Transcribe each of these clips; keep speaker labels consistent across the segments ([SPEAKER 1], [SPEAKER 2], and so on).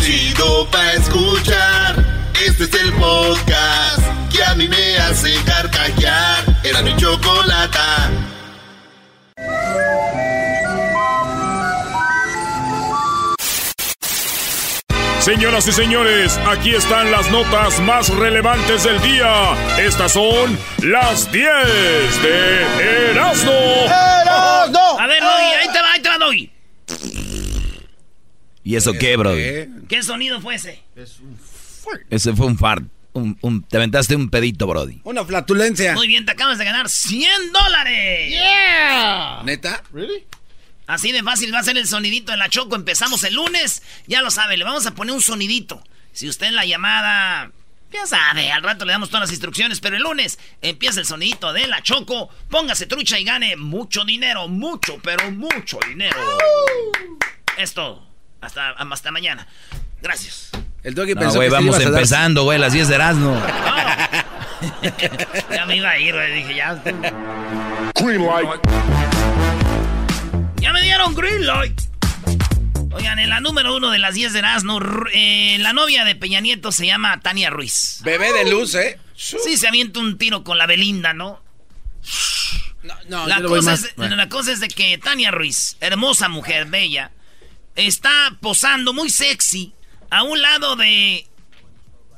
[SPEAKER 1] chido pa' escuchar. Este es el podcast que a mí me hace carcajear. Era mi chocolata.
[SPEAKER 2] Señoras y señores, aquí están las notas más relevantes del día. Estas son las 10 de Erasmo.
[SPEAKER 3] ¡Erasmo!
[SPEAKER 4] A ver, Doggy, ahí te va, ahí te va, Doggy.
[SPEAKER 5] ¿Y eso qué, bro?
[SPEAKER 4] ¿Qué sonido fue ese?
[SPEAKER 5] Ese fue un fart. Un, un- te aventaste un pedito, Brody.
[SPEAKER 3] Una flatulencia.
[SPEAKER 4] Muy bien, te acabas de ganar 100 dólares.
[SPEAKER 3] Yeah. ¿Neta? ¿Really?
[SPEAKER 4] Así de fácil va a ser el sonidito de la Choco. Empezamos el lunes. Ya lo sabe, le vamos a poner un sonidito. Si usted en la llamada... Ya sabe, al rato le damos todas las instrucciones, pero el lunes empieza el sonidito de la Choco. Póngase trucha y gane mucho dinero, mucho, pero mucho dinero. Es todo. Hasta, hasta mañana. Gracias.
[SPEAKER 3] El doggy
[SPEAKER 5] No,
[SPEAKER 3] pensó
[SPEAKER 5] güey,
[SPEAKER 3] que
[SPEAKER 5] vamos empezando, güey, las 10 de Erasmo.
[SPEAKER 4] Ya me iba a ir, güey. Dije, ya.
[SPEAKER 2] Green light.
[SPEAKER 4] Ya me dieron green light. Oigan, en la número uno de las 10 de Erasmo, eh, la novia de Peña Nieto se llama Tania Ruiz.
[SPEAKER 3] Bebé de luz, ¿eh?
[SPEAKER 4] Sí, se avienta un tiro con la Belinda, ¿no?
[SPEAKER 3] No, no,
[SPEAKER 4] la, cosa la cosa es de que Tania Ruiz, hermosa mujer, bella, está posando muy sexy a un lado de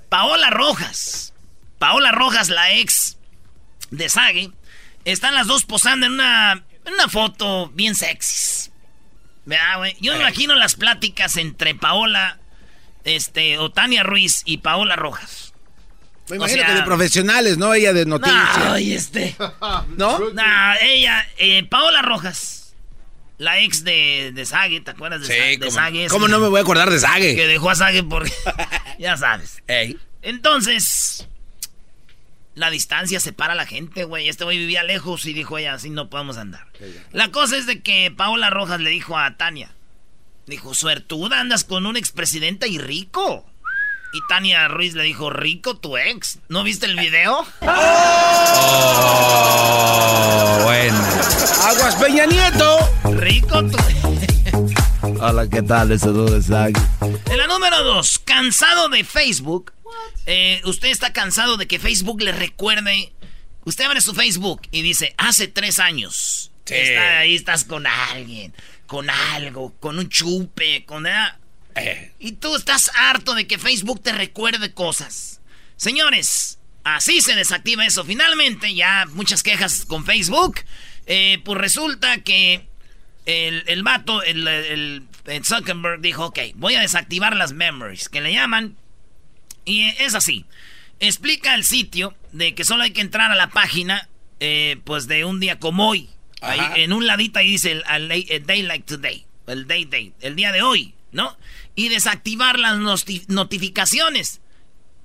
[SPEAKER 4] Paola Rojas. Paola Rojas, la ex de Sage. Están las dos posando en una, en una foto bien sexy. ¿Verdad, güey? Yo me imagino las pláticas entre Paola, este, o Tania Ruiz y Paola Rojas.
[SPEAKER 3] Me
[SPEAKER 4] o
[SPEAKER 3] imagino
[SPEAKER 4] sea-
[SPEAKER 3] que de profesionales, ¿no? Ella de noticias.
[SPEAKER 4] Ay, este.
[SPEAKER 3] ¿No?
[SPEAKER 4] Nah, ella, eh, Paola Rojas, la ex de, de Sage, ¿te acuerdas de, Sa- de
[SPEAKER 3] ¿cómo,
[SPEAKER 4] Sage?
[SPEAKER 3] ¿Cómo no me voy a acordar de Sage?
[SPEAKER 4] Que dejó a Sage porque, ya sabes.
[SPEAKER 3] Ey.
[SPEAKER 4] Entonces, la distancia separa a la gente, güey. Este güey vivía lejos y dijo ella, así no podemos andar. La cosa es de que Paola Rojas le dijo a Tania, dijo, suertuda, andas con un expresidente y rico. Y Tania Ruiz le dijo, rico tu ex. ¿No viste el video?
[SPEAKER 5] Oh, bueno.
[SPEAKER 3] Aguas Peña Nieto.
[SPEAKER 4] Rico tu
[SPEAKER 5] Hola, ¿qué tal? Dude de Sag.
[SPEAKER 4] En la número dos, cansado de Facebook. Eh, usted está cansado de que Facebook le recuerde. Usted abre su Facebook y dice, hace tres años.
[SPEAKER 3] Sí.
[SPEAKER 4] Está ahí estás con alguien, con algo, con un chupe, con... ah,
[SPEAKER 3] Eh.
[SPEAKER 4] Y tú estás harto de que Facebook te recuerde cosas. Señores, así se desactiva eso. Finalmente, ya muchas quejas con Facebook. Eh, pues resulta que el, el vato, el, el- el Zuckerberg dijo, ok, voy a desactivar las memories, que le llaman. Y es así. Explica el sitio de que solo hay que entrar a la página, eh, pues de un día como hoy. Ahí, en un ladito ahí dice el, el- el day like today. El day day. El día de hoy, ¿no? Y desactivar las notificaciones.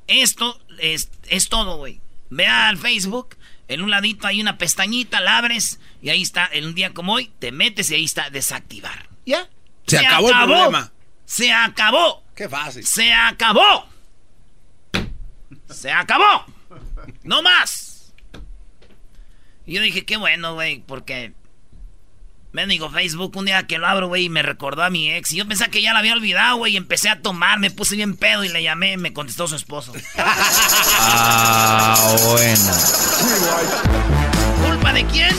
[SPEAKER 4] Esto es, es todo, güey. Ve al Facebook. En un ladito hay una pestañita, la abres y ahí está, en un día como hoy, te metes y ahí está desactivar. ¿Ya?
[SPEAKER 3] Se acabó el problema.
[SPEAKER 4] Se acabó.
[SPEAKER 3] Qué fácil.
[SPEAKER 4] Se acabó. Se acabó. No más. Y yo dije, qué bueno, güey, porque... Me digo Facebook un día que lo abro, güey, y me recordó a mi ex. Y yo pensé que ya la había olvidado, güey, y empecé a tomar, me puse bien pedo y le llamé, me contestó su esposo.
[SPEAKER 5] Ah, bueno.
[SPEAKER 4] ¿Culpa de quién?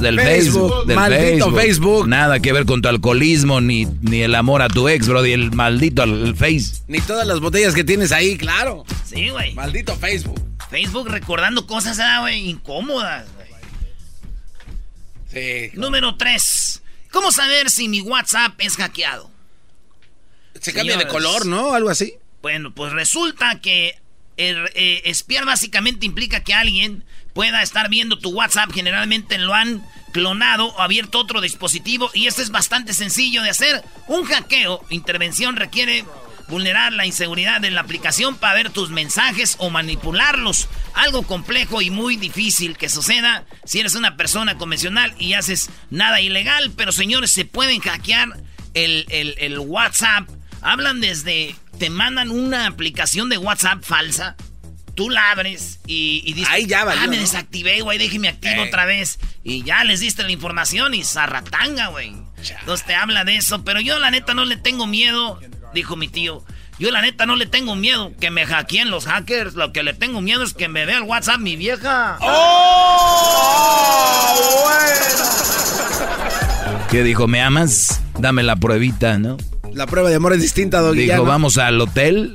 [SPEAKER 5] Del
[SPEAKER 3] Facebook,
[SPEAKER 5] Facebook. del
[SPEAKER 3] maldito Facebook.
[SPEAKER 5] Nada que ver con tu alcoholismo ni, ni el amor a tu ex, Brody. El maldito al- el Face.
[SPEAKER 3] Ni todas las botellas que tienes ahí, claro.
[SPEAKER 4] Sí, güey.
[SPEAKER 3] Maldito Facebook.
[SPEAKER 4] Facebook recordando cosas, ah, güey, incómodas, güey.
[SPEAKER 3] Sí.
[SPEAKER 4] Número 3. ¿Cómo saber si mi WhatsApp es hackeado?
[SPEAKER 3] Se cambia de color, ¿no? Algo así.
[SPEAKER 4] Bueno, pues resulta que el, eh, espiar básicamente implica que alguien pueda estar viendo tu WhatsApp. Generalmente lo han clonado o abierto otro dispositivo y esto es bastante sencillo de hacer. Un hackeo, intervención requiere vulnerar la inseguridad de la aplicación para ver tus mensajes o manipularlos. Algo complejo y muy difícil que suceda si eres una persona convencional y haces nada ilegal. Pero señores, se pueden hackear el, el- el WhatsApp. Hablan desde... Te mandan una aplicación de WhatsApp falsa. Tú la abres y, y dices...
[SPEAKER 3] Ahí ya valió,
[SPEAKER 4] Ah, me
[SPEAKER 3] ¿no?
[SPEAKER 4] desactivé, güey, déjeme activo
[SPEAKER 3] Eh.
[SPEAKER 4] otra vez. Y ya les diste la información y zarratanga, güey. Entonces te habla de eso. Pero yo la neta no le tengo miedo, dijo mi tío. Yo la neta no le tengo miedo que me hackeen los hackers. Lo que le tengo miedo es que me vea el WhatsApp mi vieja.
[SPEAKER 3] ¡Oh!
[SPEAKER 5] ¿Qué dijo? ¿Me amas? Dame la pruebita, ¿no?
[SPEAKER 3] La prueba de amor es distinta, Doggy.
[SPEAKER 5] Dijo, vamos al hotel.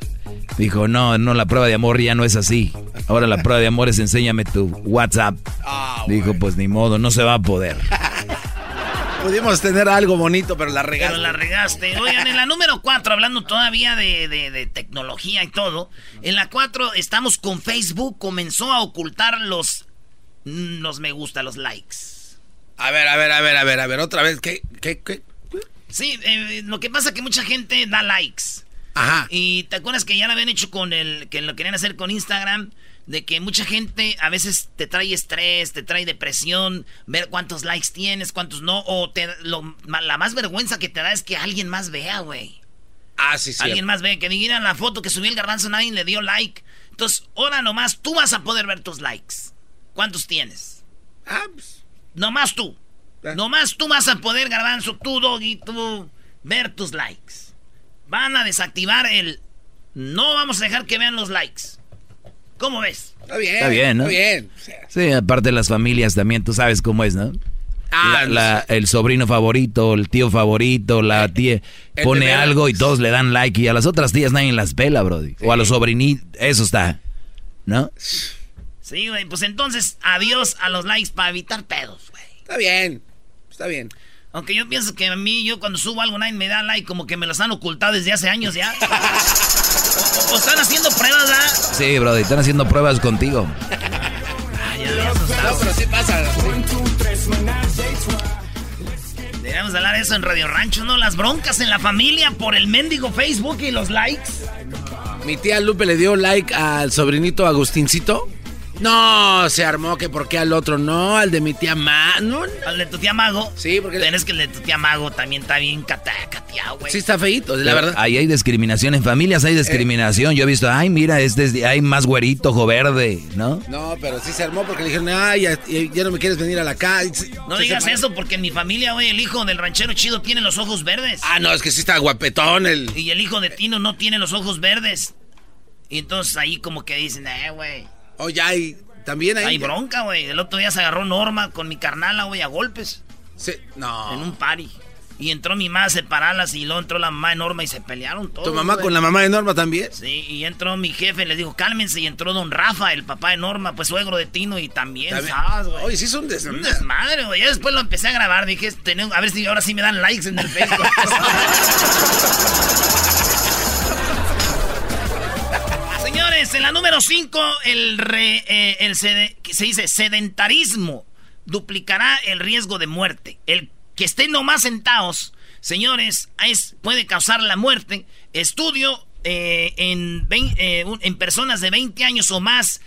[SPEAKER 5] Dijo, no, no, la prueba de amor ya no es así. Ahora la prueba de amor es enséñame tu WhatsApp.
[SPEAKER 3] Ah,
[SPEAKER 5] Dijo, pues ni modo, no se va a poder.
[SPEAKER 3] Pudimos tener algo bonito, pero la regaste.
[SPEAKER 4] Pero la regaste. Oigan, en la número 4, hablando todavía de, de- de tecnología y todo, en la 4 estamos con Facebook, comenzó a ocultar los, mm, los me gusta, los likes.
[SPEAKER 3] A ver, a ver, a ver, a ver, a ver, otra vez. ¿Qué? ¿Qué? ¿Qué?
[SPEAKER 4] Sí, eh, lo que pasa es que mucha gente da likes.
[SPEAKER 3] Ajá.
[SPEAKER 4] Y te acuerdas que ya lo habían hecho con el, que lo querían hacer con Instagram, de que mucha gente a veces te trae estrés, te trae depresión, ver cuántos likes tienes, cuántos no, o te, lo- la más vergüenza que te da es que alguien más vea, güey.
[SPEAKER 3] Ah, sí, sí.
[SPEAKER 4] Alguien más ve, que digan la foto que subió el garbanzo, nadie le dio like. Entonces, ahora nomás tú vas a poder ver tus likes. ¿Cuántos tienes?
[SPEAKER 3] Ah, pues.
[SPEAKER 4] Nomás tú.
[SPEAKER 3] Ah.
[SPEAKER 4] Nomás tú vas a poder, garbanzo, tú, Doggy, tú, ver tus likes. Van a desactivar el... No vamos a dejar que vean los likes. ¿Cómo ves?
[SPEAKER 3] Está bien.
[SPEAKER 5] Está bien, ¿no?
[SPEAKER 3] Está bien. O sea,
[SPEAKER 5] Sí, aparte de las familias también, tú sabes cómo es, ¿no?
[SPEAKER 3] Ah,
[SPEAKER 5] La- la- el sobrino favorito, el tío favorito, la tía
[SPEAKER 3] el
[SPEAKER 5] pone algo y todos le dan like y a las otras tías nadie las pela, brody. O a los sobrinitos, eso está, ¿no?
[SPEAKER 4] Sí, güey. Pues entonces, adiós a los likes para evitar pedos, güey.
[SPEAKER 3] Está bien. Está bien.
[SPEAKER 4] Aunque yo pienso que a mí, yo cuando subo algo, nadie me da like, como que me los han ocultado desde hace años ya. o, están haciendo pruebas, ¿verdad?
[SPEAKER 5] Sí, brody, están haciendo pruebas contigo.
[SPEAKER 4] Ay, ya, ya asustado.
[SPEAKER 3] No, pero sí pasa.
[SPEAKER 4] Deberíamos hablar de eso en Radio Rancho, ¿no? Las broncas en la familia por el mendigo Facebook y los likes.
[SPEAKER 3] Mi tía Lupe le dio like al sobrinito Agustincito. No, se armó que por qué al otro no, al de mi tía Ma. No, no.
[SPEAKER 4] Al de tu tía Mago.
[SPEAKER 3] Sí, porque-
[SPEAKER 4] Pero es que el de tu tía Mago también está bien cateado, güey.
[SPEAKER 3] Sí está feíto, la verdad.
[SPEAKER 5] Ahí hay discriminación, en familias hay discriminación. Yo he visto, ay, mira, este es hay más güerito, ojo verde, ¿no?
[SPEAKER 3] No, pero sí se armó porque le dijeron, ay, ya, ya no me quieres venir a la calle.
[SPEAKER 4] No
[SPEAKER 3] Se
[SPEAKER 4] digas eso porque en mi familia, güey, el hijo del ranchero chido tiene los ojos verdes.
[SPEAKER 3] Ah, no, es que sí está guapetón el...
[SPEAKER 4] Y el hijo de Tino no tiene los ojos verdes. Y entonces ahí como que dicen, eh, güey.
[SPEAKER 3] Oh, ya hay... También hay...
[SPEAKER 4] Hay bronca, güey. El otro día se agarró Norma con mi carnala, güey, a golpes.
[SPEAKER 3] Sí, no.
[SPEAKER 4] En un party. Y entró mi mamá a separarlas y luego entró la mamá de Norma y se pelearon todos.
[SPEAKER 3] ¿Tu mamá
[SPEAKER 4] güey.
[SPEAKER 3] con la mamá de Norma también?
[SPEAKER 4] Sí, y entró mi jefe, le dijo, cálmense, y entró don Rafa, el papá de Norma, pues suegro de Tino, y también,
[SPEAKER 3] También.
[SPEAKER 4] ¿sabes, güey?
[SPEAKER 3] Oye, sí es un des-
[SPEAKER 4] Un desmadre, güey. Ya después lo empecé a grabar, dije, "Tenemos- a ver si ahora sí me dan likes en el Facebook. En la número 5, el, eh, se dice sedentarismo duplicará el riesgo de muerte. El que estén nomás sentados, señores, es, puede causar la muerte. Estudio eh, en, eh, en personas de 20 años o más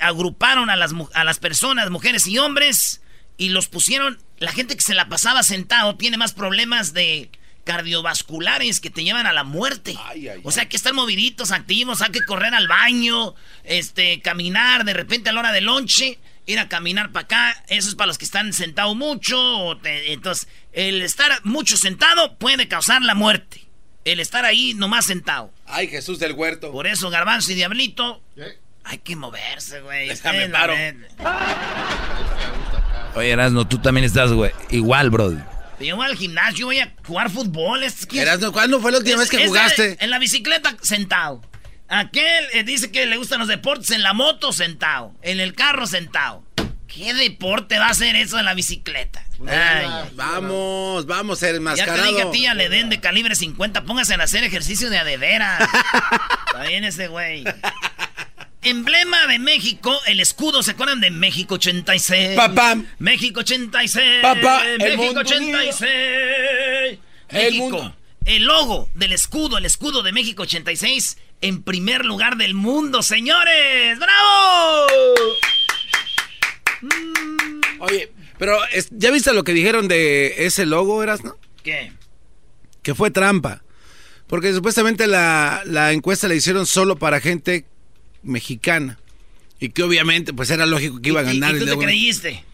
[SPEAKER 4] agruparon a las, a las personas, mujeres y hombres, y los pusieron. La gente que se la pasaba sentado tiene más problemas de cardiovasculares que te llevan a la muerte.
[SPEAKER 3] Ay, ay,
[SPEAKER 4] o sea, que estar moviditos, activos, hay que correr al baño, este, caminar, de repente a la hora del lonche, ir a caminar para acá. Eso es para los que están sentados mucho. o te- entonces, el estar mucho sentado puede causar la muerte. El estar ahí nomás sentado.
[SPEAKER 3] Ay, Jesús del huerto.
[SPEAKER 4] Por eso, Garbanzo y Diablito, hay que moverse, güey.
[SPEAKER 3] Déjame paro.
[SPEAKER 5] Oye, Erasmo, tú también estás, güey, igual, brody.
[SPEAKER 4] Yo voy al gimnasio, voy a jugar fútbol. Es que-
[SPEAKER 3] ¿Cuándo fue la última vez que jugaste?
[SPEAKER 4] en la bicicleta sentado. Aquel eh, dice que le gustan los deportes en la moto sentado. En el carro sentado. ¿Qué deporte va a ser eso en la bicicleta? Ay.
[SPEAKER 3] Vamos, vamos a ser
[SPEAKER 4] ya te dije a ti, ya le den de calibre 50. Póngase a hacer ejercicio de adevera. Está bien ese güey. Emblema de México, el escudo, ¿se acuerdan de México 86?
[SPEAKER 3] Papá.
[SPEAKER 4] México 86.
[SPEAKER 3] Papá,
[SPEAKER 4] México
[SPEAKER 3] mundo
[SPEAKER 4] 86.
[SPEAKER 3] El
[SPEAKER 4] México.
[SPEAKER 3] mundo.
[SPEAKER 4] El logo del escudo, el escudo de México 86, en primer lugar del mundo, señores. ¡Bravo!
[SPEAKER 3] Oye, pero ¿ya viste lo que dijeron de ese logo, Erasmo?
[SPEAKER 4] ¿Qué?
[SPEAKER 3] Que fue trampa. Porque supuestamente la, la encuesta la hicieron solo para gente mexicana. Y que obviamente, pues era lógico que iba a
[SPEAKER 4] ¿Y- y-
[SPEAKER 3] ganar
[SPEAKER 4] ¿Y, tú
[SPEAKER 3] el
[SPEAKER 4] te creíste?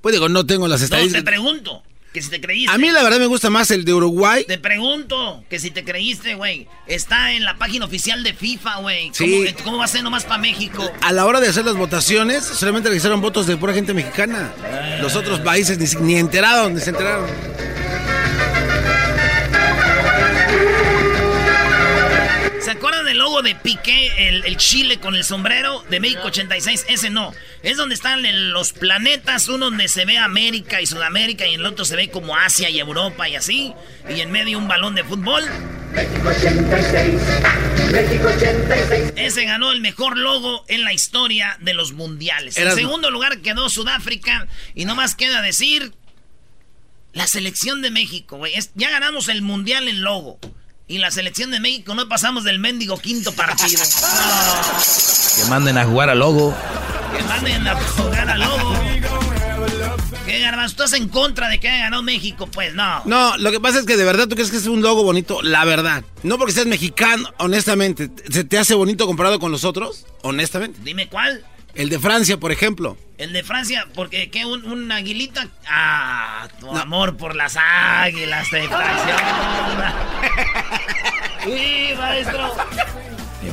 [SPEAKER 3] Pues digo, no tengo las
[SPEAKER 4] No, te
[SPEAKER 3] estadísticas.
[SPEAKER 4] pregunto. que si te creíste.
[SPEAKER 3] A mí la verdad me gusta más el de Uruguay.
[SPEAKER 4] Te pregunto que si te creíste, güey. Está en la página oficial de FIFA, güey.
[SPEAKER 3] Sí.
[SPEAKER 4] ¿Cómo, ¿Cómo, va a ser nomás para México?
[SPEAKER 3] A la hora de hacer las votaciones, solamente registraron votos de pura gente mexicana. Los otros países ni, ni enteraron, ni se enteraron.
[SPEAKER 4] ¿Se acuerdan del logo de Piqué, el, chile con el sombrero de México 86? Ese no. Es donde están los planetas, uno donde se ve América y Sudamérica y en el otro se ve como Asia y Europa y así. Y en medio un balón de fútbol. México 86. México 86. Ese ganó el mejor logo en la historia de los mundiales. En segundo lugar quedó Sudáfrica y no más queda decir la selección de México, güey. Ya ganamos el mundial en logo. Y la selección de México no pasamos del mendigo quinto partido.
[SPEAKER 5] Que manden a jugar a Logo.
[SPEAKER 4] Que manden a jugar a Logo. ¿Qué, Garbanzo? ¿Estás en contra de que haya ganado México? Pues no.
[SPEAKER 3] No, lo que pasa es que de verdad tú crees que es un logo bonito. La verdad. No porque seas mexicano, honestamente. ¿Se te hace bonito comparado con los otros? Honestamente.
[SPEAKER 4] Dime cuál.
[SPEAKER 3] El de Francia, por ejemplo.
[SPEAKER 4] El de Francia, porque ¿qué? Un, aguilita. Ah, tu amor por las águilas te traiciona. sí, maestro.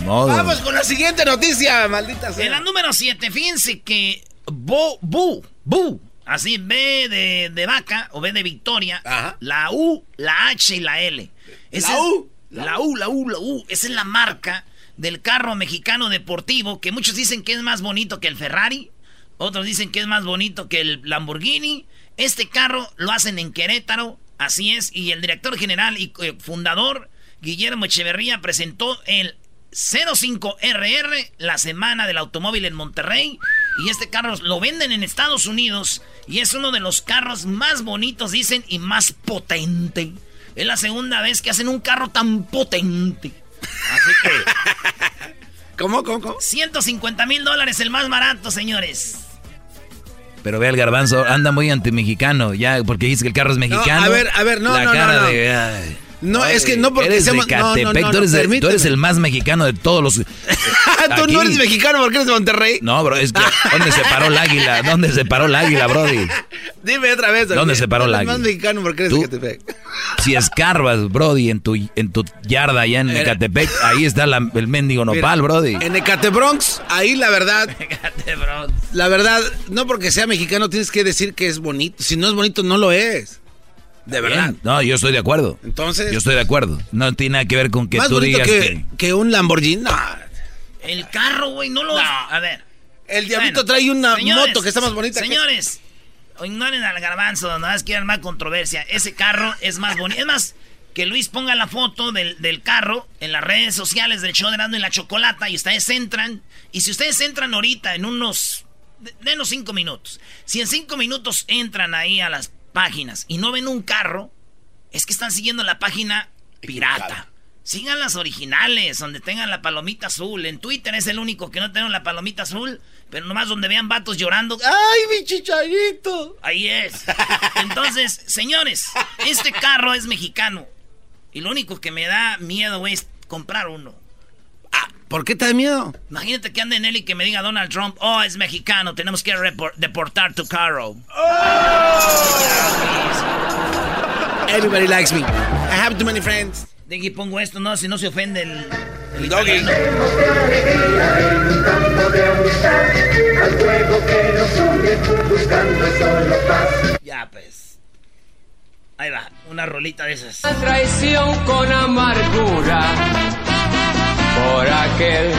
[SPEAKER 3] Vamos con la siguiente noticia, maldita sea.
[SPEAKER 4] En la número 7, fíjense que Bo, Bu, Bu, así B de, de, vaca o B de victoria, la U, la H y la L.
[SPEAKER 3] la U.
[SPEAKER 4] La U, la U, la U. Esa es la marca del carro mexicano deportivo que muchos dicen que es más bonito que el Ferrari, otros dicen que es más bonito que el Lamborghini. Este carro lo hacen en Querétaro, así es, y el director general y eh, fundador Guillermo Echeverría presentó el 05RR, la semana del automóvil en Monterrey. Y este carro lo venden en Estados Unidos y es uno de los carros más bonitos, dicen, y más potente. Es la segunda vez que hacen un carro tan potente. Así que.
[SPEAKER 3] ¿Cómo, cómo, cómo?
[SPEAKER 4] 150 mil dólares el más barato, señores.
[SPEAKER 5] Pero ve el garbanzo, anda muy anti-mexicano, ya, porque dice que el carro es mexicano.
[SPEAKER 3] a ver, a ver, no,
[SPEAKER 5] la
[SPEAKER 3] no,
[SPEAKER 5] cara
[SPEAKER 3] no,
[SPEAKER 5] de.
[SPEAKER 3] no, es que no porque
[SPEAKER 5] eres de Catepec, tú, eres tú, eres el más mexicano de todos los.
[SPEAKER 3] tú no eres mexicano porque eres de Monterrey.
[SPEAKER 5] No, bro, es que. ¿Dónde se paró el águila? ¿Dónde se paró el águila, Brody?
[SPEAKER 3] Dime otra vez.
[SPEAKER 5] ¿Dónde se paró el águila?
[SPEAKER 3] más mexicano porque eres de Catepec.
[SPEAKER 5] Si escarbas, Brody, en tu, en tu yarda allá en Ecatepec, ahí está el mendigo nopal, Brody.
[SPEAKER 3] En Ecatebronx, ahí la verdad.
[SPEAKER 4] Ecatebronx.
[SPEAKER 3] La verdad, no porque sea mexicano tienes que decir que es bonito. Si no es bonito, no lo es. De verdad.
[SPEAKER 5] No, yo estoy de acuerdo.
[SPEAKER 3] Entonces.
[SPEAKER 5] Yo estoy de acuerdo. No tiene nada que ver con que tú digas
[SPEAKER 3] que, que... un Lamborghini. No.
[SPEAKER 4] El carro, güey, no lo. A ver.
[SPEAKER 3] El diablito trae una moto que está más bonita.
[SPEAKER 4] Señores, ignoren al garbanzo, nada más quieren más controversia. Ese carro es más bonito. Es más, que Luis ponga la foto del, carro en las redes sociales del show de Nando y la Chocolata y ustedes entran. Y si ustedes entran ahorita en unos. Denos cinco minutos. Si en cinco minutos entran ahí a las páginas y no ven un carro, es que están siguiendo la página pirata. Sigan las originales, donde tengan la palomita azul. En Twitter es el único que no tiene la palomita azul, pero nomás donde vean vatos llorando. ¡Ay, mi chicharito! Ahí es. Entonces, señores, este carro es mexicano. Y lo único que me da miedo es comprar uno.
[SPEAKER 3] Ah, ¿Por qué te da miedo?
[SPEAKER 4] Imagínate que ande en él y que me diga Donald Trump, oh, es mexicano, tenemos que deportar tu carro.
[SPEAKER 3] Oh. Everybody likes me. I have too many friends.
[SPEAKER 4] De aquí pongo esto, no, si no se ofende el, el doggy. Ya, pues. Ahí va, una rolita de esas.
[SPEAKER 6] La traición con amargura por aquel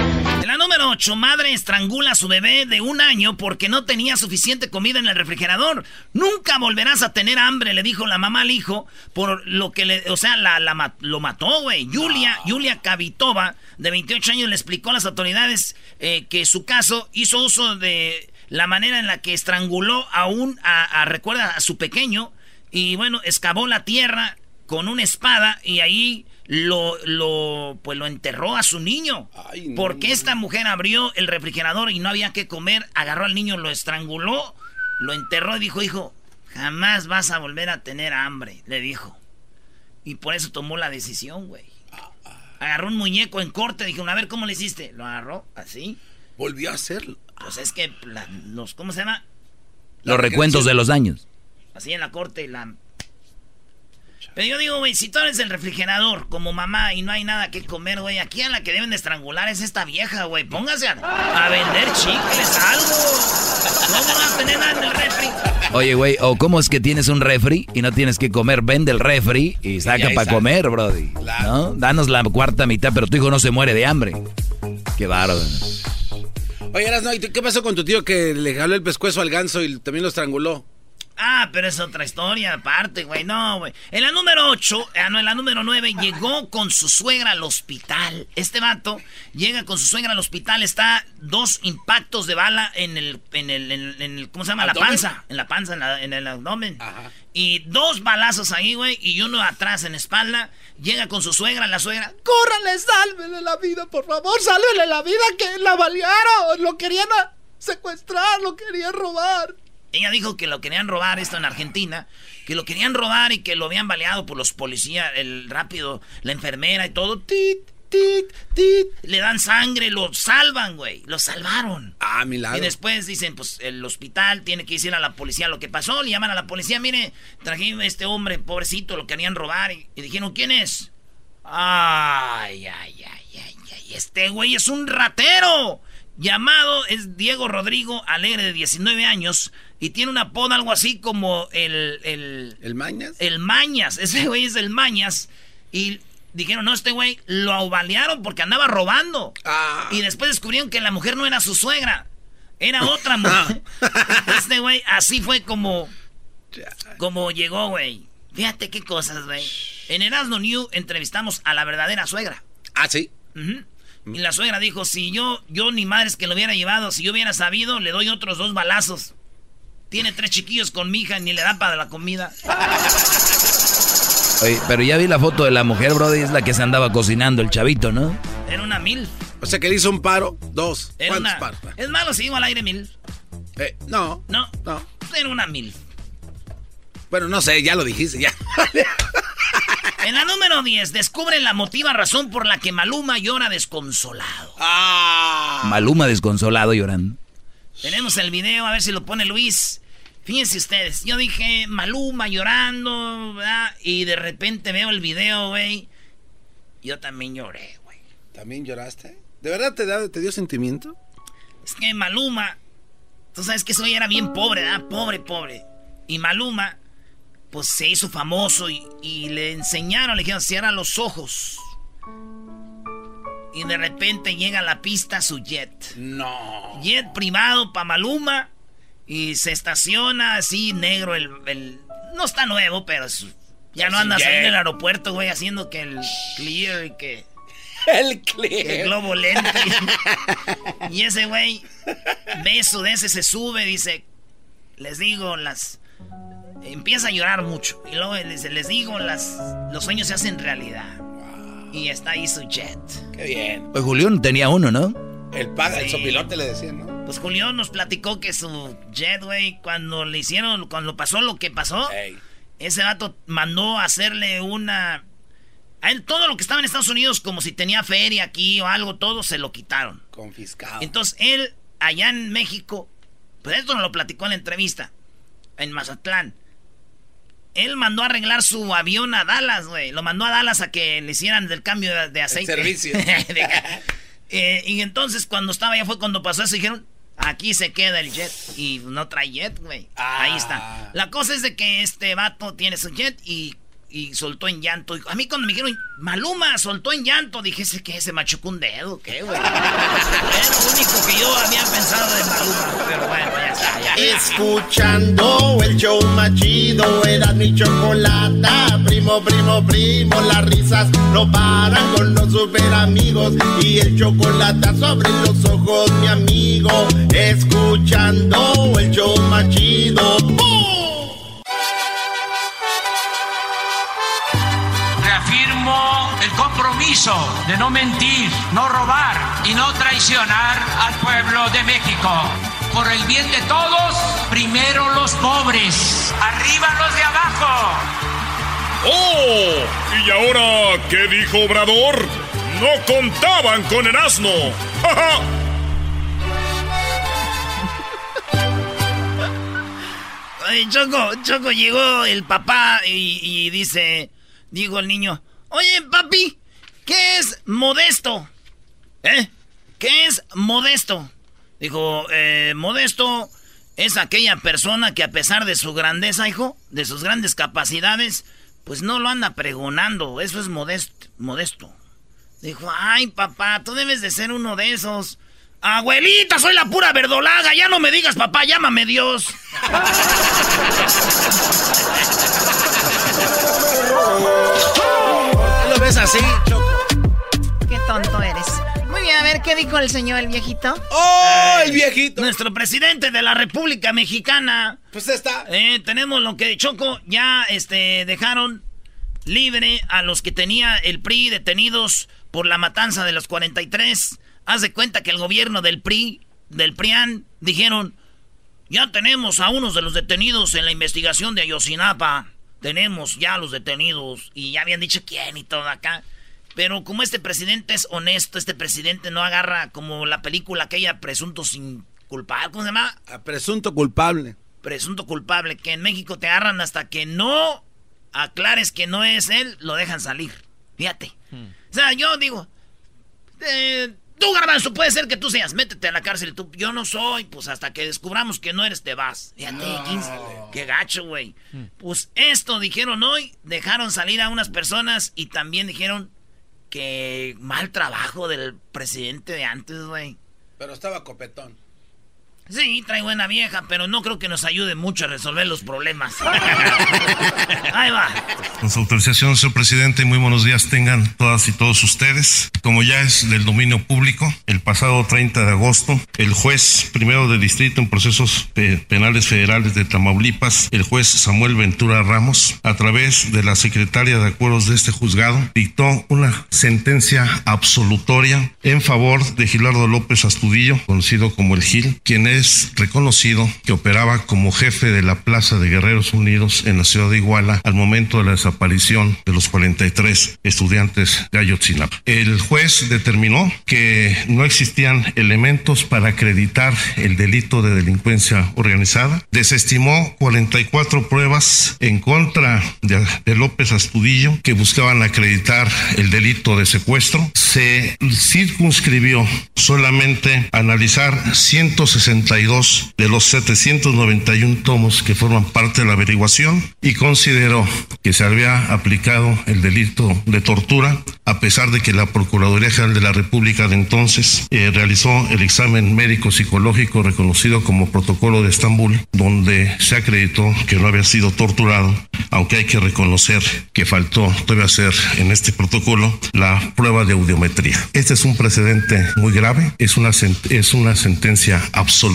[SPEAKER 4] la número 8, madre estrangula a su bebé de un año porque no tenía suficiente comida en el refrigerador. Nunca volverás a tener hambre, le dijo la mamá al hijo, por lo que le, o sea, la, lo mató, güey. Julia, Julia Kavitova, de 28 años, le explicó a las autoridades eh, que su caso hizo uso de la manera en la que estranguló a un, a, recuerda, a su pequeño, y bueno, excavó la tierra con una espada y ahí lo, lo, pues lo enterró a su niño. porque esta mujer abrió el refrigerador y no había que comer, agarró al niño, lo estranguló, lo enterró y dijo, hijo, jamás vas a volver a tener hambre, le dijo. Y por eso tomó la decisión, güey. Agarró un muñeco en corte, dijo, a ver, ¿cómo le hiciste? Lo agarró, así.
[SPEAKER 3] Volvió a hacerlo.
[SPEAKER 4] Pues es que los, ¿cómo se llama?
[SPEAKER 5] Los recuentos de los daños.
[SPEAKER 4] Así en la corte, la Pero yo digo, güey, si tú eres el refrigerador como mamá y no hay nada que comer, güey, aquí a la que deben de estrangular es esta vieja, güey. Póngase a, a vender chicles, algo. No vas a tener nada en el refri.
[SPEAKER 5] Oye, güey, o cómo es que tienes un refri y no tienes que comer, vende el refri y saca para comer, brody. ¿No? Danos la cuarta mitad, pero tu hijo no se muere de hambre. Qué bárbaro.
[SPEAKER 3] Oye, ¿no? ¿y qué pasó con tu tío que le jaló el pescuezo al ganso y también lo estranguló?
[SPEAKER 4] Ah, pero es otra historia aparte, güey. No, güey. En la número 8, ah, no, en la número 9, llegó con su suegra al hospital. Este vato llega con su suegra al hospital. Está dos impactos de bala en el, en el, en el ¿cómo se llama? La panza. En la panza, en, en el abdomen. Ajá. Y dos balazos ahí, güey, y uno atrás en espalda. Llega con su suegra, la suegra. ¡Córrale, sálvele la vida, por favor! ¡Sálvele la vida que la balearon! Lo querían secuestrar, lo querían robar. Ella dijo que lo querían robar, esto en Argentina, que lo querían robar y que lo habían baleado por los policías, el rápido, la enfermera y todo. Tit, tit, tit. Le dan sangre, lo salvan, güey. Lo salvaron.
[SPEAKER 3] Ah, milagro.
[SPEAKER 4] Y después dicen, pues el hospital tiene que decir a la policía lo que pasó. Le llaman a la policía, mire, trajimos a este hombre, pobrecito, lo querían robar. Y, y dijeron, ¿quién es? Ay, ay, ay, ay, ay. Este güey es un ratero. Llamado es Diego Rodrigo Alegre, de 19 años y tiene una apodo algo así como el... ¿El,
[SPEAKER 3] ¿El Mañas?
[SPEAKER 4] El Mañas. Ese güey es el Mañas. Y dijeron, no, este güey lo aubalearon porque andaba robando. Ah. Y después descubrieron que la mujer no era su suegra. Era otra mujer. este güey así fue como... Como llegó, güey. Fíjate qué cosas, güey. En Erasmo New entrevistamos a la verdadera suegra.
[SPEAKER 3] Ah, sí.
[SPEAKER 4] Y la suegra dijo, si yo, yo ni madres que lo hubiera llevado, si yo hubiera sabido, le doy otros dos balazos. Tiene tres chiquillos con mi hija, ni le da para la comida.
[SPEAKER 5] Oye, pero ya vi la foto de la mujer, brody, es la que se andaba cocinando el chavito, ¿no?
[SPEAKER 4] Era una mil.
[SPEAKER 3] O sea que le hizo un paro, dos. ¿Cuántos paros?
[SPEAKER 4] Es malo si digo al aire mil.
[SPEAKER 3] Eh, no.
[SPEAKER 4] No. No. Era una mil.
[SPEAKER 3] Bueno, no sé, ya lo dijiste, ya.
[SPEAKER 4] En la número 10, descubre la motiva razón por la que Maluma llora desconsolado.
[SPEAKER 5] Ah. Maluma desconsolado llorando.
[SPEAKER 4] Tenemos el video, a ver si lo pone Luis. Fíjense ustedes, yo dije Maluma llorando, ¿verdad? Y de repente veo el video, güey. Yo también lloré, güey.
[SPEAKER 3] ¿También lloraste? ¿De verdad te, te dio sentimiento?
[SPEAKER 4] Es que Maluma, tú sabes que soy era bien pobre, ¿verdad? Pobre, pobre. Y Maluma, pues se hizo famoso y, y le enseñaron, le dijeron, cierra los ojos. Y de repente llega a la pista su jet.
[SPEAKER 3] No.
[SPEAKER 4] Jet privado para Maluma. Y se estaciona así, negro. El, no está nuevo, pero ya no anda en el aeropuerto, güey, haciendo que el clear y que.
[SPEAKER 3] El clear.
[SPEAKER 4] El globo lente. y ese güey, beso de ese se sube, dice. Les digo, las. Empieza a llorar mucho. Y luego les, les digo, las, los sueños se hacen realidad. Y está ahí su jet.
[SPEAKER 3] Qué bien.
[SPEAKER 5] Pues Julián tenía uno, ¿no?
[SPEAKER 3] El paga, el sopilote le decían, ¿no?
[SPEAKER 4] Pues Julián nos platicó que su jet, güey, cuando le hicieron, cuando pasó lo que pasó, ese vato mandó a hacerle una. A él todo lo que estaba en Estados Unidos, como si tenía feria aquí o algo, todo se lo quitaron.
[SPEAKER 3] Confiscado.
[SPEAKER 4] Entonces él, allá en México, pues esto nos lo platicó en la entrevista, en Mazatlán. Él mandó a arreglar su avión a Dallas, güey. Lo mandó a Dallas a que le hicieran el cambio de, aceite.
[SPEAKER 3] El servicio.
[SPEAKER 4] Eh, y entonces cuando estaba allá fue cuando pasó eso. Dijeron, aquí se queda el jet. Y no trae jet, güey. Ahí está. Ah. La cosa es de que este vato tiene su jet y y soltó en llanto. A mí cuando me dijeron, Maluma soltó en llanto, dije, ¿ese qué? ¿Se machucó un dedo? ¿Qué, güey? es lo único que yo había pensado de Maluma. Pero bueno, ya está, ya.
[SPEAKER 1] Escuchando el show machido, era mi chocolata. Primo, primo, primo, las risas no paran con los super amigos. Y el chocolate sobre los ojos, mi amigo. Escuchando el show machido.
[SPEAKER 7] Compromiso de no mentir, no robar y no traicionar al pueblo de México. Por el bien de todos, primero los pobres, arriba los de abajo.
[SPEAKER 2] ¡Oh! ¿Y ahora qué dijo Obrador? No contaban con el asno.
[SPEAKER 4] Choco, Choco, llegó el papá y, y dice... Digo el niño, oye, papi, ¿qué es modesto? ¿Eh? ¿Qué es modesto? Dijo, eh, modesto es aquella persona que a pesar de su grandeza, hijo, de sus grandes capacidades, pues no lo anda pregonando. Eso es modesto. modesto. Dijo, ay, papá, tú debes de ser uno de esos. Abuelita, soy la pura verdolaga. Ya no me digas, papá, llámame Dios.
[SPEAKER 3] ¿Lo ves así,
[SPEAKER 8] ver, ¿qué dijo el señor, el viejito?
[SPEAKER 3] ¡Oh, el viejito!
[SPEAKER 4] Nuestro presidente de la República Mexicana.
[SPEAKER 3] Pues está.
[SPEAKER 4] Eh, tenemos lo que Choco ya este, dejaron libre a los que tenía el PRI detenidos por la matanza de los 43. Haz de cuenta que el gobierno del PRI, del PRIAN, dijeron, ya tenemos a unos de los detenidos en la investigación de Ayotzinapa. Tenemos ya los detenidos y ya habían dicho quién y todo acá. Pero como este presidente es honesto, este presidente no agarra como la película aquella presunto sin culpable, ¿cómo se llama?
[SPEAKER 3] A presunto culpable.
[SPEAKER 4] Presunto culpable, que en México te agarran hasta que no aclares que no es él, lo dejan salir. Fíjate. Hmm. O sea, yo digo, eh, tú, Garbanzo, puede ser que tú seas, métete a la cárcel. Tú, yo no soy, pues hasta que descubramos que no eres, te vas. Fíjate, qué gacho, güey. Hmm. Pues esto dijeron hoy, dejaron salir a unas personas y también dijeron que mal trabajo del presidente de antes, güey.
[SPEAKER 3] Pero estaba copetón.
[SPEAKER 4] Sí, trae buena vieja, pero no creo que nos ayude mucho a resolver los problemas. Ahí va.
[SPEAKER 9] Con su autorización, señor presidente, muy buenos días tengan todas y todos ustedes. Como ya es del dominio público, el pasado 30 de agosto, el juez primero de distrito en procesos penales federales de Tamaulipas, el juez Samuel Ventura Ramos, a través de la secretaria de acuerdos de este juzgado, dictó una sentencia absolutoria en favor de Gilardo López Astudillo, conocido como el Gil, quien es reconocido que operaba como jefe de la Plaza de Guerreros Unidos en la ciudad de Iguala al momento de la desaparición de los 43 estudiantes de Ayotzinapa. El juez determinó que no existían elementos para acreditar el delito de delincuencia organizada, desestimó 44 pruebas en contra de, de López Astudillo que buscaban acreditar el delito de secuestro, se circunscribió solamente a analizar 160 de los 791 tomos que forman parte de la averiguación y consideró que se había aplicado el delito de tortura a pesar de que la Procuraduría General de la República de entonces eh, realizó el examen médico psicológico reconocido como protocolo de Estambul donde se acreditó que no había sido torturado aunque hay que reconocer que faltó todavía hacer en este protocolo la prueba de audiometría. Este es un precedente muy grave, es una, es una sentencia absoluta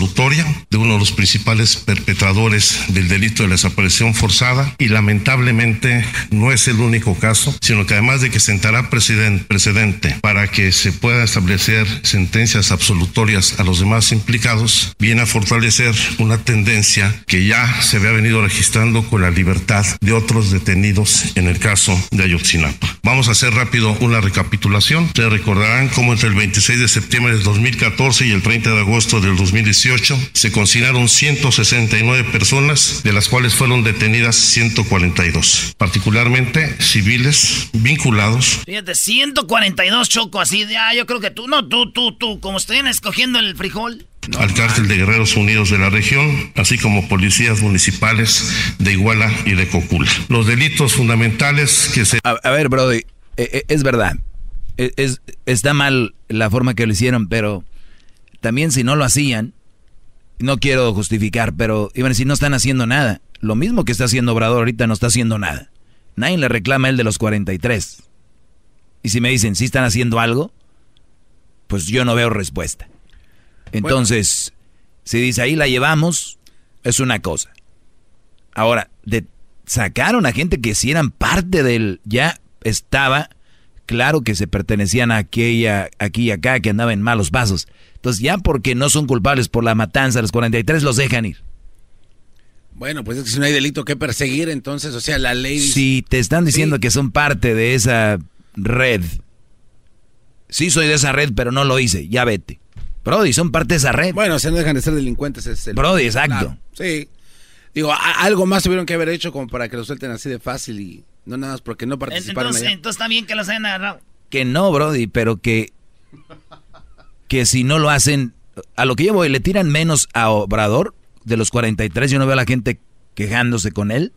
[SPEAKER 9] de uno de los principales perpetradores del delito de la desaparición forzada y lamentablemente no es el único caso, sino que además de que sentará precedente para que se pueda establecer sentencias absolutorias a los demás implicados, viene a fortalecer una tendencia que ya se había venido registrando con la libertad de otros detenidos en el caso de Ayotzinapa. Vamos a hacer rápido una recapitulación. Ustedes recordarán cómo entre el 26 de septiembre del 2014 y el 30 de agosto del 2018 se consignaron 169 personas, de las cuales fueron detenidas 142, particularmente civiles vinculados.
[SPEAKER 4] Fíjate, 142 choco así, ah, yo creo que tú, no, tú, tú, tú, como estén escogiendo el frijol.
[SPEAKER 9] al cártel de Guerreros Unidos de la región, así como policías municipales de Iguala y de Cocula. Los delitos fundamentales que se...
[SPEAKER 5] A, ver, Brody, eh, eh, es verdad, e, es, está mal la forma que lo hicieron, pero también si no lo hacían, no quiero justificar, pero iban a decir, no están haciendo nada. Lo mismo que está haciendo Obrador ahorita no está haciendo nada. Nadie le reclama él de los 43. Y si me dicen, si están haciendo algo, pues yo no veo respuesta. Entonces, si dice ahí la llevamos, es una cosa. Ahora, de, sacaron a gente que si eran parte del, ya estaba claro que se pertenecían a aquella, aquí y acá, que andaban en malos pasos. Entonces ya porque no son culpables por la matanza los 43 los dejan ir.
[SPEAKER 3] Bueno, pues es que si no hay delito que perseguir, entonces, o sea, la ley...
[SPEAKER 5] Si te están diciendo que son parte de esa red, sí soy de esa red, pero no lo hice, ya vete. Brody, son parte de esa red.
[SPEAKER 3] Bueno, se no dejan de ser delincuentes. Es el...
[SPEAKER 5] Brody, exacto.
[SPEAKER 3] sí. Digo, algo más tuvieron que haber hecho como para que lo suelten así de fácil y... No nada más porque no participaron
[SPEAKER 4] entonces, entonces está bien que los hayan agarrado.
[SPEAKER 5] Que no, Brody, pero que, que si no lo hacen, a lo que yo voy, le tiran menos a Obrador de los 43, yo no veo a la gente quejándose con él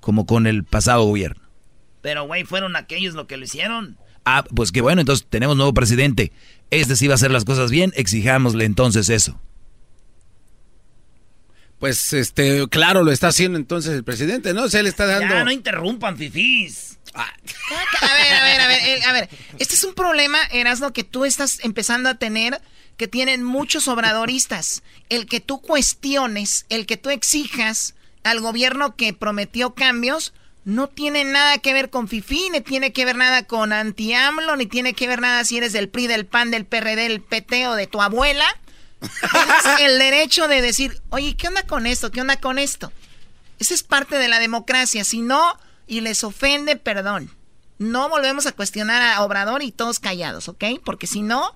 [SPEAKER 5] como con el pasado gobierno.
[SPEAKER 4] Pero, güey, fueron aquellos lo que lo hicieron.
[SPEAKER 5] Ah, pues que bueno, entonces tenemos nuevo presidente. Este sí va a hacer las cosas bien, exijámosle entonces eso.
[SPEAKER 3] Pues, este, claro, lo está haciendo entonces el presidente, ¿no? O sea, le está dando...
[SPEAKER 4] Ya, no interrumpan, fifís.
[SPEAKER 8] Ah. A ver, a ver, a ver, a ver. Este es un problema, Erasmo, que tú estás empezando a tener, que tienen muchos obradoristas. El que tú cuestiones, el que tú exijas al gobierno que prometió cambios, no tiene nada que ver con FIFI, ni tiene que ver nada con anti-AMLO, ni tiene que ver nada si eres del PRI, del PAN, del PRD, del PT o de tu abuela. Tienes el derecho de decir, oye, ¿qué onda con esto? ¿Qué onda con esto? Esa es parte de la democracia. Si no, y les ofende, perdón. No volvemos a cuestionar a Obrador y todos callados, ¿ok? Porque si no,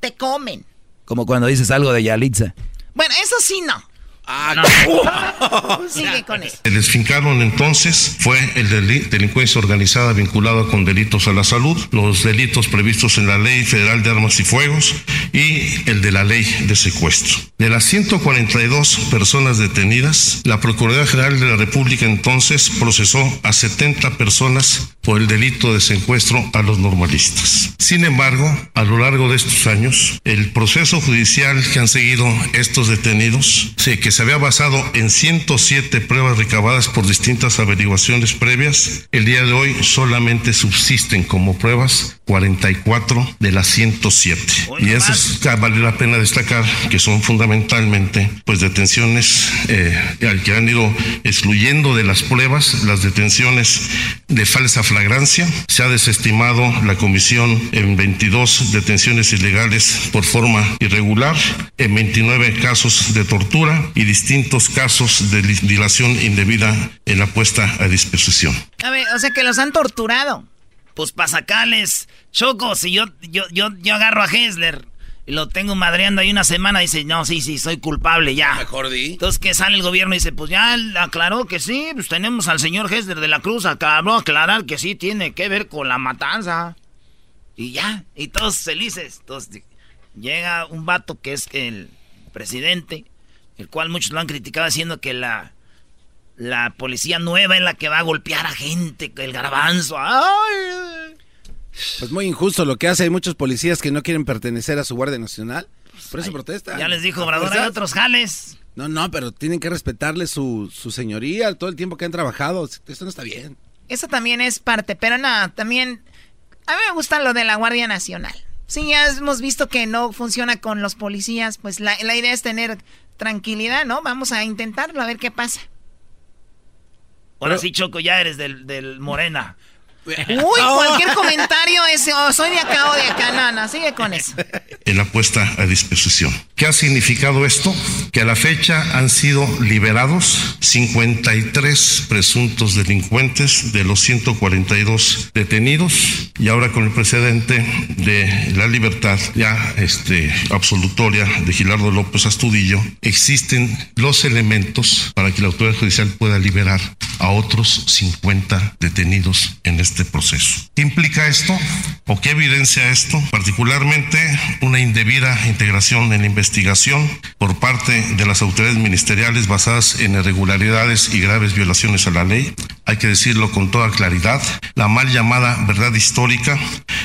[SPEAKER 8] te comen.
[SPEAKER 5] Como cuando dices algo de Yalitza.
[SPEAKER 8] Bueno, eso sí no. Ah,
[SPEAKER 9] no. Sigue con eso. El desfincaron entonces fue el de delincuencia organizada vinculada con delitos a la salud, los delitos previstos en la Ley Federal de Armas y Fuegos y el de la Ley de Secuestro. De las 142 personas detenidas, la Procuraduría General de la República entonces procesó a 70 personas por el delito de secuestro a los normalistas. Sin embargo, a lo largo de estos años, el proceso judicial que han seguido estos detenidos, que se había basado en 107 pruebas recabadas por distintas averiguaciones previas, el día de hoy solamente subsisten como pruebas 44 de las 107. y eso es, vale la pena destacar que son fundamentalmente pues detenciones eh, que han ido excluyendo de las pruebas las detenciones de falsa flagrancia. Se ha desestimado la comisión en 22 detenciones ilegales por forma irregular, en 29 casos de tortura y distintos casos de dilación indebida en la puesta a disposición.
[SPEAKER 8] A ver, o sea que los han torturado.
[SPEAKER 4] Pues para sacarles, Choco, si yo, yo, yo, yo agarro a Hessler y lo tengo madreando ahí una semana, dice, no, sí, sí, soy culpable, ya.
[SPEAKER 3] Mejor di.
[SPEAKER 4] Entonces que sale el gobierno y dice, pues ya aclaró que sí, pues tenemos al señor Hessler de la Cruz, acabó aclarar que sí tiene que ver con la matanza. Y ya, y todos felices. Entonces llega un vato que es el presidente, el cual muchos lo han criticado diciendo que la, la policía nueva es la que va a golpear a gente, el garbanzo. ¡Ay!
[SPEAKER 3] Pues muy injusto lo que hace. Hay muchos policías que no quieren pertenecer a su Guardia Nacional. Por eso protesta.
[SPEAKER 4] Ya les dijo Obrador, hay otros jales.
[SPEAKER 3] No, no, pero tienen que respetarle su, su señoría todo el tiempo que han trabajado. Esto no está bien.
[SPEAKER 8] Eso también es parte, pero no, también... A mí me gusta lo de la Guardia Nacional. Sí, ya hemos visto que no funciona con los policías, pues la, la idea es tener tranquilidad, ¿no? Vamos a intentarlo, a ver qué pasa.
[SPEAKER 4] Ahora sí, Choco, ya eres del, del Morena.
[SPEAKER 8] Uy, cualquier comentario es, oh, soy de acá o de acá, nana, sigue con eso.
[SPEAKER 9] En la puesta a disposición. ¿Qué ha significado esto? Que a la fecha han sido liberados 53 presuntos delincuentes de los 142 detenidos y ahora con el precedente de la libertad ya este, absolutoria de Gilardo López Astudillo, existen los elementos para que la autoridad judicial pueda liberar a otros 50 detenidos en este este. ¿Qué implica esto o qué evidencia esto? Particularmente una indebida integración en la investigación por parte de las autoridades ministeriales basadas en irregularidades y graves violaciones a la ley. Hay que decirlo con toda claridad, la mal llamada verdad histórica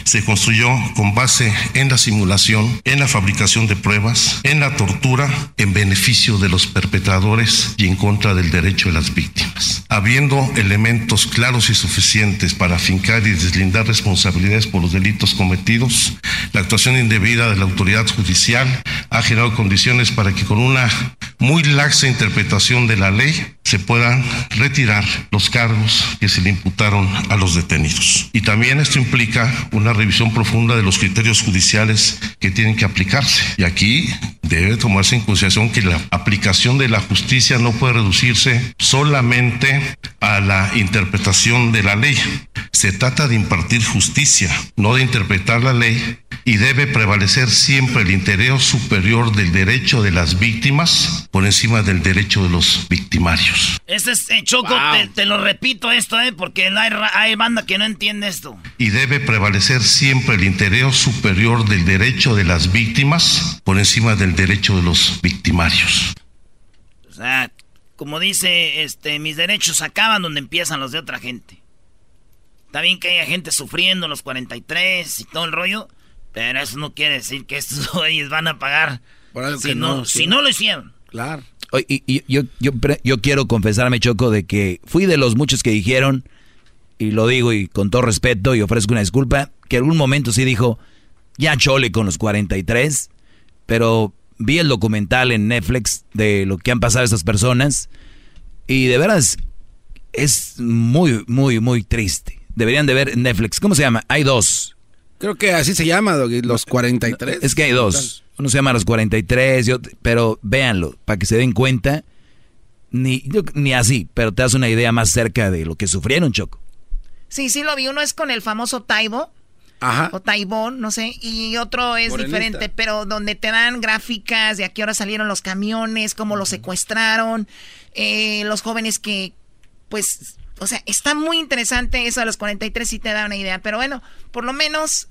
[SPEAKER 9] se construyó con base en la simulación, en la fabricación de pruebas, en la tortura, en beneficio de los perpetradores y en contra del derecho de las víctimas. Habiendo elementos claros y suficientes para afincar y deslindar responsabilidades por los delitos cometidos. La actuación indebida de la autoridad judicial ha generado condiciones para que con una muy laxa interpretación de la ley se puedan retirar los cargos que se le imputaron a los detenidos. Y también esto implica una revisión profunda de los criterios judiciales que tienen que aplicarse. Y aquí debe tomarse en consideración que la aplicación de la justicia no puede reducirse solamente a la interpretación de la ley. Se trata de impartir justicia, no de interpretar la ley, y debe prevalecer siempre el interés superior del derecho de las víctimas por encima del derecho de los victimarios.
[SPEAKER 4] Este es, eh, Choco, te, lo repito esto, eh, porque hay, hay banda que no entiende esto.
[SPEAKER 9] Y debe prevalecer siempre el interés superior del derecho de las víctimas por encima del derecho de los victimarios.
[SPEAKER 4] O sea, como dice, este, mis derechos acaban donde empiezan los de otra gente. Está bien que haya gente sufriendo los 43 y todo el rollo, pero eso no quiere decir que estos güeyes van a pagar si, no, si no lo hicieron.
[SPEAKER 3] Claro.
[SPEAKER 5] Y, yo, yo, yo quiero confesarme, Choco, de que fui de los muchos que dijeron, y lo digo y con todo respeto y ofrezco una disculpa, que en algún momento sí dijo, ya chole con los 43, pero vi el documental en Netflix de lo que han pasado estas personas y de veras es muy, muy, muy triste. Deberían de ver Netflix. ¿Cómo se llama? Hay dos.
[SPEAKER 3] Creo que así se llama, los 43.
[SPEAKER 5] Es que hay dos. Uno se llama Los 43, pero véanlo, para que se den cuenta. Ni, ni así, pero te das una idea más cerca de lo que sufrieron, Choco.
[SPEAKER 8] Sí, sí lo vi. Uno es con el famoso Taibo.
[SPEAKER 3] Ajá.
[SPEAKER 8] O Taibón, no sé. Y otro es diferente, pero donde te dan gráficas de a qué hora salieron los camiones, cómo los secuestraron, eh, los jóvenes que, pues, o sea, está muy interesante eso a los 43 si te da una idea. Pero bueno, por lo menos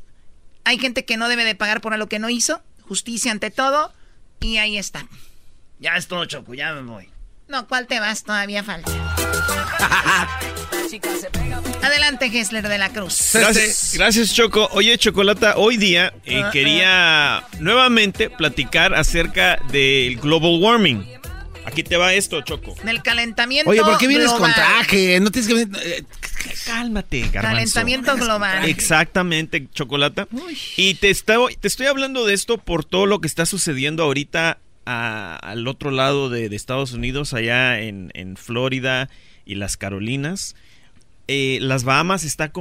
[SPEAKER 8] hay gente que no debe de pagar por algo que no hizo. Justicia ante todo. Y ahí está.
[SPEAKER 4] Ya es todo, Choco, ya me voy.
[SPEAKER 8] No, ¿cuál te vas? Todavía falta. Adelante, Gessler de la Cruz.
[SPEAKER 10] Gracias, gracias, Choco. Oye, Chocolata, hoy día eh, ah, quería ah. nuevamente platicar acerca del global warming. Aquí te va esto, Choco.
[SPEAKER 8] Del calentamiento
[SPEAKER 3] Oye, ¿por qué vienes con traje? No tienes que...
[SPEAKER 10] Eh, cálmate, garbanzo.
[SPEAKER 8] Calentamiento global.
[SPEAKER 10] Exactamente, Chocolata. Y te, estoy, te estoy hablando de esto por todo lo que está sucediendo ahorita al otro lado de, Estados Unidos, allá en, en Florida y las Carolinas. Eh, las Bahamas está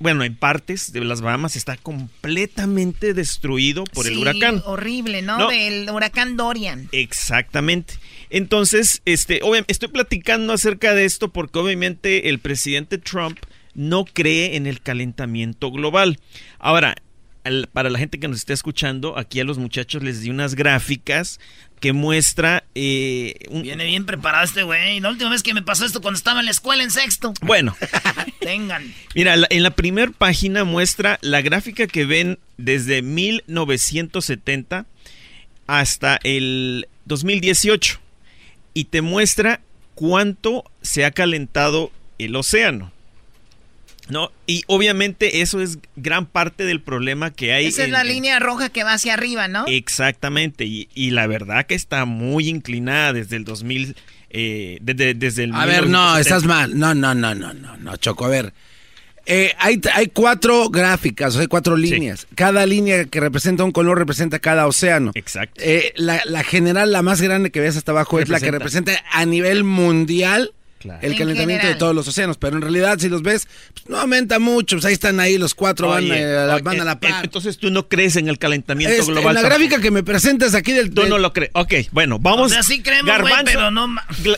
[SPEAKER 10] bueno, en partes de las Bahamas está completamente destruido por el huracán.
[SPEAKER 8] Horrible, ¿no? Del huracán Dorian.
[SPEAKER 10] Exactamente. Entonces, este, estoy platicando acerca de esto porque obviamente el presidente Trump no cree en el calentamiento global. Ahora, para la gente que nos está escuchando, aquí a los muchachos les di unas gráficas que muestra... Eh,
[SPEAKER 4] Viene bien preparado este güey. La última vez que me pasó esto cuando estaba en la escuela en sexto.
[SPEAKER 10] Bueno.
[SPEAKER 4] Tengan.
[SPEAKER 10] Mira, en la primera página muestra la gráfica que ven desde 1970 hasta el 2018. Y te muestra cuánto se ha calentado el océano. ¿No? Y obviamente eso es gran parte del problema que hay.
[SPEAKER 8] Esa es la línea roja que va hacia arriba, ¿no?
[SPEAKER 10] Exactamente, y, la verdad que está muy inclinada desde el 2000, eh, desde, desde, el...
[SPEAKER 3] A ver, no, estás mal, no, no, no, no, no, no, Choco, a ver. Eh, hay, hay cuatro gráficas, hay cuatro líneas. Cada línea que representa un color representa cada océano.
[SPEAKER 10] Exacto.
[SPEAKER 3] Eh, la, la, general, la más grande que ves hasta abajo es la que representa a nivel mundial el calentamiento de todos los océanos, pero en realidad si los ves, pues, no aumenta mucho, pues ahí están ahí los cuatro van, eh, a la
[SPEAKER 10] eh, par. Entonces tú no crees en el calentamiento este, global.
[SPEAKER 3] En la gráfica que me presentas aquí del...
[SPEAKER 10] Tú no lo crees. Ok, bueno, vamos.
[SPEAKER 4] O sea, creemos, Garbanzo, pero no...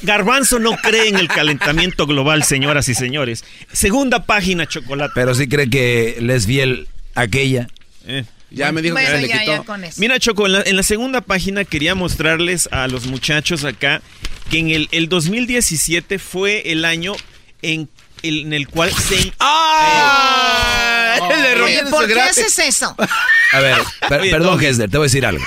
[SPEAKER 10] Garbanzo no cree en el calentamiento global, señoras y señores. Segunda página, Chocolate.
[SPEAKER 5] Pero sí cree que les fiel aquella.
[SPEAKER 3] Eh. Ya me dijo que
[SPEAKER 8] le quitó.
[SPEAKER 10] Mira, Choco, en la, segunda página quería mostrarles a los muchachos acá que en el, el 2017 fue el año en en el cual se...
[SPEAKER 8] ¡Ah! ¿Por qué haces eso?
[SPEAKER 5] A ver, perdón, Hesler, te voy a decir algo.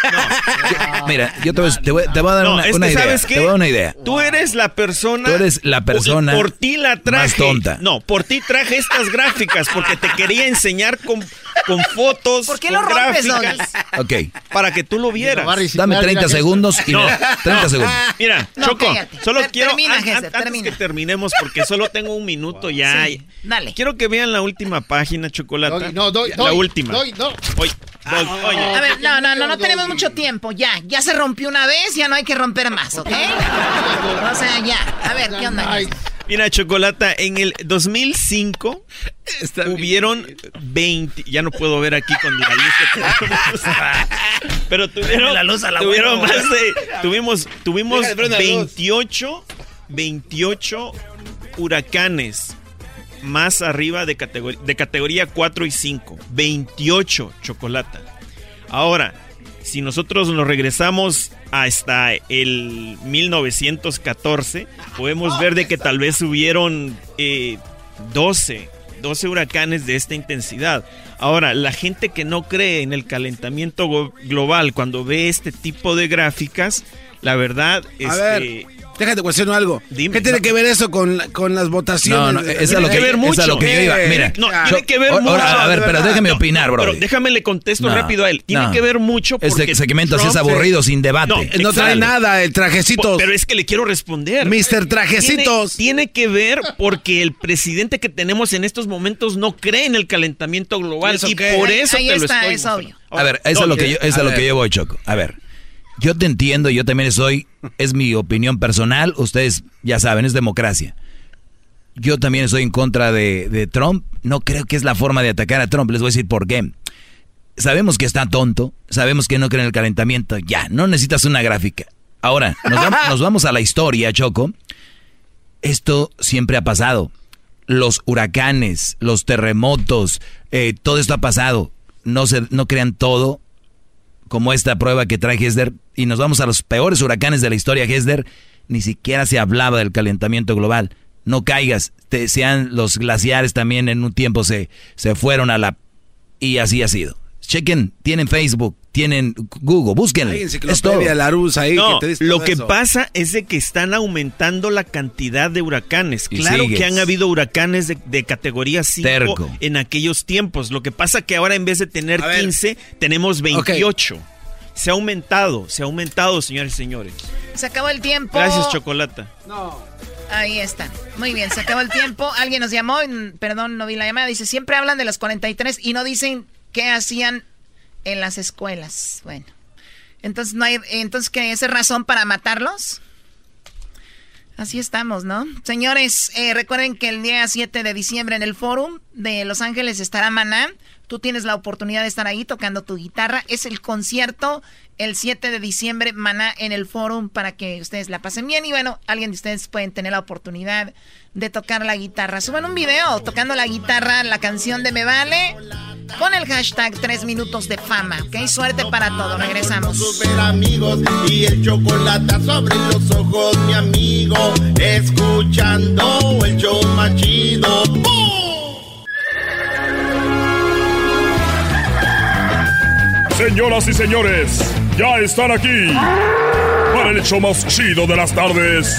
[SPEAKER 5] Mira, yo te voy, te voy, a dar una, idea. Te voy a dar una idea.
[SPEAKER 10] Tú eres la persona...
[SPEAKER 5] Tú eres la persona
[SPEAKER 10] por, ti la traje,
[SPEAKER 5] más tonta.
[SPEAKER 10] No, por ti traje estas gráficas porque te quería enseñar con, con fotos,
[SPEAKER 8] ¿Por qué
[SPEAKER 10] lo
[SPEAKER 8] rompes,
[SPEAKER 10] gráficas.
[SPEAKER 5] Ok.
[SPEAKER 10] Para que tú lo vieras.
[SPEAKER 5] Dame 30 segundos y no, 30 segundos.
[SPEAKER 10] Mira, Choco, solo quiero... antes que terminemos porque solo tengo un minuto ya.
[SPEAKER 8] dale.
[SPEAKER 10] Quiero que vean la última página, Chocolata. No, doy, la última.
[SPEAKER 8] Doy, no. A ver, no, no, no, no tenemos mucho tiempo. Ya, ya se rompió una vez, ya no hay que romper más, ¿ok? O sea, ya. A ver, ¿qué onda?
[SPEAKER 10] Mira, Chocolata, en el 2005 hubieron 20, ya no puedo ver aquí con la luz que pero tuvieron, la luz a la tuvieron más de, tuvimos, tuvimos 28, 28 huracanes más arriba de, categoría, de categoría 4 y 5. 28 Chocolata. Ahora, si nosotros nos regresamos hasta el 1914, podemos ver de que tal vez hubieron 12, eh, 12 huracanes de esta intensidad. Ahora, la gente que no cree en el calentamiento global cuando ve este tipo de gráficas, la verdad, es
[SPEAKER 3] este, Déjate cuestionar algo. ¿Qué tiene que ver eso con, con las votaciones? No, no,
[SPEAKER 5] es a lo que, ver mucho. Es a lo que yo iba. Mira,
[SPEAKER 10] no, tiene que ver mucho.
[SPEAKER 5] a ver, pero déjame opinar, bro. Pero
[SPEAKER 10] déjame le contesto rápido a él. Tiene que ver mucho porque
[SPEAKER 5] Este segmento así es aburrido, sin debate.
[SPEAKER 3] No, trae nada, el trajecitos.
[SPEAKER 10] Pero es que le quiero responder.
[SPEAKER 3] Mister Trajecitos.
[SPEAKER 10] Tiene, que ver porque el presidente que tenemos en estos momentos no cree en el calentamiento global y por eso
[SPEAKER 8] Ahí
[SPEAKER 10] te
[SPEAKER 8] está,
[SPEAKER 10] lo
[SPEAKER 8] es obvio.
[SPEAKER 5] A ver, eso es lo que yo, eso es lo que yo voy, Choco. A ver. Yo te entiendo, yo también soy, es mi opinión personal, ustedes ya saben, es democracia. Yo también estoy en contra de, Trump, no creo que es la forma de atacar a Trump, les voy a decir por qué. Sabemos que está tonto, sabemos que no cree en el calentamiento, ya, no necesitas una gráfica. Ahora, nos vamos, a la historia, Choco. Esto siempre ha pasado. Los huracanes, los terremotos, eh, todo esto ha pasado. No, se, no crean todo como esta prueba que trae Hesder, y nos vamos a los peores huracanes de la historia, Hesder, ni siquiera se hablaba del calentamiento global. No caigas, te, sean los glaciares también en un tiempo se, se fueron a la... Y así ha sido. Chequen, tienen Facebook, tienen Google, búsquenle. Es todo.
[SPEAKER 3] ahí
[SPEAKER 10] no, lo que pasa es de que están aumentando la cantidad de huracanes. claro que han habido huracanes de, categoría 5 en aquellos tiempos. Lo que pasa que ahora en vez de tener 15, tenemos 28. Se ha aumentado, se ha aumentado, señores y señores.
[SPEAKER 8] Se acabó el tiempo.
[SPEAKER 10] Gracias, Chocolata.
[SPEAKER 8] No. Ahí está. Muy bien, se acabó el tiempo. Alguien nos llamó, perdón, no vi la llamada. Dice, siempre hablan de los 43 y no dicen qué hacían en las escuelas. Bueno, entonces no hay, entonces qué es razón para matarlos. Así estamos, ¿no? Señores, eh, recuerden que el día 7 de diciembre en el Forum de Los Ángeles estará Maná. Tú tienes la oportunidad de estar ahí tocando tu guitarra. Es el concierto el 7 de diciembre, Maná en el Forum para que ustedes la pasen bien. Y bueno, alguien de ustedes pueden tener la oportunidad de tocar la guitarra. Suban un video tocando la guitarra, la canción de Me Vale, con el hashtag 3 minutos de fama. Ok, suerte para todo. Regresamos.
[SPEAKER 1] Super amigos y el chocolate sobre los ojos, mi amigo. Escuchando el show machido.
[SPEAKER 2] Señoras y señores, ya están aquí para el show más chido de las tardes.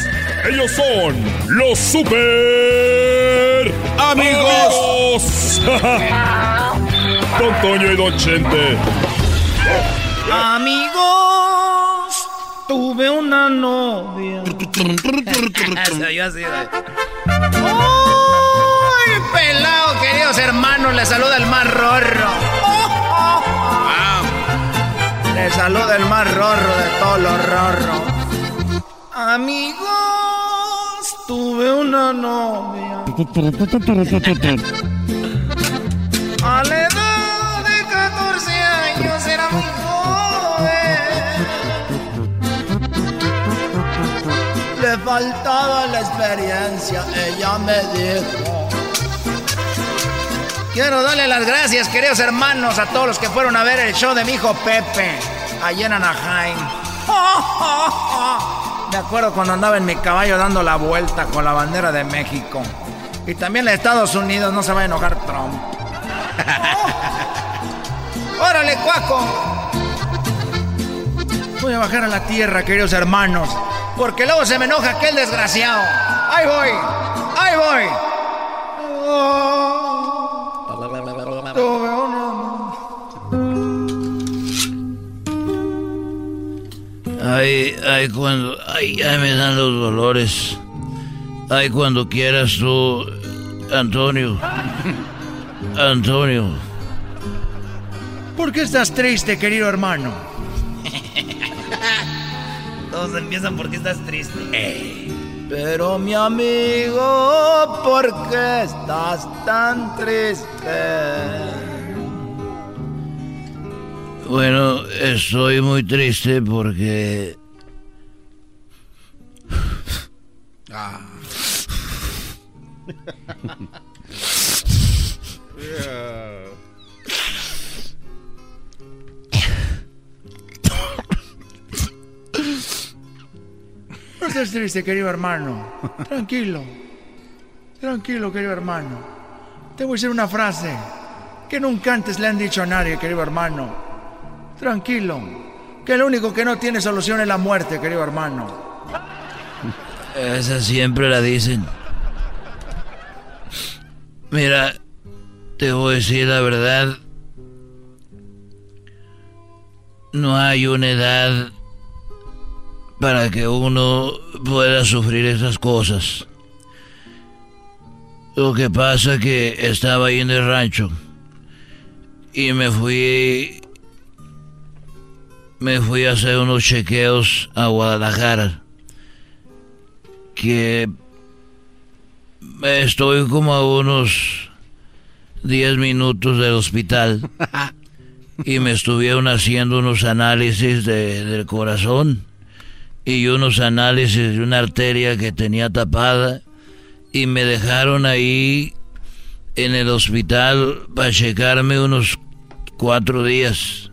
[SPEAKER 2] Ellos son los super amigos. Don Toño y Don Chente.
[SPEAKER 8] Amigos, tuve una novia. ¡Uy, pelado, queridos hermanos! Le saluda el más rorro. Le saluda el más rorro de todos los rorros. Amigos, tuve una novia. A faltaba la experiencia, ella me dijo. Quiero darle las gracias, queridos hermanos, a todos los que fueron a ver el show de mi hijo Pepe, allá en Anaheim. Me acuerdo cuando andaba en mi caballo dando la vuelta con la bandera de México. Y también de Estados Unidos, no se va a enojar Trump. ¡Órale, cuaco! Voy a bajar a la tierra, queridos hermanos, porque luego se me enoja aquel desgraciado. ¡Ahí voy! ¡Ahí voy!
[SPEAKER 11] Ay, ay, cuando. Ay, ya me dan los dolores. Ay, cuando quieras tú, Antonio. Antonio.
[SPEAKER 8] ¿Por qué estás triste, querido hermano? Todos empiezan porque estás triste.
[SPEAKER 11] Pero mi amigo, ¿por qué estás tan triste? Bueno, estoy muy triste porque... Ah.
[SPEAKER 12] No estés triste, querido hermano. Tranquilo. Tranquilo, querido hermano. Te voy a decir una frase que nunca antes le han dicho a nadie, querido hermano. Tranquilo. Que lo único que no tiene solución es la muerte, querido hermano.
[SPEAKER 11] Esa siempre la dicen. Mira, te voy a decir la verdad. No hay una edad para que uno pueda sufrir esas cosas. Lo que pasa es que estaba ahí en el rancho y me fui me fui a hacer unos chequeos a Guadalajara que estoy como a unos 10 minutos del hospital y me estuvieron haciendo unos análisis del corazón y unos análisis de una arteria que tenía tapada y me dejaron ahí en el hospital para checarme unos cuatro días.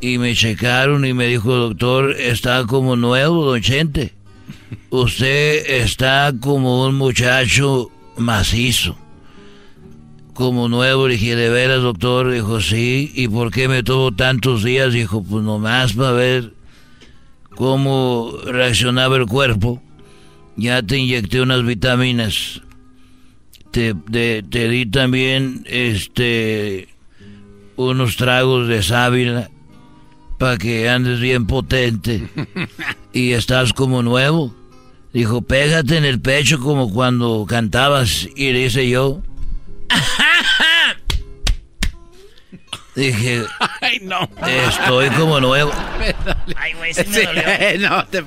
[SPEAKER 11] Y me checaron y me dijo, doctor, está como nuevo, don Chente. Usted está como un muchacho macizo. Como nuevo, le dije, ¿de veras, doctor? Dijo, sí. ¿Y por qué me tuvo tantos días? Dijo, pues nomás para ver cómo reaccionaba el cuerpo. Ya te inyecté unas vitaminas. Te, te, di también este unos tragos de sábila para que andes bien potente y estás como nuevo. Dijo, pégate en el pecho como cuando cantabas y le hice yo. Dije,
[SPEAKER 3] Ay, no.
[SPEAKER 11] Estoy como nuevo.
[SPEAKER 4] Ay, güey, sí me dolió.
[SPEAKER 3] no te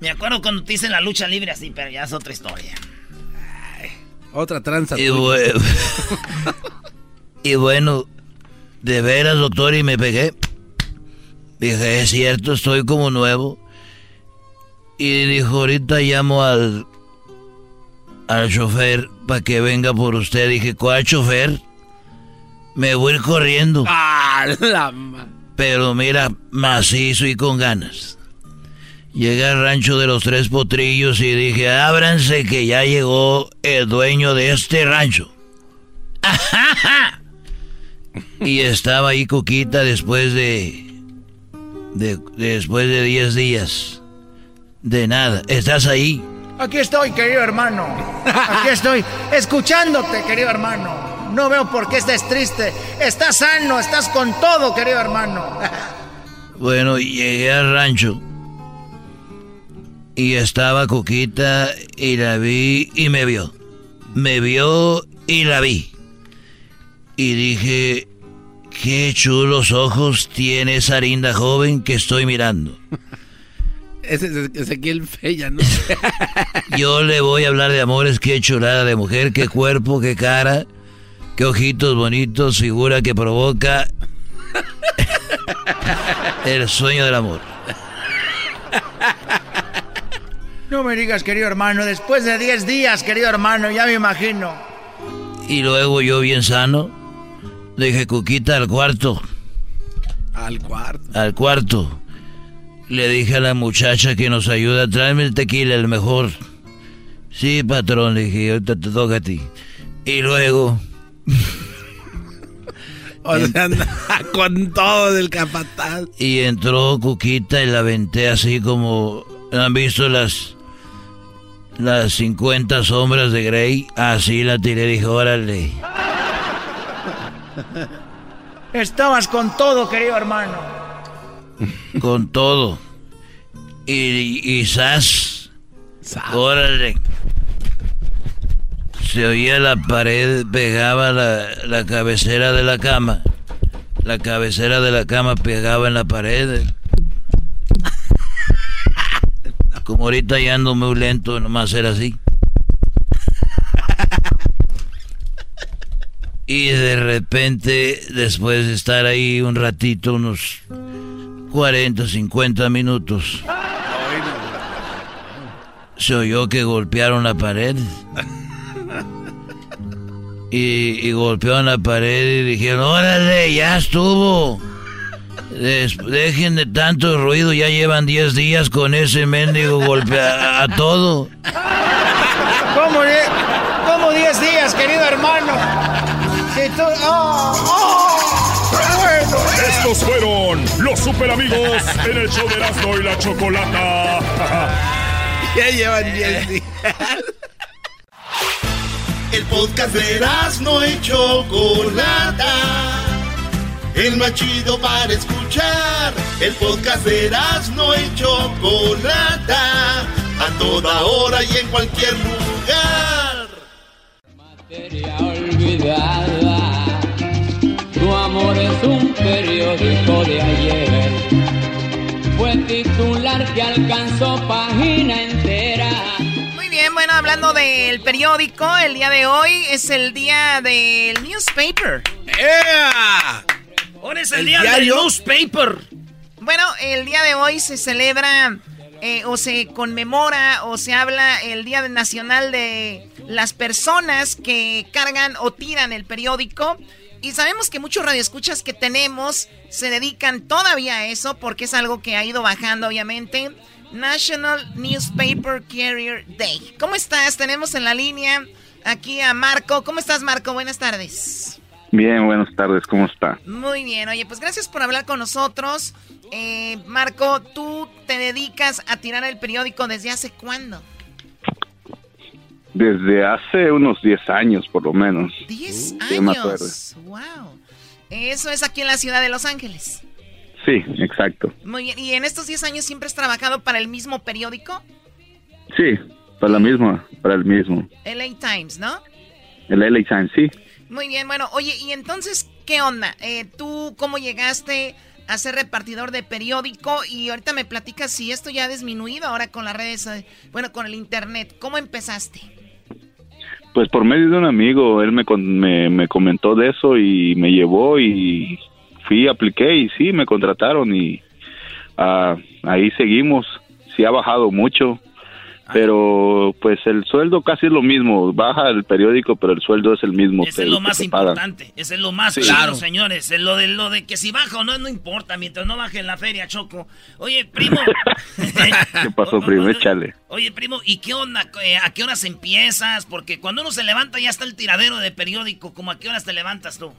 [SPEAKER 4] Me acuerdo cuando te hice la lucha libre así, pero ya es otra historia.
[SPEAKER 3] otra tranza.
[SPEAKER 11] Y, bueno, y bueno, de veras, doctor, y me pegué. Dije, es cierto, estoy como nuevo. Y dijo, ahorita llamo al, al chofer para que venga por usted. Dije, ¿cuál chofer? Me voy a ir corriendo.
[SPEAKER 3] Ah,
[SPEAKER 11] Pero mira, macizo y con ganas. Llegué al rancho de los tres potrillos y dije, ábranse que ya llegó el dueño de este rancho. y estaba ahí Coquita después de, de después de 10 días. De nada. ¿Estás ahí?
[SPEAKER 12] Aquí estoy, querido hermano. Aquí estoy, escuchándote, querido hermano. No veo por qué estés triste. Estás sano, estás con todo, querido hermano.
[SPEAKER 11] Bueno, llegué al rancho. Y estaba Coquita y la vi y me vio. Me vio y la vi. Y dije, qué chulos ojos tiene esa linda joven que estoy mirando.
[SPEAKER 3] Ese es Ezequiel Fella, ¿no?
[SPEAKER 11] Yo le voy a hablar de amores, qué chulada de mujer, qué cuerpo, qué cara, qué ojitos bonitos, figura que provoca el sueño del amor.
[SPEAKER 12] No me digas, querido hermano, después de 10 días, querido hermano, ya me imagino.
[SPEAKER 11] Y luego yo bien sano, le dije, Cuquita, al cuarto.
[SPEAKER 3] Al cuarto.
[SPEAKER 11] Al cuarto. Le dije a la muchacha que nos ayuda, tráeme el tequila, el mejor. Sí, patrón, le dije, ahorita te toca a ti. Y luego...
[SPEAKER 3] o sea, con todo del capataz.
[SPEAKER 11] Y entró Cuquita y la aventé así como... ¿Han visto las... Las 50 sombras de Grey? Así la tiré, dije, órale.
[SPEAKER 12] Estabas con todo, querido hermano.
[SPEAKER 11] Con todo. Y, y sas. Órale. Se oía la pared, pegaba la, la cabecera de la cama. La cabecera de la cama pegaba en la pared. como ahorita ya ando muy lento, nomás era así. Y de repente, después de estar ahí un ratito, unos 40, 50 minutos, se oyó que golpearon la pared. Y, golpearon la pared y dijeron, órale, ya estuvo. dejen de tanto ruido, ya llevan 10 días con ese mendigo golpe a, todo.
[SPEAKER 12] ¿Cómo, ¿Cómo 10 días, querido hermano? Oh, oh.
[SPEAKER 2] Estos fueron los super amigos en el show de Erasmo y la Chocolata.
[SPEAKER 3] ya llevan 10 días.
[SPEAKER 1] El podcast de no y Chocolata. El más chido para escuchar. El podcast de no y Chocolata. A toda hora y en cualquier lugar.
[SPEAKER 6] Materia olvidada. Que alcanzó página entera
[SPEAKER 8] bien, bueno, hablando del periódico, el día de hoy es el día del newspaper.
[SPEAKER 4] ¡Yeah! Hoy es el, día del newspaper.
[SPEAKER 8] Bueno, el día de hoy se celebra eh, o se conmemora o se habla el Día Nacional de las personas que cargan o tiran el periódico. Y sabemos que muchos radioescuchas que tenemos se dedican todavía a eso porque es algo que ha ido bajando, obviamente. National Newspaper Carrier Day. ¿Cómo estás? Tenemos en la línea aquí a Marco. ¿Cómo estás, Marco? Buenas tardes.
[SPEAKER 13] Bien, buenas tardes. ¿Cómo está?
[SPEAKER 8] Muy bien. Oye, pues gracias por hablar con nosotros. Eh, Marco, ¿tú te dedicas a tirar el periódico desde hace cuándo?
[SPEAKER 13] Desde hace unos 10 años, por lo menos.
[SPEAKER 8] 10 años. Wow. Eso es aquí en la ciudad de Los Ángeles.
[SPEAKER 13] Sí, exacto.
[SPEAKER 8] Muy bien. ¿Y en estos 10 años siempre has trabajado para el mismo periódico?
[SPEAKER 13] Sí, para la misma, para el mismo.
[SPEAKER 8] LA Times, ¿no?
[SPEAKER 13] El LA Times, sí.
[SPEAKER 8] Muy bien, bueno, oye, y entonces, ¿qué onda? Eh, ¿Tú cómo llegaste a ser repartidor de periódico? Y ahorita me platicas si esto ya ha disminuido ahora con las redes, eh, bueno, con el internet. ¿Cómo empezaste?
[SPEAKER 13] Pues por medio de un amigo, él me, me, me comentó de eso y me llevó y fui, apliqué y sí, me contrataron y ah, ahí seguimos. Sí ha bajado mucho, pero pues el sueldo casi es lo mismo. Baja el periódico, pero el sueldo es el mismo.
[SPEAKER 4] Ese es lo más importante, ese es lo más claro, señores. Lo de, lo de que si baja o no, no importa, mientras no baje en la feria, Choco. Oye, primo.
[SPEAKER 13] ¿Qué pasó, primo? Échale.
[SPEAKER 4] Oye, primo, ¿y qué onda? Eh, ¿A qué horas empiezas? Porque cuando uno se levanta ya está el tiradero de periódico. ¿Cómo a qué horas te levantas tú?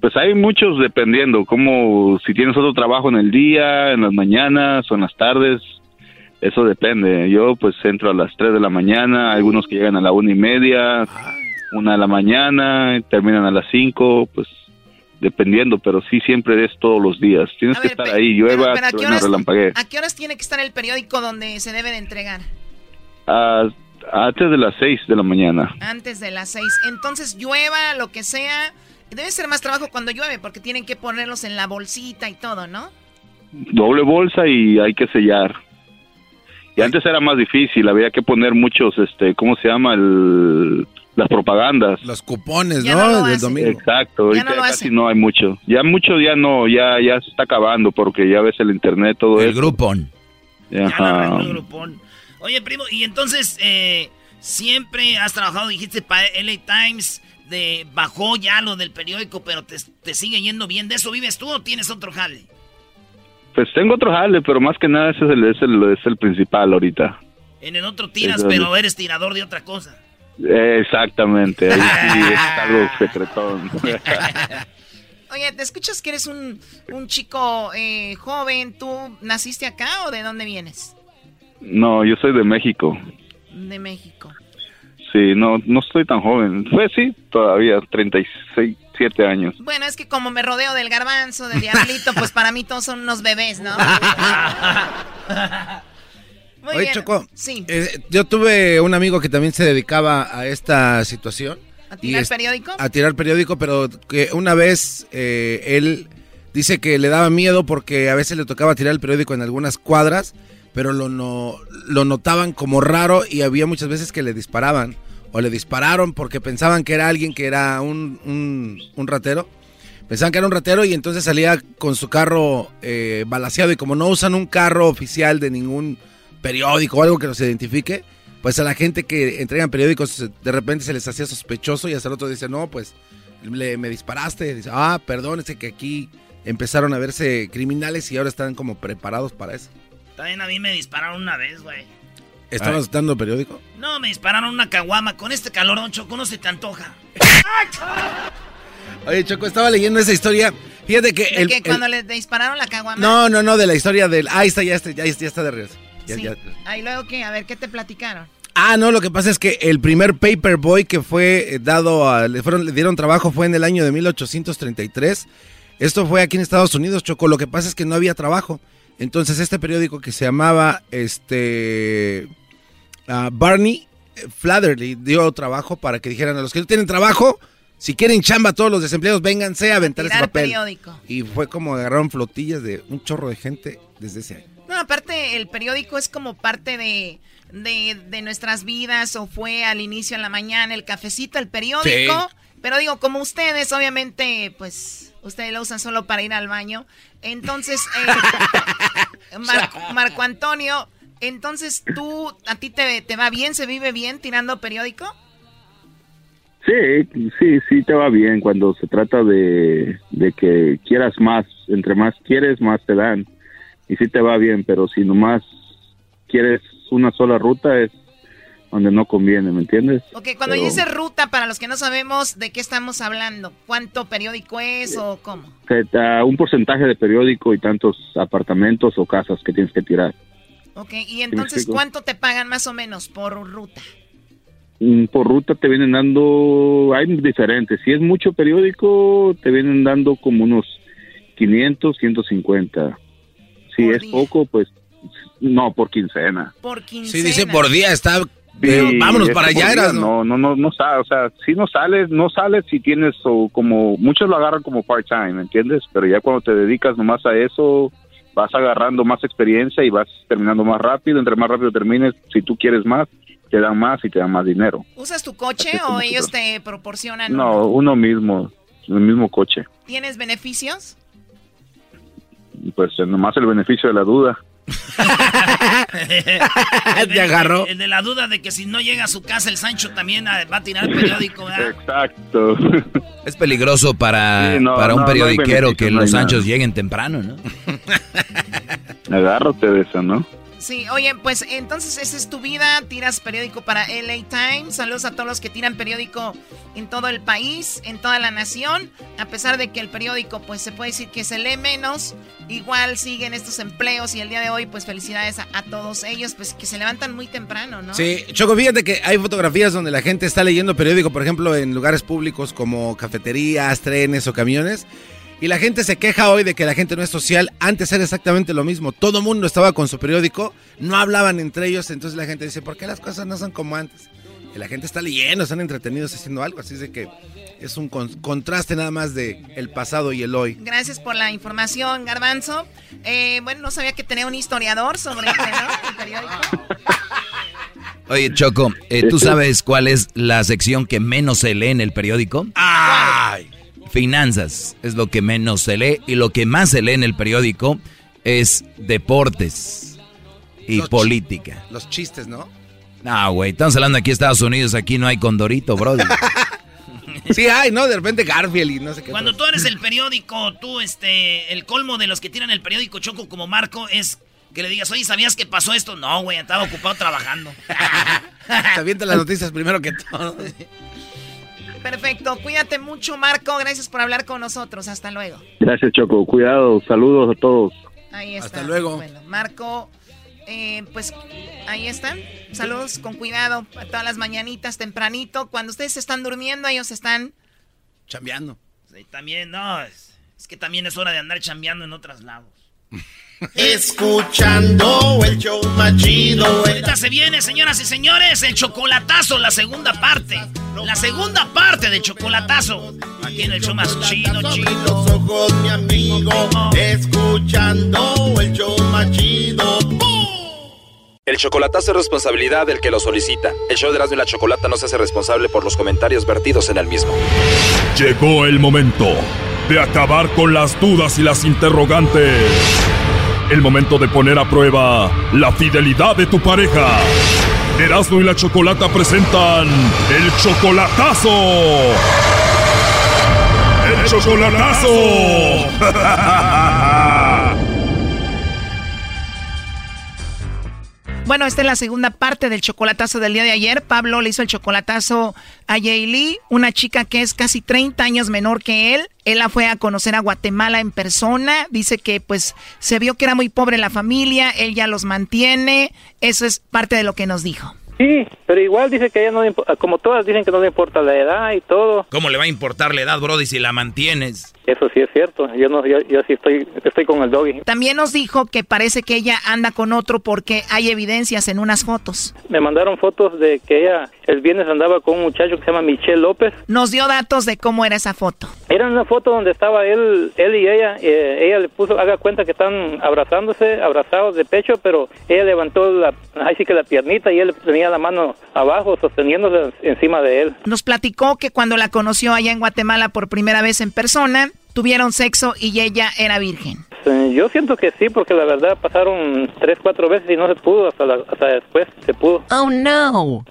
[SPEAKER 13] Pues hay muchos dependiendo, como si tienes otro trabajo en el día, en las mañanas o en las tardes, eso depende. Yo pues entro a las 3 de la mañana, algunos que llegan a la una y media, una de la mañana, terminan a las 5, pues dependiendo, pero sí siempre es todos los días. Tienes que estar ahí, llueva,
[SPEAKER 8] pero, ¿a, qué horas, ¿a qué horas tiene que estar el periódico donde se debe de entregar?
[SPEAKER 13] antes de las 6 de la mañana.
[SPEAKER 8] Antes de las 6. Entonces llueva, lo que sea, Debe ser más trabajo cuando llueve porque tienen que ponerlos en la bolsita y todo, ¿no?
[SPEAKER 13] Doble bolsa y hay que sellar. Y antes era más difícil, había que poner muchos, este, ¿cómo se llama? las propagandas.
[SPEAKER 3] Los cupones, ¿no?
[SPEAKER 13] Del domingo. Exacto, ahorita casi no hay mucho. Ya mucho ya no, ya ya se está acabando porque ya ves el internet, todo
[SPEAKER 3] eso. El grupón.
[SPEAKER 4] Ajá. El grupón. Oye, primo, y entonces, eh, siempre has trabajado, dijiste, para LA Times, de bajó ya lo del periódico, pero te, sigue yendo bien. ¿De eso vives tú o tienes otro jale?
[SPEAKER 13] Pues tengo otro jale, pero más que nada ese es el, es el, es el principal ahorita.
[SPEAKER 4] En el otro tiras, pero eres tirador de otra cosa.
[SPEAKER 13] Exactamente, ahí sí es algo secretón.
[SPEAKER 8] Oye, ¿te escuchas que eres un, un chico eh, joven? ¿Tú naciste acá o de dónde vienes?
[SPEAKER 13] No, yo soy de México.
[SPEAKER 8] De México.
[SPEAKER 13] Sí, no, no estoy tan joven. Pues sí, todavía 36, 7 años.
[SPEAKER 8] Bueno, es que como me rodeo del garbanzo, del diablito, pues para mí todos son unos bebés, ¿no?
[SPEAKER 3] Muy Oye, Choco, sí. Eh, yo tuve un amigo que también se dedicaba a esta situación.
[SPEAKER 8] ¿A tirar periódico?
[SPEAKER 3] A tirar periódico, pero que una vez eh, él dice que le daba miedo porque a veces le tocaba tirar el periódico en algunas cuadras pero lo, no, lo notaban como raro y había muchas veces que le disparaban o le dispararon porque pensaban que era alguien que era un, un, ratero. Pensaban que era un ratero y entonces salía con su carro eh, balaseado y como no usan un carro oficial de ningún periódico o algo que los identifique, pues a la gente que entregan periódicos de repente se les hacía sospechoso y hasta el otro dice, no, pues le, me disparaste. Ah, perdón, que aquí empezaron a verse criminales y ahora están como preparados para eso.
[SPEAKER 4] También a mí me dispararon una vez, güey.
[SPEAKER 3] ¿Estabas dando periódico?
[SPEAKER 4] No, me dispararon una caguama. Con este calorón, Choco, no se te antoja.
[SPEAKER 3] Oye, Choco, estaba leyendo esa historia. Fíjate que...
[SPEAKER 8] ¿De que cuando le dispararon la caguama?
[SPEAKER 3] No, no, no, de la historia del... Ahí está, ya está, ya, está de ríos.
[SPEAKER 8] sí. Ahí luego, ¿qué? A ver, ¿qué te platicaron?
[SPEAKER 3] Ah, no, lo que pasa es que el primer Paperboy que fue eh, dado a, le, fueron, le dieron trabajo fue en el año de 1833. Esto fue aquí en Estados Unidos, Choco. Lo que pasa es que no había trabajo. Entonces este periódico que se llamaba este uh, Barney Flatherly dio trabajo para que dijeran a los que no tienen trabajo, si quieren chamba todos los desempleados, vénganse a aventar ese papel.
[SPEAKER 8] Periódico.
[SPEAKER 3] Y fue como agarraron flotillas de un chorro de gente desde ese año.
[SPEAKER 8] No, aparte el periódico es como parte de de, nuestras vidas o fue al inicio en la mañana el cafecito, el periódico. Pero digo, como ustedes, obviamente, pues ustedes lo usan solo para ir al baño. Entonces, eh, Marco, Antonio, entonces tú, ¿a ti te, te va bien? ¿Se vive bien tirando periódico?
[SPEAKER 13] Sí, sí, sí te va bien cuando se trata de, de que quieras más. Entre más quieres, más te dan. Y sí te va bien, pero si nomás quieres una sola ruta es donde no conviene, ¿me entiendes?
[SPEAKER 8] Ok, cuando dice ruta, para los que no sabemos de qué estamos hablando, ¿cuánto periódico es o cómo?
[SPEAKER 13] un porcentaje de periódico y tantos apartamentos o casas que tienes que tirar.
[SPEAKER 8] Ok, y entonces, ¿cuánto te pagan más o menos por ruta?
[SPEAKER 13] Mm, por ruta te vienen dando, hay diferentes. Si es mucho periódico, te vienen dando como unos 500, 150. Si es poco, pues no, por quincena.
[SPEAKER 8] Por quincena.
[SPEAKER 3] Sí, dice por día, está... vámonos para allá, era,
[SPEAKER 13] ¿no? No, no, no, sale, o sea, si no sales, no sales si tienes o como, muchos lo agarran como part-time, ¿me entiendes? Pero ya cuando te dedicas nomás a eso, vas agarrando más experiencia y vas terminando más rápido, entre más rápido termines, si tú quieres más, te dan más y te dan más dinero.
[SPEAKER 8] ¿Usas tu coche o ellos te proporcionan?
[SPEAKER 13] No, uno mismo, el mismo coche.
[SPEAKER 8] ¿Tienes beneficios?
[SPEAKER 13] Pues nomás el beneficio de la duda.
[SPEAKER 3] Te agarró.
[SPEAKER 4] El de la duda de que si no llega a su casa el Sancho también va a tirar el periódico, ¿verdad?
[SPEAKER 13] Exacto.
[SPEAKER 5] Es peligroso para, para un periodiquero que los Sanchos lleguen temprano, ¿no?
[SPEAKER 13] Agárrate de eso, ¿no?
[SPEAKER 8] Sí, oye, pues entonces esa es tu vida, tiras periódico para LA Times. Saludos a todos los que tiran periódico en todo el país, en toda la nación. A pesar de que el periódico, pues se puede decir que se lee menos, igual siguen estos empleos y el día de hoy, pues felicidades a, todos ellos, pues que se levantan muy temprano, ¿no?
[SPEAKER 3] Sí, Choco, fíjate que hay fotografías donde la gente está leyendo periódico, por ejemplo, en lugares públicos como cafeterías, trenes o camiones. Y la gente se queja hoy de que la gente no es social. Antes era exactamente lo mismo. Todo mundo estaba con su periódico, no hablaban entre ellos. Entonces la gente dice, ¿por qué las cosas no son como antes? Y la gente está leyendo, están entretenidos haciendo algo. Así de que es un contraste nada más de el pasado y el hoy.
[SPEAKER 8] Gracias por la información, Garbanzo. Eh, bueno, no sabía que tenía un historiador sobre este, el periódico.
[SPEAKER 5] Oye, Choco, eh, ¿tú sabes cuál es la sección que menos se lee en el periódico?
[SPEAKER 3] ¡Ay!
[SPEAKER 5] Finanzas es lo que menos se lee y lo que más se lee en el periódico es deportes y política.
[SPEAKER 3] los chistes, ¿no?
[SPEAKER 5] No, güey, estamos hablando aquí de Estados Unidos, aquí no hay condorito, brother.
[SPEAKER 3] sí hay, ¿no? De repente Garfield y no sé qué.
[SPEAKER 4] Cuando tú eres el periódico, tú, este, el colmo de los que tiran el periódico Choco como Marco es que le digas, oye, ¿sabías que pasó esto? No, güey, estaba ocupado trabajando.
[SPEAKER 3] Te avienta las noticias primero que todo.
[SPEAKER 8] Perfecto, cuídate mucho Marco, gracias por hablar con nosotros, hasta luego.
[SPEAKER 13] Gracias Choco, cuidado, saludos a todos.
[SPEAKER 8] Ahí está.
[SPEAKER 3] Hasta luego.
[SPEAKER 8] Bueno, Marco, eh, pues ahí están, saludos con cuidado a todas las mañanitas tempranito, cuando ustedes están durmiendo ellos están...
[SPEAKER 3] Chambeando.
[SPEAKER 4] Sí, también, no, es, es que también es hora de andar chambeando en otros lados.
[SPEAKER 1] Escuchando el show machido.
[SPEAKER 4] Ahorita se viene, señoras y señores, el chocolatazo, la segunda parte. La segunda parte del chocolatazo. Aquí en el show más chido, chido.
[SPEAKER 1] Los ojos, mi amigo. Escuchando el show machido.
[SPEAKER 14] El chocolatazo es responsabilidad del que lo solicita. El show de Erasmo y la Chocolata no se hace responsable por los comentarios vertidos en el mismo.
[SPEAKER 2] Llegó el momento de acabar con las dudas y las interrogantes. El momento de poner a prueba la fidelidad de tu pareja. Erasmo y la Chocolata presentan el chocolatazo. El chocolatazo.
[SPEAKER 8] Bueno, esta es la segunda parte del chocolatazo del día de ayer. Pablo le hizo el chocolatazo a Lee, una chica que es casi 30 años menor que él. Él la fue a conocer a Guatemala en persona. Dice que pues se vio que era muy pobre la familia, él ya los mantiene. Eso es parte de lo que nos dijo.
[SPEAKER 15] Sí, pero igual dice que ella no como todas dicen que no le importa la edad y todo.
[SPEAKER 5] ¿Cómo le va a importar la edad, Brody, si la mantienes?
[SPEAKER 15] Eso sí es cierto. Yo no, yo, sí estoy, estoy con el doggy.
[SPEAKER 8] También nos dijo que parece que ella anda con otro porque hay evidencias en unas fotos.
[SPEAKER 15] Me mandaron fotos de que ella el viernes andaba con un muchacho que se llama Michelle López.
[SPEAKER 8] Nos dio datos de cómo era esa foto.
[SPEAKER 15] Era una foto donde estaba él, él y ella. Eh, ella le puso, haga cuenta que están abrazándose, abrazados de pecho, pero ella levantó la, ahí sí que la piernita y él tenía la mano abajo sosteniéndose encima de él.
[SPEAKER 8] Nos platicó que cuando la conoció allá en Guatemala por primera vez en persona, tuvieron sexo y ella era virgen.
[SPEAKER 15] Yo siento que sí, porque la verdad pasaron tres, cuatro veces y no se pudo, hasta, hasta después se pudo.
[SPEAKER 8] Oh, no.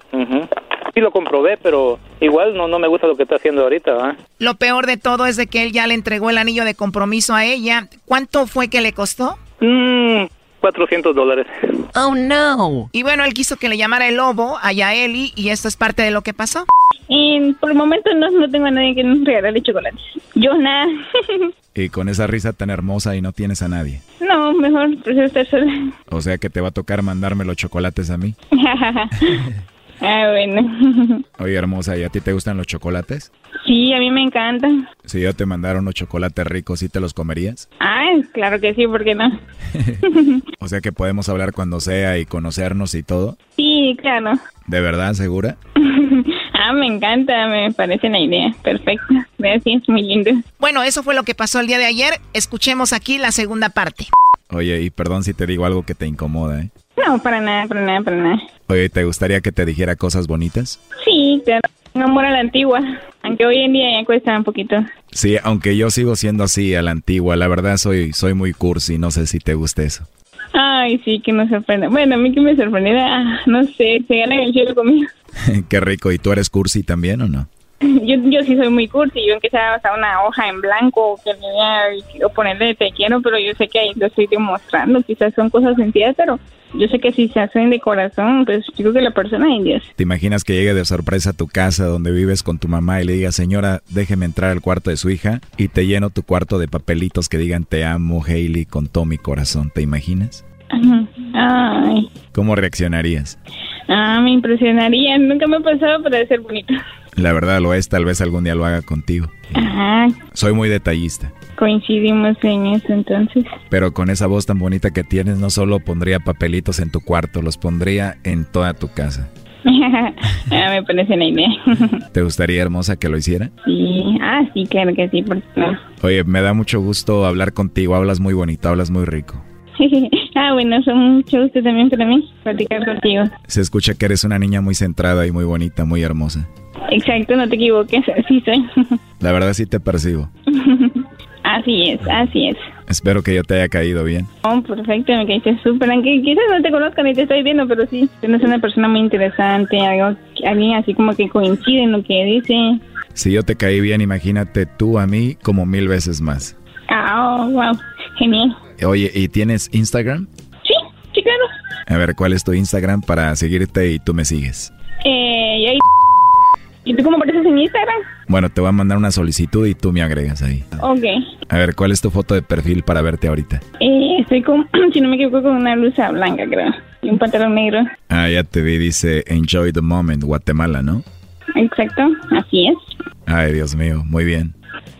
[SPEAKER 15] Sí lo comprobé, pero igual no, no me gusta lo que está haciendo ahorita.
[SPEAKER 8] Lo peor de todo es de que él ya le entregó el anillo de compromiso a ella. ¿Cuánto fue que le costó?
[SPEAKER 15] Mmm, 400 dólares.
[SPEAKER 8] Oh, no. Y bueno, él quiso que le llamara el lobo a Yaeli y esto es parte de lo que pasó.
[SPEAKER 16] Y por el momento no, no tengo a nadie que nos regale chocolate. Yo nada.
[SPEAKER 17] y con esa risa tan hermosa y no tienes a nadie.
[SPEAKER 16] No, mejor prefiero estar sola.
[SPEAKER 17] O sea que te va a tocar mandarme los chocolates a mí.
[SPEAKER 16] Ah, bueno.
[SPEAKER 17] Oye, hermosa, ¿y a ti te gustan los chocolates?
[SPEAKER 16] Sí, a mí me encantan.
[SPEAKER 17] Si yo te mandara unos chocolates ricos, ¿sí te los comerías?
[SPEAKER 16] Ah, claro que sí, ¿por qué no?
[SPEAKER 17] o sea que podemos hablar cuando sea y conocernos y todo.
[SPEAKER 16] Sí, claro.
[SPEAKER 17] ¿De verdad, segura?
[SPEAKER 16] ah, me encanta, me parece una idea perfecta. Gracias, muy lindo.
[SPEAKER 8] Bueno, eso fue lo que pasó el día de ayer. Escuchemos aquí la segunda parte.
[SPEAKER 17] Oye, y perdón si te digo algo que te incomoda, ¿eh?
[SPEAKER 16] No, para nada, para nada, para nada.
[SPEAKER 17] Oye, ¿te gustaría que te dijera cosas bonitas?
[SPEAKER 16] Sí, claro. Un amor a la antigua, aunque hoy en día ya cuesta un poquito.
[SPEAKER 17] Sí, aunque yo sigo siendo así a la antigua, la verdad soy soy muy cursi, no sé si te guste eso.
[SPEAKER 16] Ay, sí, que me sorprenda. Bueno, a mí que me sorprendiera, ah, no sé, se gana el cielo conmigo.
[SPEAKER 17] Qué rico, ¿y tú eres cursi también o no?
[SPEAKER 16] Yo, yo sí soy muy cursi, yo sea hasta una hoja en blanco que me o ponerle te quiero, pero yo sé que ahí lo estoy demostrando, quizás son cosas sencillas, pero yo sé que si se hacen de corazón, pues yo creo que la persona es Dios.
[SPEAKER 17] ¿Te imaginas que llegue de sorpresa a tu casa donde vives con tu mamá y le diga, señora, déjeme entrar al cuarto de su hija y te lleno tu cuarto de papelitos que digan te amo, Hailey, con todo mi corazón? ¿Te imaginas?
[SPEAKER 16] Ay.
[SPEAKER 17] ¿Cómo reaccionarías?
[SPEAKER 16] Ah, me impresionaría. Nunca me ha pasado, pero debe ser bonito.
[SPEAKER 17] La verdad lo es, tal vez algún día lo haga contigo.
[SPEAKER 16] Ajá.
[SPEAKER 17] Soy muy detallista.
[SPEAKER 16] Coincidimos en eso entonces.
[SPEAKER 17] Pero con esa voz tan bonita que tienes, no solo pondría papelitos en tu cuarto, los pondría en toda tu casa.
[SPEAKER 16] ah, me parece una idea.
[SPEAKER 17] ¿Te gustaría, hermosa, que lo hiciera?
[SPEAKER 16] Sí, ah, sí, claro que sí, por
[SPEAKER 17] Oye, me da mucho gusto hablar contigo, hablas muy bonito, hablas muy rico.
[SPEAKER 16] ah, bueno, son mucho gusto también para mí platicar contigo.
[SPEAKER 17] Se escucha que eres una niña muy centrada y muy bonita, muy hermosa.
[SPEAKER 16] Exacto, no te equivoques, así soy.
[SPEAKER 17] La verdad sí te percibo.
[SPEAKER 16] Así es, así es.
[SPEAKER 17] Espero que yo te haya caído bien.
[SPEAKER 16] Oh, perfecto, me caíste súper. Aunque quizás no te conozca ni te estoy viendo, pero sí, eres una persona muy interesante, algo, alguien así como que coincide en lo que dice.
[SPEAKER 17] Si yo te caí bien, imagínate tú a mí como mil veces más.
[SPEAKER 16] Ah, oh, wow, genial.
[SPEAKER 17] Oye, ¿y tienes Instagram?
[SPEAKER 16] Sí, sí, claro.
[SPEAKER 17] A ver, ¿cuál es tu Instagram para seguirte y tú me sigues?
[SPEAKER 16] Eh, ¿Y tú cómo apareces en Instagram?
[SPEAKER 17] Bueno, te voy a mandar una solicitud y tú me agregas ahí.
[SPEAKER 16] Ok.
[SPEAKER 17] A ver, ¿cuál es tu foto de perfil para verte ahorita?
[SPEAKER 16] Eh, estoy con, si no me equivoco, con una blusa blanca, creo. Y un pantalón negro.
[SPEAKER 17] Ah, ya te vi, dice Enjoy the Moment, Guatemala, ¿no?
[SPEAKER 16] Exacto, así es.
[SPEAKER 17] Ay, Dios mío, muy bien.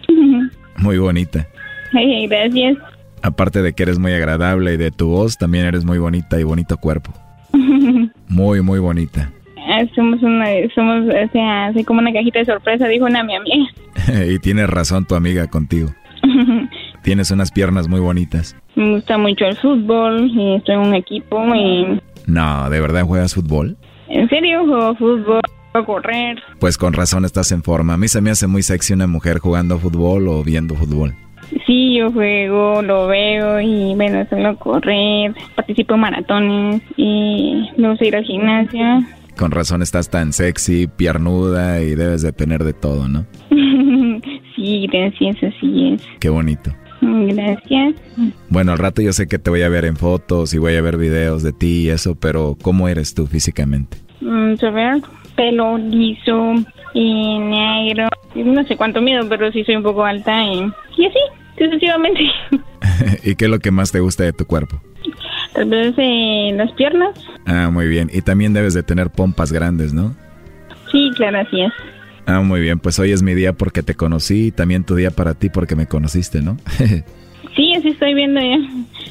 [SPEAKER 17] muy bonita.
[SPEAKER 16] Ay, gracias.
[SPEAKER 17] Aparte de que eres muy agradable y de tu voz, también eres muy bonita y bonito cuerpo. muy, muy bonita.
[SPEAKER 16] Ah, somos una, somos, o sea, así como una cajita de sorpresa, dijo una mi amiga.
[SPEAKER 17] y tienes razón tu amiga contigo. tienes unas piernas muy bonitas.
[SPEAKER 16] Me gusta mucho el fútbol y estoy en un equipo y...
[SPEAKER 17] No, ¿de verdad juegas fútbol?
[SPEAKER 16] ¿En serio juego fútbol? A correr.
[SPEAKER 17] Pues con razón estás en forma. A mí se me hace muy sexy una mujer jugando fútbol o viendo fútbol.
[SPEAKER 16] Sí, yo juego, lo veo y bueno, suelo correr, participo en maratones y me gusta ir al gimnasio.
[SPEAKER 17] Con razón estás tan sexy, piernuda y debes de tener de todo, ¿no?
[SPEAKER 16] sí, gracias, así es.
[SPEAKER 17] Qué bonito.
[SPEAKER 16] Gracias.
[SPEAKER 17] Bueno, al rato yo sé que te voy a ver en fotos y voy a ver videos de ti y eso, pero ¿cómo eres tú físicamente?
[SPEAKER 16] Mm, a ver, pelo liso y negro. No sé cuánto miedo, pero sí soy un poco alta y, y así, sucesivamente.
[SPEAKER 17] ¿Y qué es lo que más te gusta de tu cuerpo?
[SPEAKER 16] Tal vez eh, las piernas.
[SPEAKER 17] Ah, muy bien. Y también debes de tener pompas grandes, ¿no?
[SPEAKER 16] Sí, claro, así es.
[SPEAKER 17] Ah, muy bien. Pues hoy es mi día porque te conocí y también tu día para ti porque me conociste, ¿no?
[SPEAKER 16] sí, así estoy viendo ya.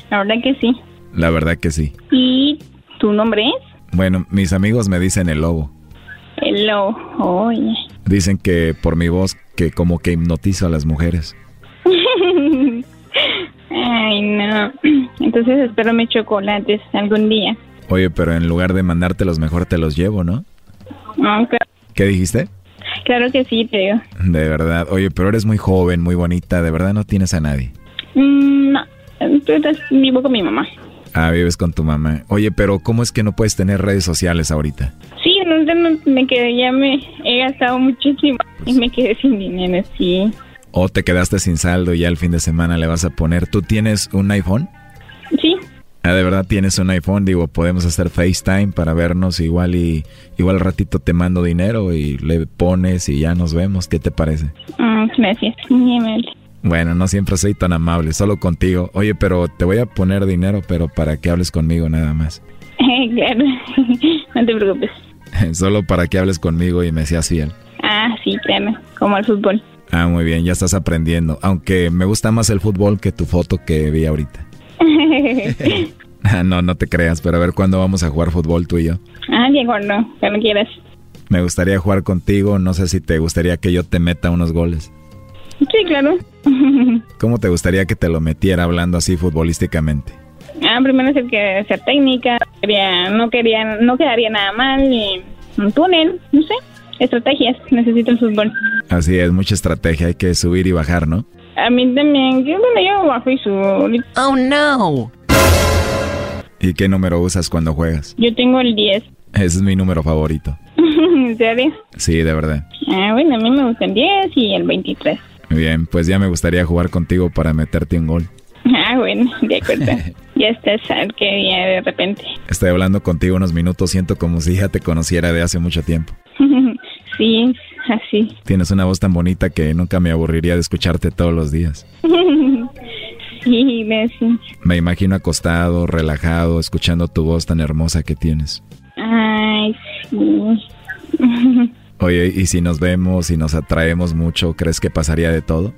[SPEAKER 16] La verdad que sí.
[SPEAKER 17] La verdad que sí.
[SPEAKER 16] ¿Y tu nombre es?
[SPEAKER 17] Bueno, mis amigos me dicen el lobo.
[SPEAKER 16] El lobo, oye.
[SPEAKER 17] Dicen que por mi voz que como que hipnotizo a las mujeres.
[SPEAKER 16] Ay, no. Entonces espero mis chocolates algún día.
[SPEAKER 17] Oye, pero en lugar de mandártelos, mejor te los llevo, ¿no?
[SPEAKER 16] Okay.
[SPEAKER 17] ¿Qué dijiste?
[SPEAKER 16] Claro que sí, te digo.
[SPEAKER 17] De verdad. Oye, pero eres muy joven, muy bonita. ¿De verdad no tienes a nadie?
[SPEAKER 16] Mm, no. Vivo con mi mamá.
[SPEAKER 17] Ah, vives con tu mamá. Oye, pero ¿cómo es que no puedes tener redes sociales ahorita?
[SPEAKER 16] Sí, no, me quedé, ya me he gastado muchísimo y me quedé sin dinero, sí.
[SPEAKER 17] O te quedaste sin saldo y ya el fin de semana le vas a poner. ¿Tú tienes un iPhone?
[SPEAKER 16] Sí.
[SPEAKER 17] Ah, de verdad tienes un iPhone, digo, podemos hacer FaceTime para vernos igual y igual al ratito te mando dinero y le pones y ya nos vemos. ¿Qué te parece?
[SPEAKER 16] Mm, gracias, muy amable.
[SPEAKER 17] Bueno, no siempre soy tan amable, solo contigo. Oye, pero te voy a poner dinero, pero para que hables conmigo nada más.
[SPEAKER 16] claro, no te preocupes.
[SPEAKER 17] solo para que hables conmigo y me seas fiel.
[SPEAKER 16] Ah, sí, claro, como el fútbol.
[SPEAKER 17] Ah, muy bien, ya estás aprendiendo. Aunque me gusta más el fútbol que tu foto que vi ahorita. Ah, no, no te creas, pero a ver cuándo vamos a jugar fútbol tú y yo.
[SPEAKER 16] Ah, Diego, no, cuando quieras.
[SPEAKER 17] Me gustaría jugar contigo, no sé si te gustaría que yo te meta unos goles.
[SPEAKER 16] Sí, claro.
[SPEAKER 17] ¿Cómo te gustaría que te lo metiera hablando así futbolísticamente?
[SPEAKER 16] Ah, primero es el que sea técnica, no quería, no quedaría nada mal, y un túnel, no sé, estrategias, necesito el fútbol.
[SPEAKER 17] Así es, mucha estrategia, hay que subir y bajar, ¿no?
[SPEAKER 16] A mí también, yo, bueno, yo bajo y subo.
[SPEAKER 8] Oh, no.
[SPEAKER 17] ¿Y qué número usas cuando juegas?
[SPEAKER 16] Yo tengo el 10.
[SPEAKER 17] Ese es mi número favorito.
[SPEAKER 16] ¿En serio?
[SPEAKER 17] Sí, de verdad.
[SPEAKER 16] Ah, bueno, a mí me gusta el 10 y el 23.
[SPEAKER 17] Bien, pues ya me gustaría jugar contigo para meterte un gol.
[SPEAKER 16] Ah, bueno, de acuerdo. ya estás al que día de repente.
[SPEAKER 17] Estoy hablando contigo unos minutos, siento como si ya te conociera de hace mucho tiempo.
[SPEAKER 16] sí, así.
[SPEAKER 17] Tienes una voz tan bonita que nunca me aburriría de escucharte todos los días.
[SPEAKER 16] sí, gracias.
[SPEAKER 17] Me imagino acostado, relajado, escuchando tu voz tan hermosa que tienes.
[SPEAKER 16] Ay, sí.
[SPEAKER 17] Oye, ¿y si nos vemos y nos atraemos mucho, crees que pasaría de todo?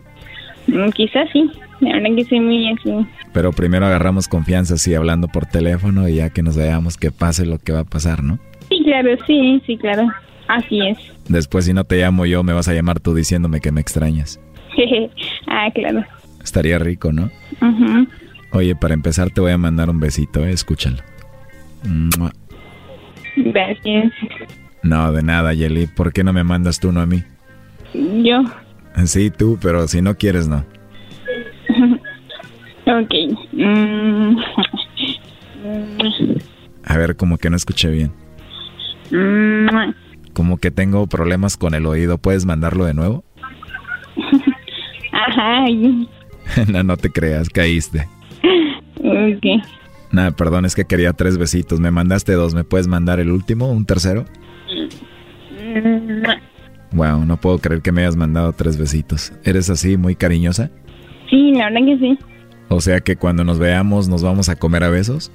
[SPEAKER 16] Mm, quizás sí, la verdad que soy muy así.
[SPEAKER 17] Pero primero agarramos confianza así hablando por teléfono y ya que nos veamos que pase lo que va a pasar, ¿no?
[SPEAKER 16] Sí, claro, sí, sí, claro. Así es.
[SPEAKER 17] Después si no te llamo yo, me vas a llamar tú diciéndome que me extrañas.
[SPEAKER 16] ah, claro.
[SPEAKER 17] Estaría rico, ¿no? Oye, para empezar te voy a mandar un besito, ¿eh? escúchalo.
[SPEAKER 16] Gracias.
[SPEAKER 17] No, de nada, Yeli. ¿Por qué no me mandas tú, no a mí?
[SPEAKER 16] Yo.
[SPEAKER 17] Sí, tú, pero si no quieres, no.
[SPEAKER 16] ok. Mm.
[SPEAKER 17] A ver, como que no escuché bien.
[SPEAKER 16] Mm.
[SPEAKER 17] Como que tengo problemas con el oído. ¿Puedes mandarlo de nuevo?
[SPEAKER 16] Ajá.
[SPEAKER 17] no, no te creas, caíste.
[SPEAKER 16] Ok.
[SPEAKER 17] Nada, perdón, es que quería tres besitos. Me mandaste dos. ¿Me puedes mandar el último, un tercero? Wow, no puedo creer que me hayas mandado tres besitos. ¿Eres así, muy cariñosa?
[SPEAKER 16] Sí, la verdad que sí.
[SPEAKER 17] O sea que cuando nos veamos nos vamos a comer a besos.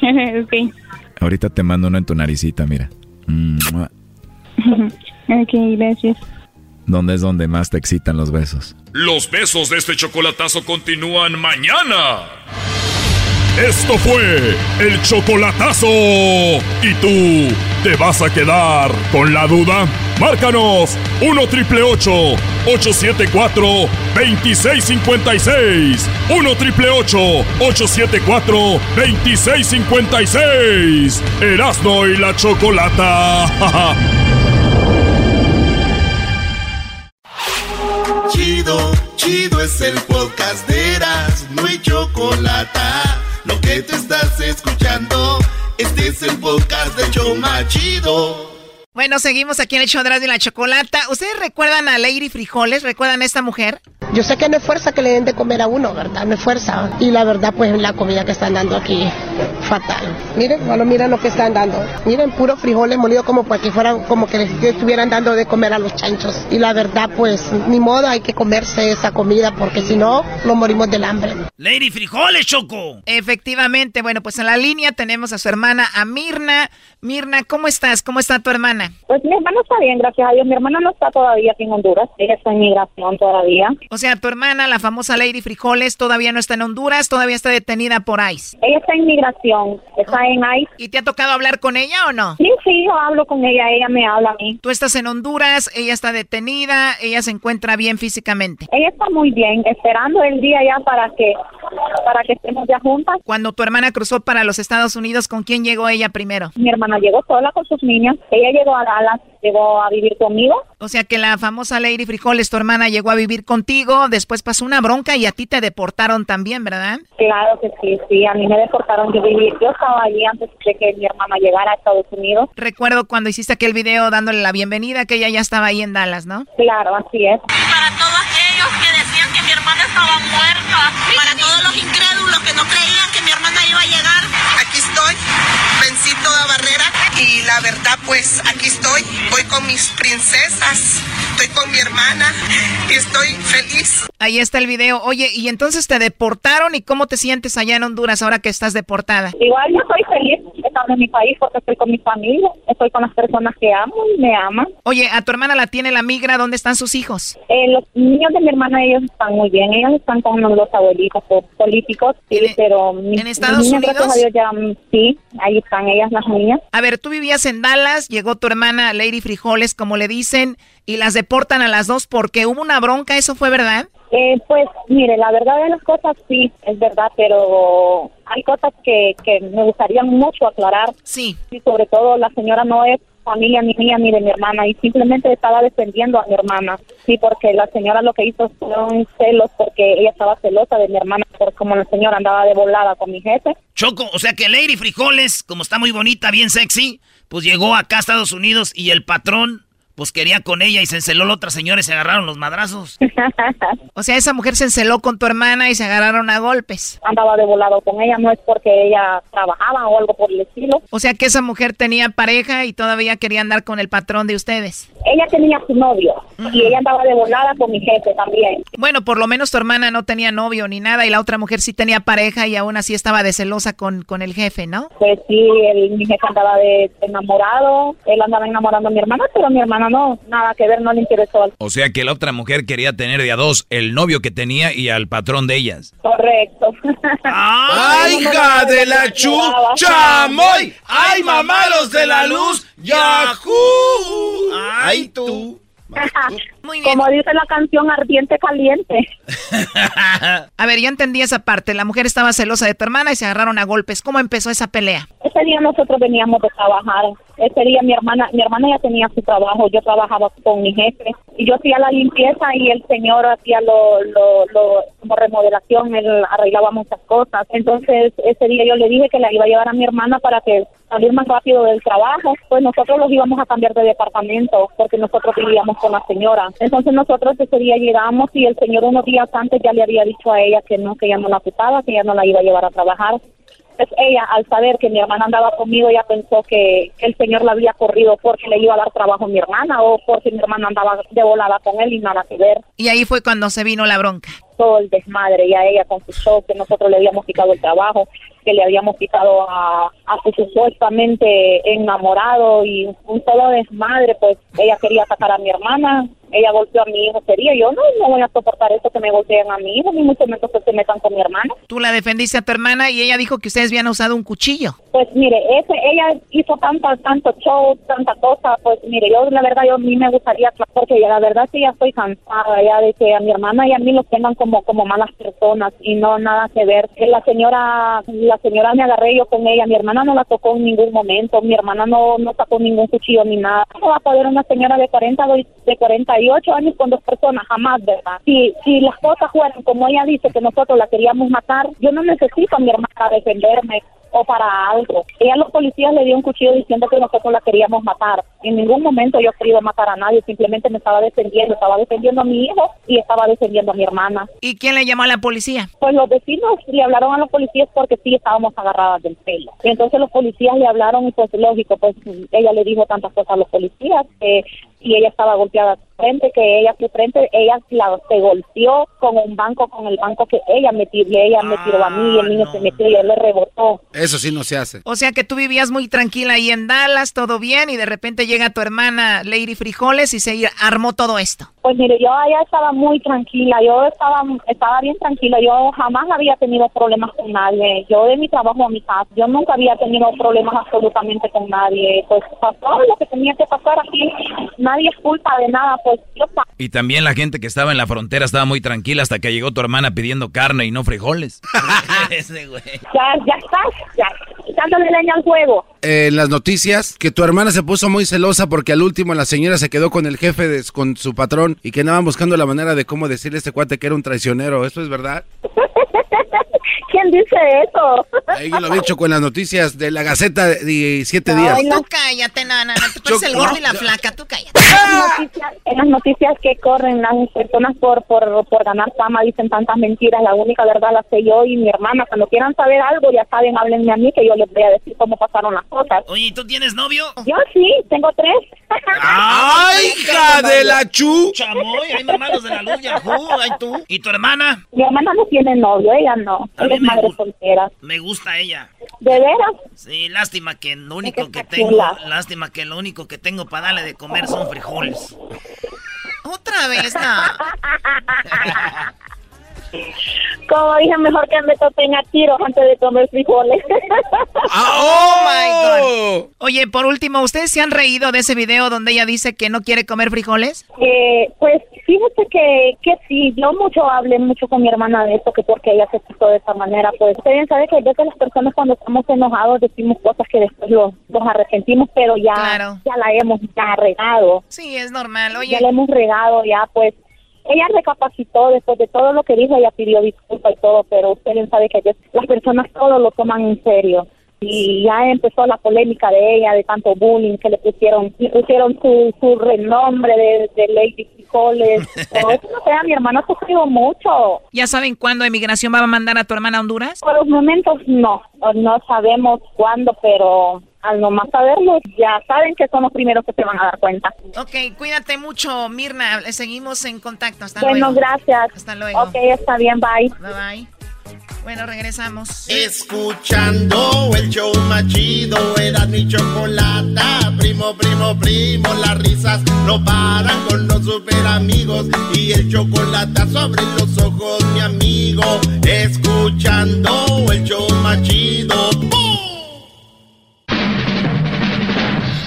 [SPEAKER 16] ok.
[SPEAKER 17] Ahorita te mando uno en tu naricita, mira.
[SPEAKER 16] Ok, gracias.
[SPEAKER 17] ¿Dónde es donde más te excitan los besos?
[SPEAKER 2] Los besos de este chocolatazo continúan mañana. Esto fue el chocolatazo. ¿Y tú ¿Te vas a quedar con la duda? Márcanos 1 triple 874 2656. 1 triple 874 2656. Erasno y la chocolata.
[SPEAKER 1] chido, chido es el podcast de Erasno y chocolata. Lo que te estás escuchando. Este es el podcast de Choma Chido.
[SPEAKER 8] Bueno, seguimos aquí en el show de la chocolata. ¿Ustedes recuerdan a Lady Frijoles? ¿Recuerdan a esta mujer?
[SPEAKER 18] Yo sé que no es fuerza que le den de comer a uno, ¿verdad? No es fuerza. Y la verdad, pues la comida que están dando aquí, fatal. Miren, solo miren lo que están dando. Miren, puro frijoles molidos como pues que fueran, como que les estuvieran dando de comer a los chanchos. Y la verdad, pues, ni modo, hay que comerse esa comida porque si no, lo morimos del hambre.
[SPEAKER 4] Lady Frijoles, Choco.
[SPEAKER 8] Efectivamente, bueno, pues en la línea tenemos a su hermana, a Mirna. Mirna, ¿cómo estás? ¿Cómo está tu hermana?
[SPEAKER 19] Pues mi hermana está bien, gracias a Dios. Mi hermana no está todavía aquí en Honduras. Ella está en migración todavía.
[SPEAKER 8] O sea, tu hermana, la famosa Lady Frijoles, todavía no está en Honduras, todavía está detenida por ICE.
[SPEAKER 19] Ella está en migración, está en ICE.
[SPEAKER 8] ¿Y te ha tocado hablar con ella o no?
[SPEAKER 19] Sí, sí, yo hablo con ella, ella me habla a mí.
[SPEAKER 8] Tú estás en Honduras, ella está detenida, ella se encuentra bien físicamente.
[SPEAKER 19] Ella está muy bien, esperando el día ya para que para que estemos ya juntas.
[SPEAKER 8] Cuando tu hermana cruzó para los Estados Unidos, ¿con quién llegó ella primero?
[SPEAKER 19] Mi hermana llegó sola con sus niños. Ella llegó a Dallas, llegó a vivir conmigo.
[SPEAKER 8] O sea que la famosa Lady Frijoles, tu hermana, llegó a vivir contigo, después pasó una bronca y a ti te deportaron también, ¿verdad?
[SPEAKER 19] Claro que sí, sí, a mí me deportaron. Yo viví, yo estaba allí antes de que mi hermana llegara a Estados Unidos.
[SPEAKER 8] Recuerdo cuando hiciste aquel video dándole la bienvenida, que ella ya estaba ahí en Dallas, ¿no?
[SPEAKER 19] Claro, así es.
[SPEAKER 20] Para todos aquellos que decían que mi hermana estaba muerta, para todos los incrédulos que no creían que mi hermana iba a llegar,
[SPEAKER 21] aquí estoy, vencí toda barrera y la verdad pues aquí estoy, voy con mis princesas, estoy con mi hermana y estoy feliz.
[SPEAKER 8] Ahí está el video. Oye, y entonces te deportaron y cómo te sientes allá en Honduras ahora que estás deportada?
[SPEAKER 19] Igual yo estoy feliz estando en mi país porque estoy con mi familia, estoy con las personas que amo y me aman.
[SPEAKER 8] Oye, a tu hermana la tiene la migra, ¿dónde están sus hijos?
[SPEAKER 19] Eh, los niños de mi hermana ellos están muy bien, ellos están con los abuelitos políticos, sí, pero
[SPEAKER 8] en Estados
[SPEAKER 19] niñas,
[SPEAKER 8] Unidos
[SPEAKER 19] Dios, ya, sí, ahí están ellas las niñas.
[SPEAKER 8] A ver, tú vivías en Dallas, llegó tu hermana Lady Frijoles, como le dicen, y las deportan a las dos porque hubo una bronca, ¿eso fue verdad?
[SPEAKER 19] Eh, pues mire, la verdad de las cosas sí, es verdad, pero hay cosas que, que me gustaría mucho aclarar.
[SPEAKER 8] Sí.
[SPEAKER 19] Y sobre todo la señora no es familia ni mía ni de mi hermana y simplemente estaba defendiendo a mi hermana. Sí, porque la señora lo que hizo fueron celos porque ella estaba celosa de mi hermana por como la señora andaba de volada con mi jefe.
[SPEAKER 4] Choco, o sea que Lady Frijoles, como está muy bonita, bien sexy, pues llegó acá a Estados Unidos y el patrón pues quería con ella y se enceló la otra señora y se agarraron los madrazos.
[SPEAKER 8] o sea, esa mujer se enceló con tu hermana y se agarraron a golpes.
[SPEAKER 19] Andaba de volado con ella, no es porque ella trabajaba o algo por el estilo.
[SPEAKER 8] O sea, que esa mujer tenía pareja y todavía quería andar con el patrón de ustedes.
[SPEAKER 19] Ella tenía su novio y ella andaba de volada con mi jefe también.
[SPEAKER 8] Bueno, por lo menos tu hermana no tenía novio ni nada y la otra mujer sí tenía pareja y aún así estaba de celosa con, con el jefe, ¿no?
[SPEAKER 19] Pues sí, el, mi jefe andaba de enamorado, él andaba enamorando a mi hermana, pero mi hermana no, nada que ver, no le interesó.
[SPEAKER 5] O sea que la otra mujer quería tener de a dos el novio que tenía y al patrón de ellas.
[SPEAKER 19] Correcto.
[SPEAKER 3] ¡Ay, hija de la chuchamoy! ¡Ay, mamalos de la luz! ¡Yahoo! ¡Ay, tú!
[SPEAKER 19] Muy bien. Como dice la canción Ardiente Caliente.
[SPEAKER 8] a ver, ya entendí esa parte. La mujer estaba celosa de tu hermana y se agarraron a golpes. ¿Cómo empezó esa pelea?
[SPEAKER 19] Ese día nosotros veníamos de trabajar. Ese día mi hermana, mi hermana ya tenía su trabajo. Yo trabajaba con mi jefe y yo hacía la limpieza y el señor hacía lo, lo, lo como remodelación. Él arreglaba muchas cosas. Entonces ese día yo le dije que la iba a llevar a mi hermana para que salir más rápido del trabajo. Pues nosotros los íbamos a cambiar de departamento porque nosotros vivíamos con la señora. Entonces nosotros ese día llegamos y el señor unos días antes ya le había dicho a ella que no, que ella no la ocupaba, que ella no la iba a llevar a trabajar. Entonces ella, al saber que mi hermana andaba conmigo, ya pensó que el señor la había corrido porque le iba a dar trabajo a mi hermana o porque mi hermana andaba de volada con él y nada que ver.
[SPEAKER 8] Y ahí fue cuando se vino la bronca.
[SPEAKER 19] Todo el desmadre, ya ella confesó que nosotros le habíamos quitado el trabajo que le habíamos quitado a, a su supuestamente enamorado y un solo desmadre, pues ella quería atacar a mi hermana, ella golpeó a mi hijo sería yo no no voy a soportar eso que me golpeen a mi hijo ni mucho menos que se metan con mi hermana
[SPEAKER 8] tú la defendiste a tu hermana y ella dijo que ustedes habían usado un cuchillo.
[SPEAKER 19] Pues mire ese ella hizo tanto tanto show tanta cosa pues mire yo la verdad yo a mí me gustaría porque ya la verdad sí ya estoy cansada ya de que a mi hermana y a mí los tengan como como malas personas y no nada que ver. La señora la señora me agarré yo con ella mi hermana no la tocó en ningún momento mi hermana no no sacó ningún cuchillo ni nada. Cómo va a poder una señora de 40 de 40 ocho años con dos personas, jamás, ¿verdad? Si, si las cosas fueran como ella dice que nosotros la queríamos matar, yo no necesito a mi hermana para defenderme o para algo. Ella a los policías le dio un cuchillo diciendo que nosotros la queríamos matar. En ningún momento yo he querido matar a nadie, simplemente me estaba defendiendo, estaba defendiendo a mi hijo y estaba defendiendo a mi hermana.
[SPEAKER 8] ¿Y quién le llamó a la policía?
[SPEAKER 19] Pues los vecinos le hablaron a los policías porque sí estábamos agarradas del pelo. Y entonces los policías le hablaron y pues lógico, pues ella le dijo tantas cosas a los policías que y ella estaba golpeada frente, que ella su frente, ella la, se golpeó con un banco, con el banco que ella me tiró, ella me tiró a mí, y el niño se metió y él le rebotó.
[SPEAKER 3] Eso sí no se hace.
[SPEAKER 8] O sea que tú vivías muy tranquila ahí en Dallas, todo bien, y de repente llega tu hermana Lady Frijoles y se armó todo esto.
[SPEAKER 19] Pues mire, yo allá estaba muy tranquila, yo estaba, estaba bien tranquila, yo jamás había tenido problemas con nadie, yo de mi trabajo a mi casa, yo nunca había tenido problemas absolutamente con nadie, pues pasó lo que tenía que pasar aquí, nadie es culpa de nada, pues yo...
[SPEAKER 5] Y también la gente que estaba en la frontera estaba muy tranquila hasta que llegó tu hermana pidiendo carne y no frijoles.
[SPEAKER 19] Ya, ya estás, ya, dándole leña al fuego.
[SPEAKER 3] en las noticias, que tu hermana se puso muy celosa porque al último la señora se quedó con el jefe, de, con su patrón, y que andaban buscando la manera de cómo decirle a este cuate que era un traicionero. ¿Esto es verdad?
[SPEAKER 19] ¿Quién dice eso?
[SPEAKER 3] Ahí lo he dicho con las noticias de la Gaceta de siete días.
[SPEAKER 8] Tú cállate, nana. Tú eres el gordo y la flaca, tú cállate.
[SPEAKER 19] En las noticias que corren las personas por, por, por ganar fama dicen tantas mentiras. La única verdad la sé yo y mi hermana. Cuando quieran saber algo, ya saben, háblenme a mí que yo les voy a decir cómo pasaron las cosas.
[SPEAKER 4] Oye, ¿tú tienes novio?
[SPEAKER 19] Yo sí, tengo tres.
[SPEAKER 3] ¡Ay, hija de la chu!
[SPEAKER 4] Chamoy, hay hermanos de la luz, Yahoo, ay tú. ¿Y tu hermana?
[SPEAKER 19] Mi hermana no tiene novio, ella no. Es madre soltera.
[SPEAKER 4] Me gusta ella.
[SPEAKER 19] ¿De veras?
[SPEAKER 4] Sí, lástima que lo único que tengo, lástima que lo único que tengo para darle de comer son frijoles.
[SPEAKER 8] Otra vez, no.
[SPEAKER 19] Como dije, mejor que me topen a tiros antes de comer frijoles.
[SPEAKER 8] Ah, ¡Oh, my God! Oye, por último, ¿ustedes se han reído de ese video donde ella dice que no quiere comer frijoles?
[SPEAKER 19] Eh, pues fíjate que, que sí, yo mucho hablé mucho con mi hermana de eso, que porque ella se puso de esa manera. Pues usted bien sabe que a veces las personas cuando estamos enojados decimos cosas que después los, arrepentimos, pero ya, ya la hemos ya regado.
[SPEAKER 8] Sí, es normal. Oye.
[SPEAKER 19] Ya la hemos regado, ya pues ella recapacitó después de todo lo que dijo, ella pidió disculpas y todo, pero usted bien sabe que las personas todo lo toman en serio. Y ya empezó la polémica de ella, de tanto bullying que le pusieron, le pusieron su, su renombre de, de Lady Frijoles. Pero eso no sea, mi hermano sufrió mucho.
[SPEAKER 8] ¿Ya saben cuándo emigración va a mandar a tu hermana a Honduras?
[SPEAKER 19] Por los momentos no, no sabemos cuándo, pero al nomás saberlo, ya saben que son los primeros que se van a dar cuenta.
[SPEAKER 8] Ok, cuídate mucho, Mirna. Seguimos en contacto. Hasta
[SPEAKER 19] luego.
[SPEAKER 8] Bueno,
[SPEAKER 19] gracias.
[SPEAKER 8] Hasta luego.
[SPEAKER 19] Ok, está bien, bye.
[SPEAKER 8] Bye, bye. Bueno, regresamos.
[SPEAKER 1] Escuchando el show machido, era mi chocolata. Primo, primo, primo, las risas no paran con los super amigos. Y el chocolate sobre los ojos, mi amigo. Escuchando el show machido.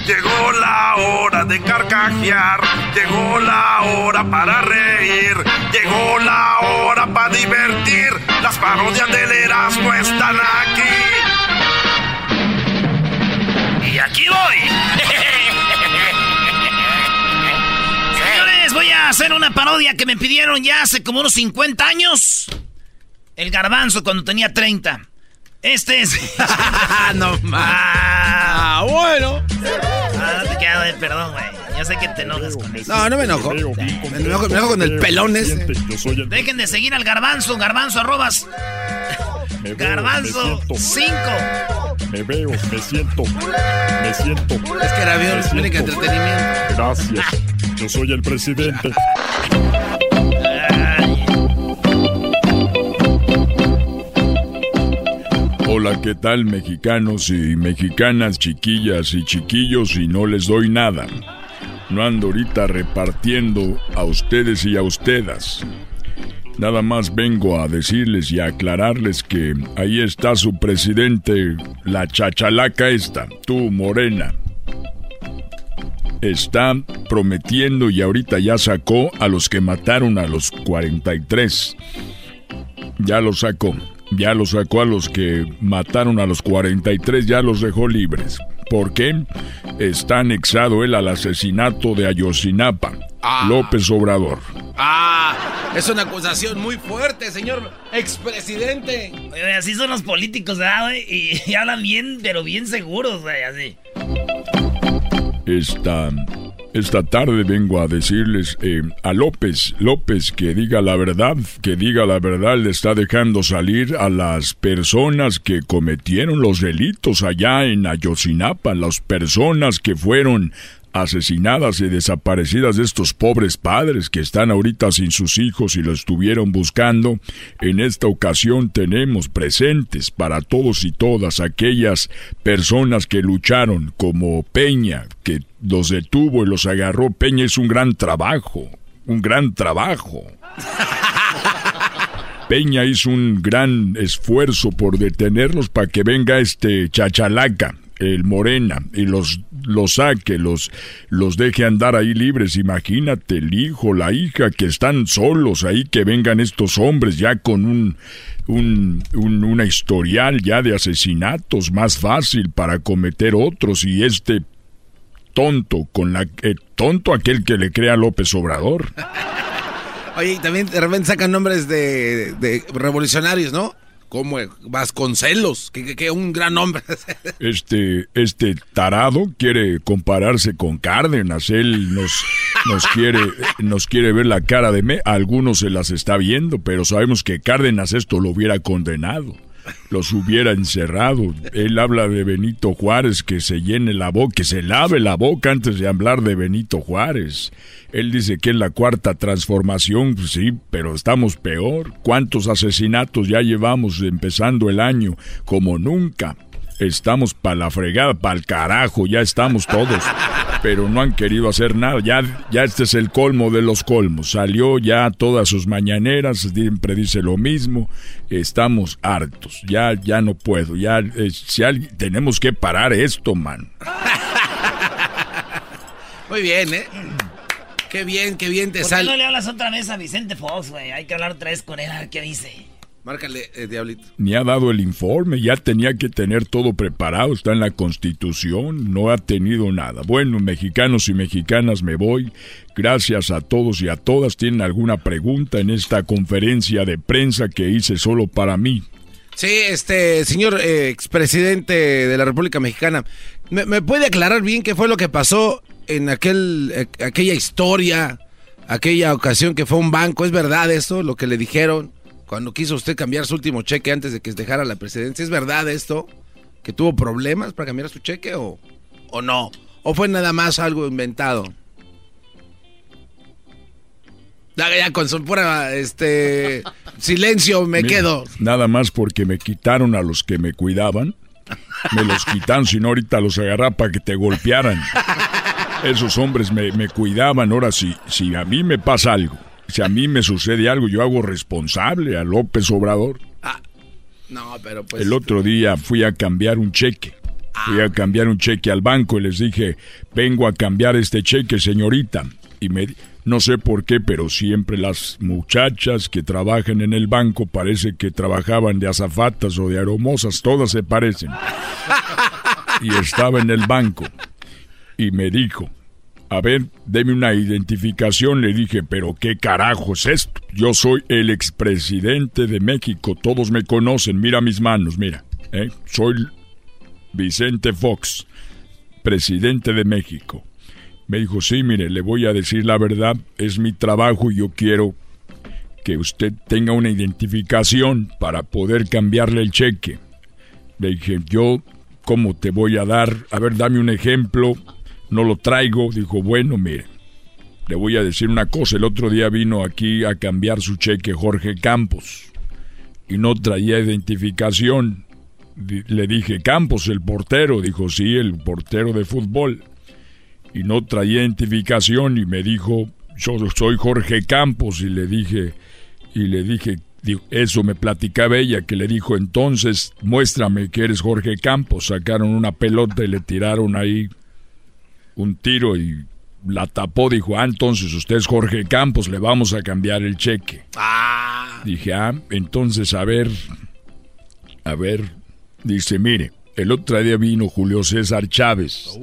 [SPEAKER 22] Llegó la hora de carcajear, llegó la hora para reír, llegó la hora para divertir. Las parodias del Erasmo están aquí.
[SPEAKER 4] Y aquí voy. Señores, voy a hacer una parodia que me pidieron ya hace como unos 50 años. El garbanzo cuando tenía 30. Este es.
[SPEAKER 3] no más. Ah, bueno.
[SPEAKER 4] Ah, no te quedas de perdón, güey. Yo sé que te enojas con eso.
[SPEAKER 3] No, no me enojo. Me enojo, me enojo con el pelón ese.
[SPEAKER 4] Dejen de seguir al garbanzo. Garbanzo arrobas. Garbanzo 5.
[SPEAKER 2] Me veo, me siento, me siento.
[SPEAKER 3] Es que era bien, entretenimiento.
[SPEAKER 2] Gracias. Yo soy el presidente.
[SPEAKER 23] Hola, ¿qué tal mexicanos y mexicanas, chiquillas y chiquillos? Y no les doy nada. No ando ahorita repartiendo a ustedes y a ustedes. Nada más vengo a decirles y a aclararles que ahí está su presidente, la chachalaca esta, tú, Morena. Está prometiendo y ahorita ya sacó a los que mataron a los 43. Ya los sacó. Ya los sacó a los que mataron a los 43, ya los dejó libres. ¿Por qué? Está anexado él al asesinato de Ayotzinapa. Ah. López Obrador.
[SPEAKER 3] Ah, es una acusación muy fuerte, señor expresidente.
[SPEAKER 4] Así son los políticos, ¿verdad, güey? Y, hablan bien, pero bien seguros, güey, así.
[SPEAKER 23] Esta, esta tarde vengo a decirles eh, a López, López, que diga la verdad, que diga la verdad, le está dejando salir a las personas que cometieron los delitos allá en Ayotzinapa, las personas que fueron asesinadas y desaparecidas de estos pobres padres que están ahorita sin sus hijos y lo estuvieron buscando, en esta ocasión tenemos presentes para todos y todas aquellas personas que lucharon como Peña, que los detuvo y los agarró. Peña es un gran trabajo, un gran trabajo. Peña hizo un gran esfuerzo por detenerlos para que venga este chachalaca el Morena y los, los saque, los, los deje andar ahí libres. Imagínate el hijo, la hija que están solos ahí, que vengan estos hombres ya con un, un, una historial ya de asesinatos más fácil para cometer otros y este tonto con la eh, tonto aquel que le crea López Obrador.
[SPEAKER 3] Oye, también de repente sacan nombres de revolucionarios, ¿no? Como Vasconcelos, que, que, un gran hombre.
[SPEAKER 23] Este, este tarado quiere compararse con Cárdenas. Él nos, nos, quiere, nos quiere ver la cara de me. algunos se las está viendo, pero sabemos que Cárdenas esto lo hubiera condenado los hubiera encerrado. Él habla de Benito Juárez, que se llene la boca, que se lave la boca antes de hablar de Benito Juárez. Él dice que es la cuarta transformación, pues sí, pero estamos peor. ¿Cuántos asesinatos ya llevamos empezando el año? Como nunca. Estamos para la fregada, para el carajo, ya estamos todos. Pero no han querido hacer nada. Ya, ya este es el colmo de los colmos. Salió ya todas sus mañaneras, siempre dice lo mismo. Estamos hartos. Ya, ya no puedo. Ya, eh, si alguien, tenemos que parar esto, man.
[SPEAKER 3] Muy bien, ¿eh? Qué bien, qué bien te sale.
[SPEAKER 4] ¿Por qué no le hablas otra vez a Vicente Fox, güey? Hay que hablar otra vez con él, a ver qué dice.
[SPEAKER 3] Márcale, eh, Diablito.
[SPEAKER 23] Ni ha dado el informe, ya tenía que tener todo preparado, está en la Constitución, no ha tenido nada. Bueno, mexicanos y mexicanas, me voy. Gracias a todos y a todas. ¿Tienen alguna pregunta en esta conferencia de prensa que hice solo para mí?
[SPEAKER 3] Sí, este, señor eh, expresidente de la República Mexicana, ¿me, puede aclarar bien qué fue lo que pasó en aquel, eh, aquella historia, aquella ocasión que fue un banco, ¿es verdad eso, lo que le dijeron cuando quiso usted cambiar su último cheque antes de que dejara la presidencia? ¿Es verdad esto? ¿Que tuvo problemas para cambiar su cheque o, o no? ¿O fue nada más algo inventado? Ya, ya con su pura este silencio me quedo.
[SPEAKER 23] Nada más porque me quitaron a los que me cuidaban. Me los quitaron, si no ahorita los agarraba para que te golpearan. Esos hombres me, cuidaban. Ahora, si, si a mí me pasa algo, si a mí me sucede algo, yo hago responsable a López Obrador.
[SPEAKER 3] Ah, no, pero pues.
[SPEAKER 23] El otro día fui a cambiar un cheque. Fui a cambiar un cheque al banco y les dije, vengo a cambiar este cheque, señorita. Y me, no sé por qué, pero siempre las muchachas que trabajan en el banco parece que trabajaban de azafatas o de aromosas, todas se parecen. Y estaba en el banco y me dijo, a ver, deme una identificación. Le dije, pero ¿qué carajo es esto? Yo soy el expresidente de México, todos me conocen, mira mis manos, mira. ¿eh? Soy Vicente Fox, presidente de México. Me dijo, sí, mire, le voy a decir la verdad, es mi trabajo y yo quiero que usted tenga una identificación para poder cambiarle el cheque. Le dije, yo, ¿cómo te voy a dar? A ver, dame un ejemplo no lo traigo. Dijo, bueno, mire, le voy a decir una cosa. El otro día vino aquí a cambiar su cheque Jorge Campos y no traía identificación. le dije, Campos, el portero. Dijo, sí, el portero de fútbol. Y no traía identificación y me dijo, yo soy Jorge Campos. Y le dije, y le dije, eso me platicaba ella, que le dijo, entonces muéstrame que eres Jorge Campos. Sacaron una pelota y le tiraron ahí un tiro y la tapó. Dijo, ah, entonces usted es Jorge Campos, le vamos a cambiar el cheque. Ah. Dije, ah, entonces a ver, a ver, dice, mire, el otro día vino Julio César Chávez,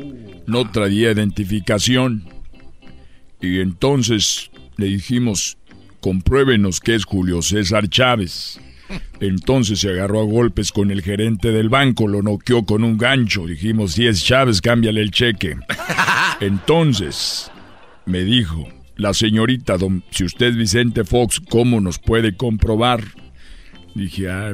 [SPEAKER 23] no traía identificación. Y entonces le dijimos, compruébenos que es Julio César Chávez. Entonces se agarró a golpes con el gerente del banco, lo noqueó con un gancho. Dijimos, si es Chávez, cámbiale el cheque. Entonces me dijo, la señorita, si usted es Vicente Fox, ¿cómo nos puede comprobar? Dije, ah,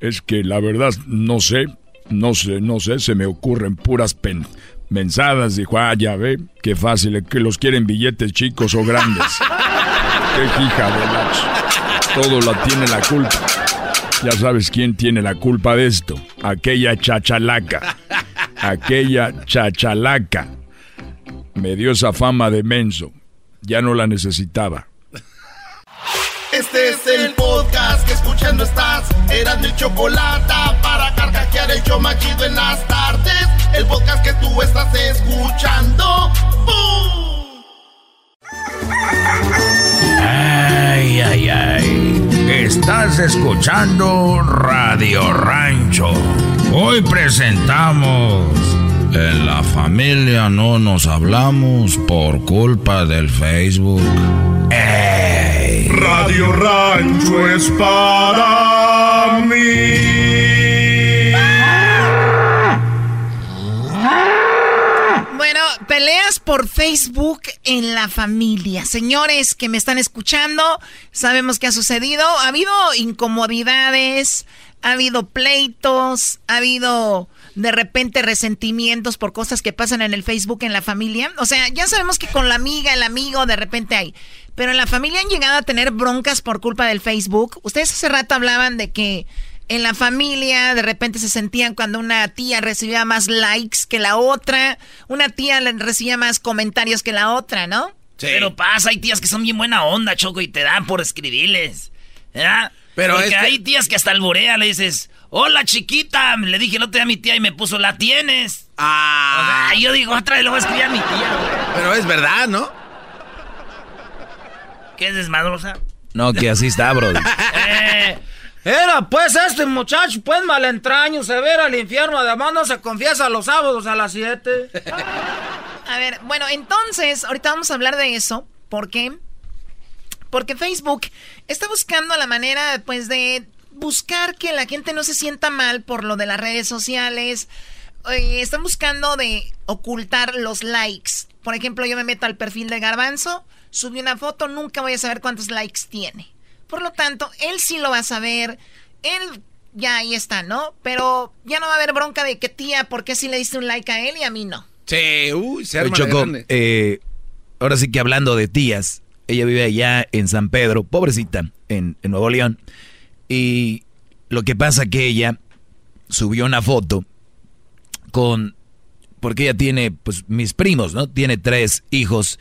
[SPEAKER 23] es que la verdad no sé, no sé, no sé, se me ocurren puras pen mensadas. Dijo, ah, ya ve, qué fácil, que los quieren billetes chicos o grandes. qué hija de la... Todo la tiene la culpa. Ya sabes quién tiene la culpa de esto. Aquella chachalaca. Aquella chachalaca. Me dio esa fama de menso. Ya no la necesitaba.
[SPEAKER 1] Este es el podcast que escuchando estás. Eran mi chocolate para carcajear el yo machido en las tardes. El podcast que tú estás escuchando. ¡Bum!
[SPEAKER 24] Ay, ay. Estás escuchando Radio Rancho. Hoy presentamos. En la familia no nos hablamos por culpa del Facebook. ¡Ey!
[SPEAKER 22] Radio Rancho es para
[SPEAKER 8] por Facebook en la familia. Señores que me están escuchando, sabemos que ha sucedido. Ha habido incomodidades, ha habido pleitos, ha habido de repente resentimientos por cosas que pasan en el Facebook en la familia. O sea, ya sabemos que con la amiga, el amigo, de repente hay. Pero en la familia han llegado a tener broncas por culpa del Facebook. Ustedes hace rato hablaban de que en la familia de repente se sentían cuando una tía recibía más likes que la otra, una tía recibía más comentarios que la otra, ¿no?
[SPEAKER 4] Sí. Pero pasa, hay tías que son bien buena onda, Choco, y te dan por escribirles. ¿Verdad? Pero Porque hay tías que hasta alborea, le dices, hola chiquita, le dije el otro día a mi tía y me puso, la tienes. Ah. yo digo, otra vez lo voy a escribir a mi tía.
[SPEAKER 3] Pero es verdad, ¿no?
[SPEAKER 4] ¿Qué es desmadrosa?
[SPEAKER 5] No, que así está, bro.
[SPEAKER 11] eh, era, pues, este muchacho, pues, malentraño, se ve al infierno, además no se confiesa los sábados a las 7.
[SPEAKER 8] a ver, bueno, entonces, ahorita vamos a hablar de eso. ¿Por qué? Porque Facebook está buscando la manera, pues, de buscar que la gente no se sienta mal por lo de las redes sociales. Eh, están buscando de ocultar los likes. Por ejemplo, yo me meto al perfil de Garbanzo, subí una foto, nunca voy a saber cuántos likes tiene. Por lo tanto, él sí lo va a saber. Él ya ahí está, ¿no? Pero ya no va a haber bronca de que tía, ¿por qué sí le diste un like a él y a mí no?
[SPEAKER 3] Sí, uy, se arma
[SPEAKER 5] eh, ahora sí que hablando de tías, ella vive allá en San Pedro, pobrecita, en, en Nuevo León. Y lo que pasa que ella subió una foto con porque ella tiene, pues, mis primos, ¿no? Tiene tres hijos.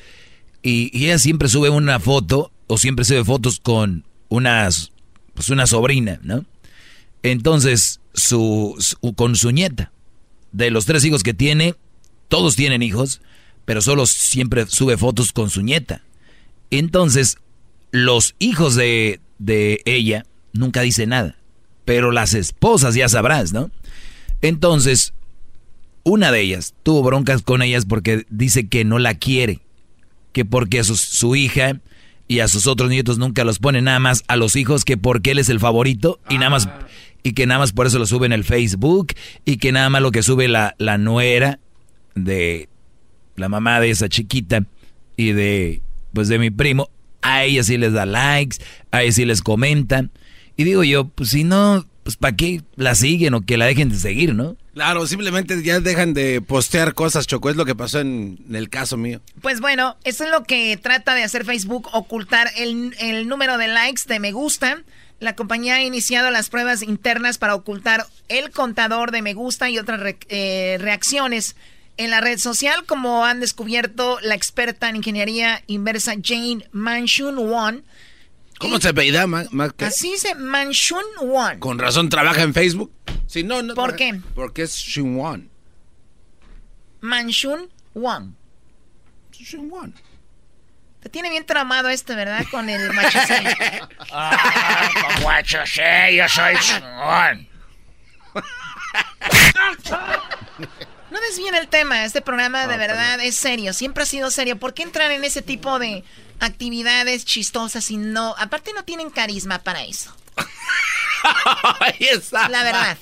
[SPEAKER 5] Y, y, ella siempre sube una foto, o siempre sube fotos con unas, pues una sobrina, ¿no? Entonces, su, con su nieta, de los tres hijos que tiene, todos tienen hijos, pero solo siempre sube fotos con su nieta. Entonces, los hijos de, de ella nunca dicen nada, pero las esposas ya sabrás, ¿no? Entonces, una de ellas tuvo broncas con ellas porque dice que no la quiere, que porque su, su hija y a sus otros nietos nunca los pone nada más a los hijos que porque él es el favorito y nada más y que nada más por eso lo sube en el Facebook y que nada más lo que sube la, la nuera de la mamá de esa chiquita y de pues de mi primo, a ella sí les da likes, a ella sí les comentan. Y digo yo, pues si no, pues ¿para qué la siguen o que la dejen de seguir, no?
[SPEAKER 3] Claro, simplemente ya dejan de postear cosas, Choco, es lo que pasó en, el caso mío.
[SPEAKER 8] Pues bueno, eso es lo que trata de hacer Facebook, ocultar el, el número de likes, de me gusta. La compañía ha iniciado las pruebas internas para ocultar el contador de me gusta y otras eh, reacciones en la red social, como han descubierto la experta en ingeniería inversa Jane Manchun Won
[SPEAKER 3] ¿Cómo se apellida?
[SPEAKER 8] Así dice Manchun Won.
[SPEAKER 3] Con razón trabaja en Facebook. Si no, no
[SPEAKER 8] ¿Por qué?
[SPEAKER 3] Porque es Won.
[SPEAKER 8] Manchun Won. Won. Te tiene bien tramado este, ¿verdad? Con el machosé.
[SPEAKER 11] ah, con machosé, yo soy Won.
[SPEAKER 8] No desvíen el tema, este programa de verdad es serio, siempre ha sido serio. ¿Por qué entrar en ese tipo de actividades chistosas y no... Aparte no tienen carisma para eso. La verdad.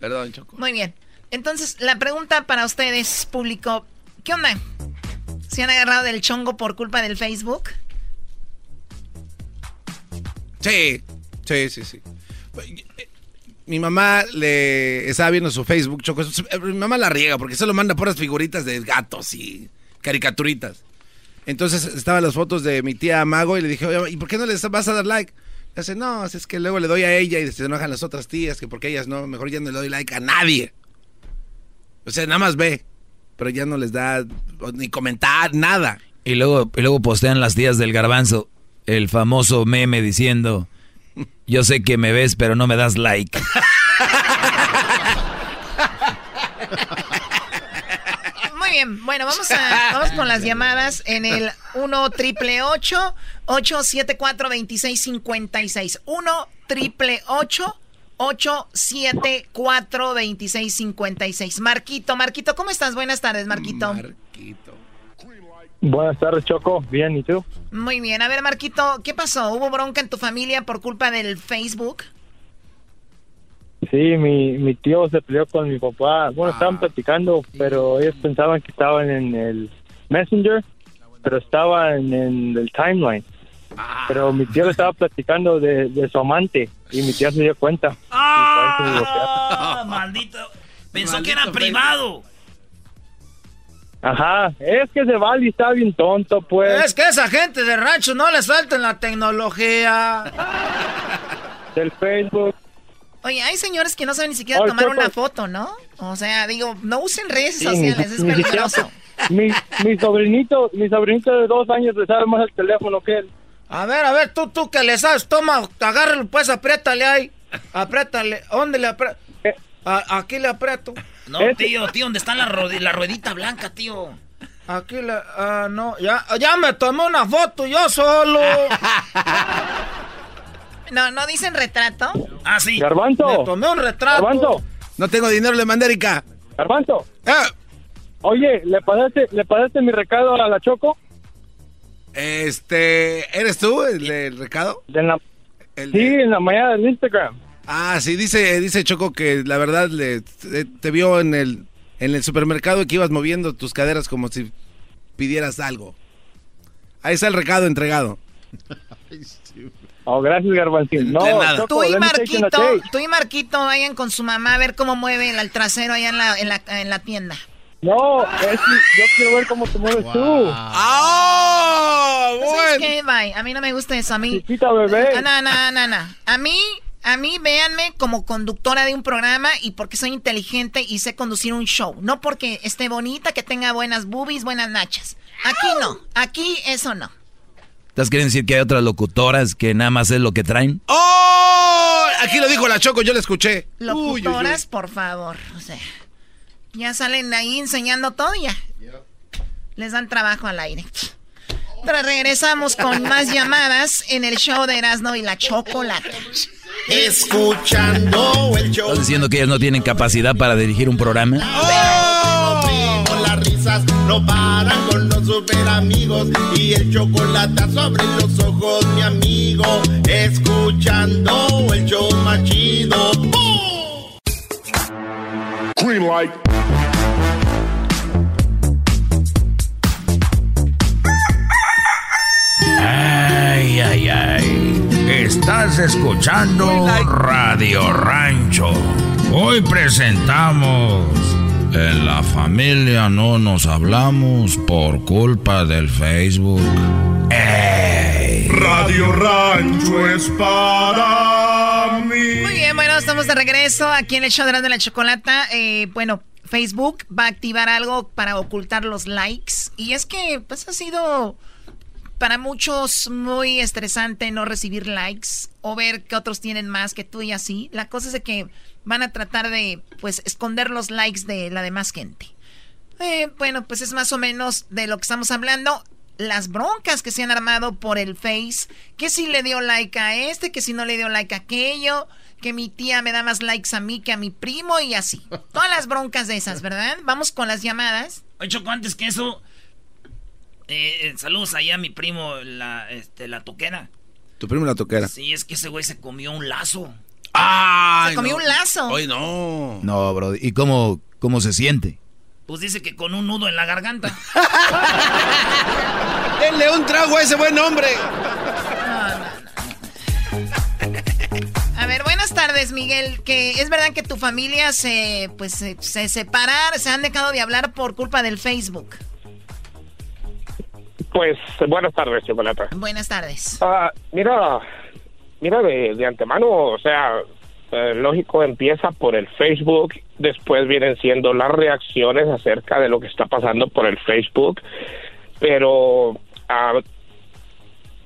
[SPEAKER 3] Perdón, Choco.
[SPEAKER 8] Muy bien. Entonces, la pregunta para ustedes, público, ¿qué onda? ¿Se han agarrado del chongo por culpa del Facebook?
[SPEAKER 3] Sí, sí, sí, sí. Mi mamá le estaba viendo su Facebook, Choco. Mi mamá la riega porque solo manda puras figuritas de gatos y caricaturitas. Entonces estaban las fotos de mi tía Mago y le dije, Oye, ¿y por qué no les vas a dar like? Y dice, no, es que luego le doy a ella y se enojan las otras tías, que porque ellas no, mejor ya no le doy like a nadie. O sea, nada más ve, pero ya no les da ni comentar, nada.
[SPEAKER 5] Y luego, y luego postean las tías del garbanzo el famoso meme diciendo, yo sé que me ves, pero no me das like.
[SPEAKER 8] Bueno, vamos, a, vamos con las llamadas en el 1 triple 874 2656. 1 triple 874 2656. Marquito, Marquito, ¿cómo estás? Buenas tardes, Marquito. Marquito.
[SPEAKER 25] Buenas tardes, Choco. Bien, ¿y tú?
[SPEAKER 8] Muy bien. A ver, Marquito, ¿qué pasó? ¿Hubo bronca en tu familia por culpa del Facebook?
[SPEAKER 25] Sí, mi, mi tío se peleó con mi papá. Bueno, estaban ah. platicando, pero ellos pensaban que estaban en el Messenger, pero estaban en el timeline. Ah. Pero mi tío le estaba platicando de, su amante y mi tío se dio cuenta.
[SPEAKER 4] ¡Ah! Maldito. Pensó que era privado.
[SPEAKER 25] Ajá, es que ese Vali está bien tonto, pues.
[SPEAKER 11] Es que esa gente de rancho no les falta en la tecnología.
[SPEAKER 25] Del Facebook.
[SPEAKER 8] Oye, hay señores que no saben ni siquiera tomar una foto, ¿no? O sea, digo, no usen redes sociales, es peligroso.
[SPEAKER 25] Mi, mi, sobrinito, mi sobrinito de dos años le sabe más el teléfono que él.
[SPEAKER 11] A ver, a ver, tú, tú que le sabes, toma, agárralo, pues, apriétale ahí. Apriétale, ¿dónde le aprieto? Eh. aquí le aprieto.
[SPEAKER 4] No, tío, tío, ¿dónde está la, la ruedita blanca, tío?
[SPEAKER 11] Aquí le, ah, no, ya, ya me tomé una foto yo solo.
[SPEAKER 8] No, ¿no dicen retrato?
[SPEAKER 4] Ah, sí.
[SPEAKER 25] Garbanzo.
[SPEAKER 11] tomé un retrato.
[SPEAKER 25] Garbanzo.
[SPEAKER 3] No tengo dinero, le mandé Erika.
[SPEAKER 25] Garbanzo. Ah. Oye, ¿le pasaste, ¿le pasaste mi recado a la Choco?
[SPEAKER 3] Este, ¿eres tú el, recado?
[SPEAKER 25] sí, en la mañana del Instagram.
[SPEAKER 3] Ah, sí, dice, dice Choco que la verdad le, te, vio en el, en el supermercado y que ibas moviendo tus caderas como si pidieras algo. Ahí está el recado entregado.
[SPEAKER 25] Oh, gracias, Garbanzín. No,
[SPEAKER 8] tú, y Marquito, tú y Marquito vayan con su mamá a ver cómo mueve el trasero allá en la, en la, en la tienda.
[SPEAKER 25] No, es, yo quiero ver cómo te mueves tú.
[SPEAKER 3] ¡Ah!
[SPEAKER 8] bueno. qué? Bye. A mí no me gusta eso. A mí.
[SPEAKER 25] Chiquita bebé.
[SPEAKER 8] No, no, no, no. A mí, a mí, véanme como conductora de un programa y porque soy inteligente y sé conducir un show. No porque esté bonita, que tenga buenas boobies, buenas nachas. Aquí no. Aquí eso no.
[SPEAKER 5] ¿Estás queriendo decir que hay otras locutoras que nada más es lo que traen?
[SPEAKER 3] ¡Oh! Aquí lo dijo la Choco, yo la escuché.
[SPEAKER 8] Locutoras, por favor. O sea, ya salen ahí enseñando todo ya. Les dan trabajo al aire. Pero regresamos con más llamadas en el show de Erasmo y la Chocolata.
[SPEAKER 1] Escuchando el show.
[SPEAKER 5] ¿Estás diciendo que ellos no tienen capacidad para dirigir un programa?
[SPEAKER 1] ¡Oh! Risas no paran con los super amigos y el chocolate sobre los ojos, mi amigo. Escuchando el show machido. Green light.
[SPEAKER 24] Ay, ay, ay. Estás Estás escuchando Radio Rancho. Hoy presentamos En la familia no nos hablamos por culpa del Facebook.
[SPEAKER 22] Radio Rancho es para mí.
[SPEAKER 8] Muy bien, bueno, estamos de regreso aquí en el show de la chocolata. Eh, bueno, Facebook va a activar algo para ocultar los likes. Y es que, pues, ha sido para muchos muy estresante no recibir likes o ver que otros tienen más que tú y así. La cosa es de que van a tratar de, pues, esconder los likes de la demás gente. Eh, bueno, pues es más o menos de lo que estamos hablando. Las broncas que se han armado por el Face, que si le dio like a este, que si no le dio like a aquello, que mi tía me da más likes a mí que a mi primo y así. Todas las broncas de esas, ¿verdad? Vamos con las llamadas.
[SPEAKER 4] Oye, Choco, antes que eso, eh, eh, saludos allá a mi primo, la, este, la toquera.
[SPEAKER 3] ¿Tu primo la toquera?
[SPEAKER 4] Sí, es que ese güey se comió un lazo.
[SPEAKER 3] ¡Ah!
[SPEAKER 8] Se comió un lazo.
[SPEAKER 3] Ay, no.
[SPEAKER 5] No, bro. ¿Y cómo, cómo se siente?
[SPEAKER 4] Pues dice que con un nudo en la garganta.
[SPEAKER 3] Denle un trago a ese buen hombre.
[SPEAKER 8] A ver, buenas tardes, Miguel. Que es verdad que tu familia se, pues, se, se separaron, se han dejado de hablar por culpa del Facebook.
[SPEAKER 26] Pues buenas tardes, Chocolata.
[SPEAKER 8] Buenas tardes.
[SPEAKER 26] Ah, mira, mira de, antemano, o sea, eh, lógico, empieza por el Facebook, después vienen siendo las reacciones acerca de lo que está pasando por el Facebook, pero ah,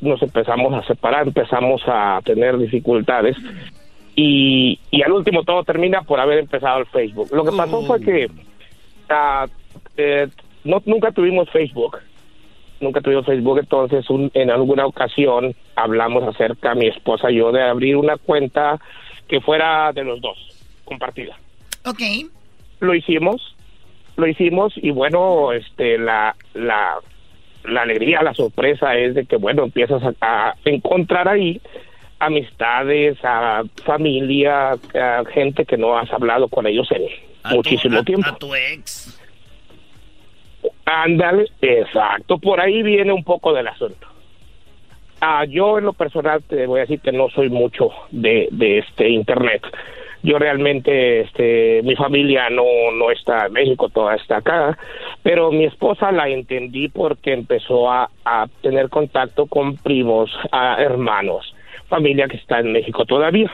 [SPEAKER 26] nos empezamos a separar, empezamos a tener dificultades y, y al último todo termina por haber empezado el Facebook. Lo que pasó fue que ah, eh, no, nunca tuvimos Facebook nunca tuvimos Facebook, entonces en alguna ocasión hablamos acerca, mi esposa y yo, de abrir una cuenta que fuera de los dos, compartida.
[SPEAKER 8] Ok.
[SPEAKER 26] Lo hicimos, lo hicimos y bueno, este, la, la, la alegría, la sorpresa es de que, bueno, empiezas a, encontrar ahí amistades, a familia, a gente que no has hablado con ellos en muchísimo tiempo.
[SPEAKER 4] A tu ex.
[SPEAKER 26] Ándale, exacto, por ahí viene un poco del asunto. Ah, yo en lo personal te voy a decir que no soy mucho de, de este internet. Yo realmente, este, mi familia no, no está en México, toda está acá, pero mi esposa la entendí porque empezó a, a tener contacto con primos, a hermanos, familia que está en México todavía.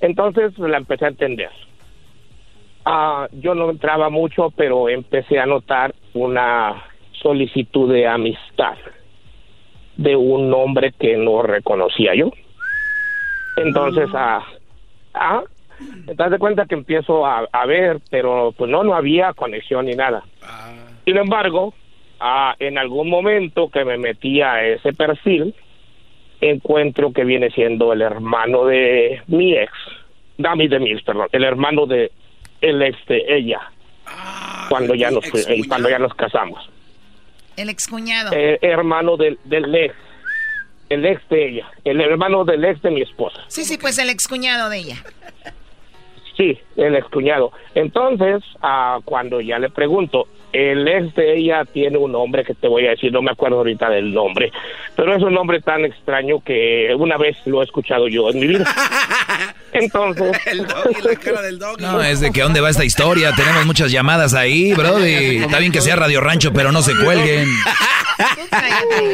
[SPEAKER 26] Entonces la empecé a entender. Ah, yo no entraba mucho, pero empecé a notar una solicitud de amistad de un hombre que no reconocía yo. Entonces, ah, ah te das cuenta que empiezo a, ver, pero pues no, no había conexión ni nada. Sin embargo, ah, en algún momento que me metí a ese perfil, encuentro que viene siendo el hermano de mi ex, Dami de Mills, perdón, el hermano de el ex de ella cuando ya nos eh, cuando ya nos casamos.
[SPEAKER 8] El excuñado.
[SPEAKER 26] Eh, hermano del, del ex el ex de ella el hermano del ex de mi esposa.
[SPEAKER 8] Sí sí pues el excuñado de ella.
[SPEAKER 26] Sí el excuñado. Entonces ah, cuando ya le pregunto el ex de ella tiene un nombre que te voy a decir, no me acuerdo ahorita del nombre, pero es un nombre tan extraño que una vez lo he escuchado yo en mi vida. Entonces.
[SPEAKER 3] el la cara del
[SPEAKER 5] No, es de que dónde va esta historia. Tenemos muchas llamadas ahí, bro. está bien que sea Radio Rancho, pero no se cuelguen.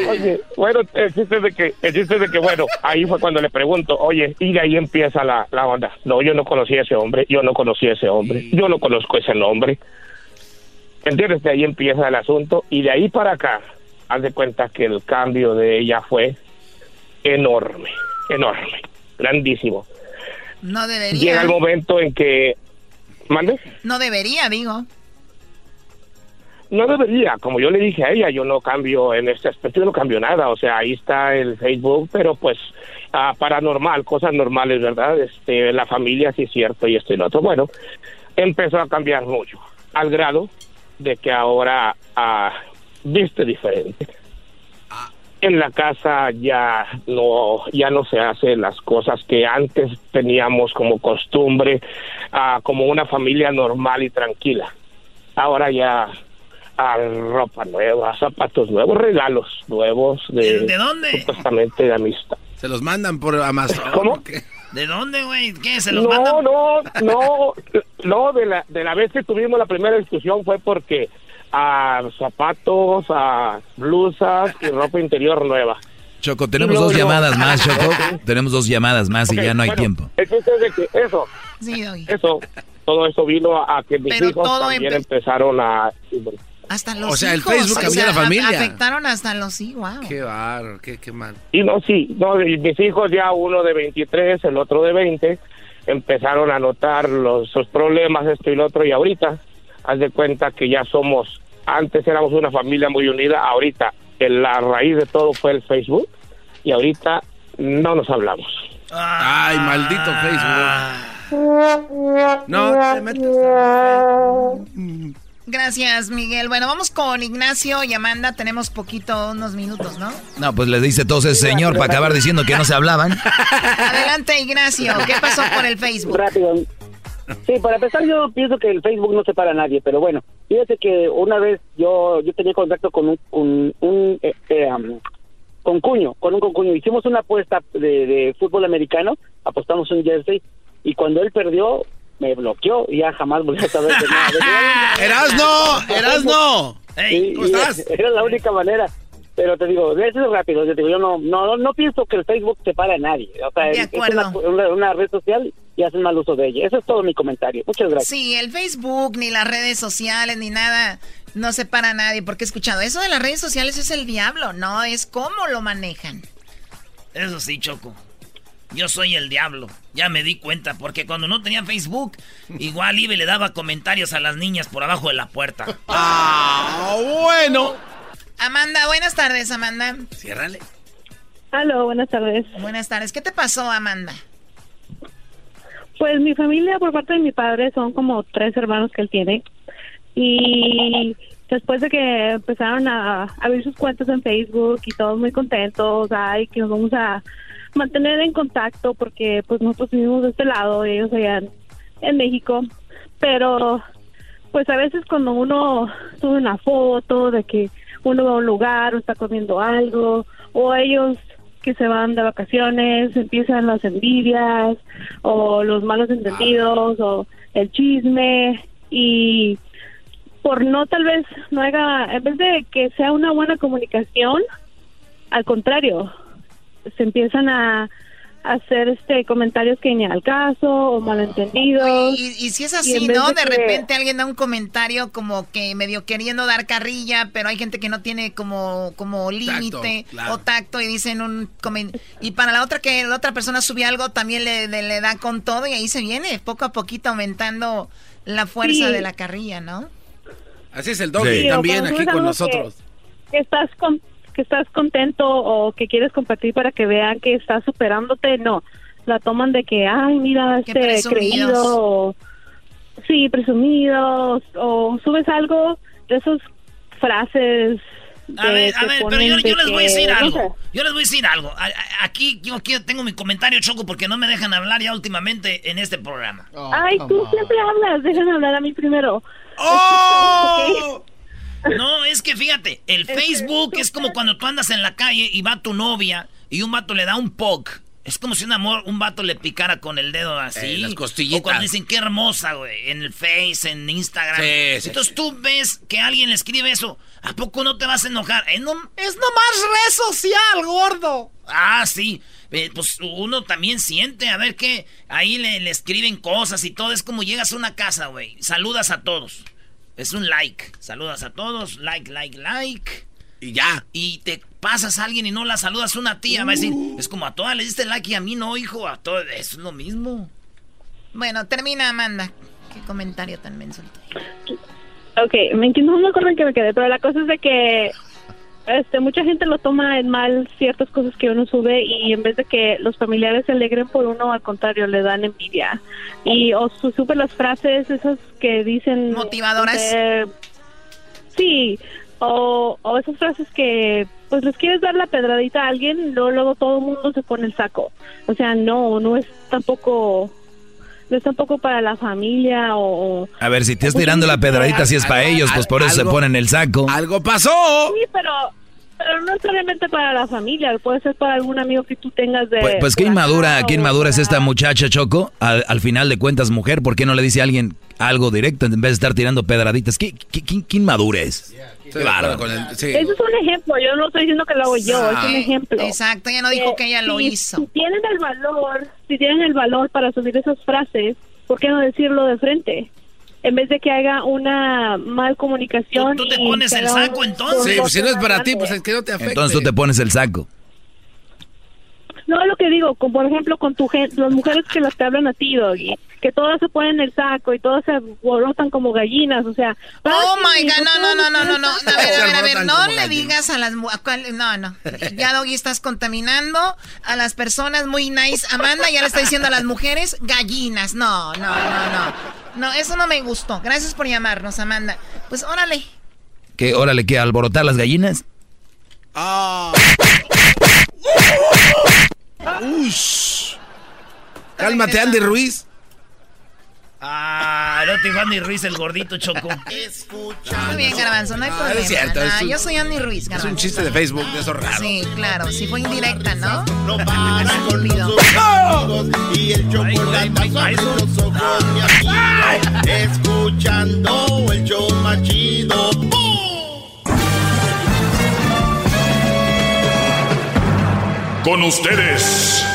[SPEAKER 26] oye, bueno, el chiste, de que, el chiste de que, bueno, ahí fue cuando le pregunto, oye, y de ahí empieza la, la onda. No, yo no conocía a ese hombre, yo no conocía a ese hombre, yo no conozco ese nombre. ¿Entiendes? De ahí empieza el asunto y de ahí para acá, haz de cuenta que el cambio de ella fue enorme, enorme, grandísimo.
[SPEAKER 8] No debería.
[SPEAKER 26] Llega el momento en que... ¿Mande?
[SPEAKER 8] No debería, digo.
[SPEAKER 26] No debería, como yo le dije a ella, yo no cambio en este aspecto, yo no cambio nada, o sea, ahí está el Facebook, pero pues uh, paranormal, cosas normales, ¿verdad? Este, la familia sí es cierto y esto y lo otro. Bueno, empezó a cambiar mucho, al grado de que ahora uh, viste diferente. En la casa ya no ya no se hacen las cosas que antes teníamos como costumbre uh, como una familia normal y tranquila. Ahora ya uh, ropa nueva zapatos nuevos regalos nuevos de,
[SPEAKER 4] ¿De, dónde
[SPEAKER 26] supuestamente de amistad.
[SPEAKER 3] Se los mandan por Amazon.
[SPEAKER 26] ¿Cómo?
[SPEAKER 4] ¿De dónde, güey? ¿Qué? ¿Se los
[SPEAKER 26] no,
[SPEAKER 4] mandan?
[SPEAKER 26] No, no, no, de la, de la vez que tuvimos la primera discusión fue porque a zapatos, a blusas y ropa interior nueva.
[SPEAKER 5] Choco, tenemos dos llamadas más, Choco. Tenemos dos llamadas más y ya no hay tiempo.
[SPEAKER 26] El chiste es de que eso, eso, todo eso vino a, que mis hijos también empezaron a...
[SPEAKER 8] Hasta los
[SPEAKER 3] O sea, el Facebook cambió la familia.
[SPEAKER 8] Afectaron hasta los hijos, wow.
[SPEAKER 3] Qué barro, qué, qué mal.
[SPEAKER 26] Y no, sí, no, mis hijos ya uno de 23, el otro de 20, empezaron a notar los, los problemas, esto y lo otro, y ahorita, haz de cuenta que ya somos, antes éramos una familia muy unida, ahorita en la raíz de todo fue el Facebook, y ahorita no nos hablamos.
[SPEAKER 3] Ay, maldito Facebook. No te metas
[SPEAKER 8] Gracias, Miguel. Bueno, vamos con Ignacio y Amanda. Tenemos poquito, unos minutos, ¿no?
[SPEAKER 5] No, pues le dice todo ese señor para acabar diciendo que no se hablaban.
[SPEAKER 8] Adelante, Ignacio. ¿Qué pasó con el Facebook?
[SPEAKER 27] Rápido. Sí, para empezar yo pienso que el Facebook no separa a nadie, pero bueno, fíjate que una vez yo yo tenía contacto con un, un, un eh, eh, um, con Cuño, con un concuño. Hicimos una apuesta de, de fútbol americano, apostamos un jersey y cuando él perdió me bloqueó y ya jamás volví a saber de nada.
[SPEAKER 3] ¡Erasno! ¡Erasno!
[SPEAKER 27] Sí,
[SPEAKER 3] ¿Cómo estás?
[SPEAKER 27] Era la única manera. Pero te digo, eso es rápido. Yo, te digo, yo no, no, no pienso que el Facebook separe a nadie. O sea,
[SPEAKER 8] De
[SPEAKER 27] es una,
[SPEAKER 8] acuerdo.
[SPEAKER 27] una, una red social y hacen mal uso de ella. Eso es todo mi comentario. Muchas gracias.
[SPEAKER 8] Sí, el Facebook, ni las redes sociales, ni nada, no separa a nadie. Porque he escuchado, eso de las redes sociales es el diablo. No, es cómo lo manejan.
[SPEAKER 4] Eso sí, Choco. Yo soy el diablo. Ya me di cuenta, porque cuando no tenía Facebook, igual iba y le daba comentarios a las niñas por abajo de la puerta.
[SPEAKER 3] Ah, bueno.
[SPEAKER 8] Amanda, buenas tardes, Amanda.
[SPEAKER 3] Ciérrale.
[SPEAKER 28] Aló, buenas tardes.
[SPEAKER 8] Buenas tardes. ¿Qué te pasó, Amanda?
[SPEAKER 28] Pues mi familia por parte de mi padre son como tres hermanos que él tiene. Y después de que empezaron a abrir sus cuentas en Facebook y todos muy contentos, ay, que nos vamos a mantener en contacto porque pues nosotros vivimos de este lado y ellos allá en, en México. Pero pues a veces cuando uno sube una foto de que uno va a un lugar o está comiendo algo o ellos que se van de vacaciones, empiezan las envidias o los malos entendidos o el chisme y por no tal vez no haga, en vez de que sea una buena comunicación, al contrario, se empiezan a hacer este comentarios que ni al caso o malentendidos.
[SPEAKER 8] Y, y si es así, ¿no?
[SPEAKER 28] de
[SPEAKER 8] De
[SPEAKER 28] que-
[SPEAKER 8] repente alguien da un comentario como que medio queriendo dar carrilla, pero hay gente que no tiene como, como límite
[SPEAKER 3] claro.
[SPEAKER 8] o tacto y dicen un y para la otra que la otra persona subió algo también le, le- le da con todo y ahí se viene poco a poquito aumentando la fuerza
[SPEAKER 28] Sí.
[SPEAKER 8] de la carrilla, ¿no?
[SPEAKER 3] Así es el doggy
[SPEAKER 28] Sí,
[SPEAKER 3] también aquí con nosotros.
[SPEAKER 28] Que, que estás con, que estás contento o que quieres compartir para que vean que estás superándote, no. La toman de que, ay, mira,
[SPEAKER 8] Qué
[SPEAKER 28] este creído. o- sí, presumidos. O subes algo de esas frases.
[SPEAKER 4] A ver, a ver, pero yo, les voy a
[SPEAKER 28] que,
[SPEAKER 4] decir
[SPEAKER 28] no
[SPEAKER 4] algo.
[SPEAKER 28] sé.
[SPEAKER 4] Yo les voy a decir algo. Aquí yo tengo mi comentario choco porque no me dejan hablar ya últimamente en este programa.
[SPEAKER 28] Ay, tú siempre hablas, déjame hablar a mí primero.
[SPEAKER 4] ¡Oh! No, es que fíjate, el Facebook es como cuando tú andas en la calle y va tu novia y un vato le da un poke. Es como si un amor, un vato le picara con el dedo así.
[SPEAKER 3] Eh, las costillitas.
[SPEAKER 4] O cuando dicen qué hermosa, güey, en el Face, en Instagram.
[SPEAKER 3] Sí, sí,
[SPEAKER 4] Entonces tú ves que alguien le escribe eso. ¿A poco no te vas a enojar? Eh, no- es nomás red social, gordo. Ah, sí. Eh, pues uno también siente, a ver qué. Ahí le, le escriben cosas y todo. Es como llegas a una casa, güey. Saludas a todos. Es un like. Saludas a todos. Like, like, like.
[SPEAKER 3] Y ya.
[SPEAKER 4] Y te pasas a alguien y no la saludas a una tía. Va a decir, es como a todas le diste like y a mí no, hijo. A todas. Es lo mismo.
[SPEAKER 8] Bueno, termina Amanda. Qué comentario tan menso.
[SPEAKER 28] Ok, me, no me acuerdo en qué me quedé, pero la cosa es de que este mucha gente lo toma en mal ciertas cosas que uno sube y en vez de que los familiares se alegren por uno, al contrario, le dan envidia. Y o su, sube las frases esas que dicen...
[SPEAKER 8] Motivadoras.
[SPEAKER 28] eh, sí, o, o esas frases que pues les quieres dar la pedradita a alguien, luego, luego todo el mundo se pone el saco. O sea, no, no es tampoco... No es tampoco para la familia o...
[SPEAKER 5] A ver, si te estás tirando la pedradita, si es para ellos, pues por eso se
[SPEAKER 3] algo-
[SPEAKER 5] ponen el saco.
[SPEAKER 3] ¡Algo pasó!
[SPEAKER 28] Sí, pero Pero no solamente para la familia, puede ser para algún amigo que tú tengas de...
[SPEAKER 5] Pues, pues qué inmadura, qué inmadura es esta muchacha, Choco. Al, al, final de cuentas, mujer, ¿por qué no le dice a alguien algo directo en vez de estar tirando pedraditas? ¿Qué, qué, qué, inmadura es?
[SPEAKER 28] Qué sí. Eso es un ejemplo, yo no estoy diciendo que lo hago yo, es un ejemplo.
[SPEAKER 8] Exacto, ella no dijo que ella lo hizo.
[SPEAKER 28] Si tienen el valor, si tienen el valor para subir esas frases, ¿por qué no decirlo de frente? en vez de que haga una mal comunicación.
[SPEAKER 4] ¿Tú, te pones el saco entonces?
[SPEAKER 3] Sí, pues si no es para ti, pues es que no te afecta.
[SPEAKER 5] Entonces tú te pones el saco.
[SPEAKER 28] No, lo que digo, con, por ejemplo, con tu gente, las mujeres que las te hablan a ti, Doggy, que todas se ponen el saco y todas se borotan como gallinas, o sea...
[SPEAKER 8] Oh, my God, no, no, no, no, no, no, a ver, a ver, a ver, no le digas a las... No, no, ya, Doggy, estás contaminando a las personas muy nice. Amanda ya le está diciendo a las mujeres gallinas, no, no, no, no. No, eso no me gustó. Gracias por llamarnos, Amanda. Pues órale.
[SPEAKER 5] ¿Qué, órale, qué, alborotar las gallinas? Ah...
[SPEAKER 3] Ush. Cálmate, Andy Ruiz.
[SPEAKER 4] Ah, no te dijo Andy Ruiz, el gordito choco.
[SPEAKER 8] Escucha. Muy bien, Garbanzo, no hay problema. Es cierto, yo soy Andy Ruiz,
[SPEAKER 3] Garbanzo. Es un chiste de Facebook, de esos raros.
[SPEAKER 8] Sí, claro, si fue indirecta, ¿no? No
[SPEAKER 1] para con los y el chocolate. Escuchando el show machido.
[SPEAKER 2] Con ustedes.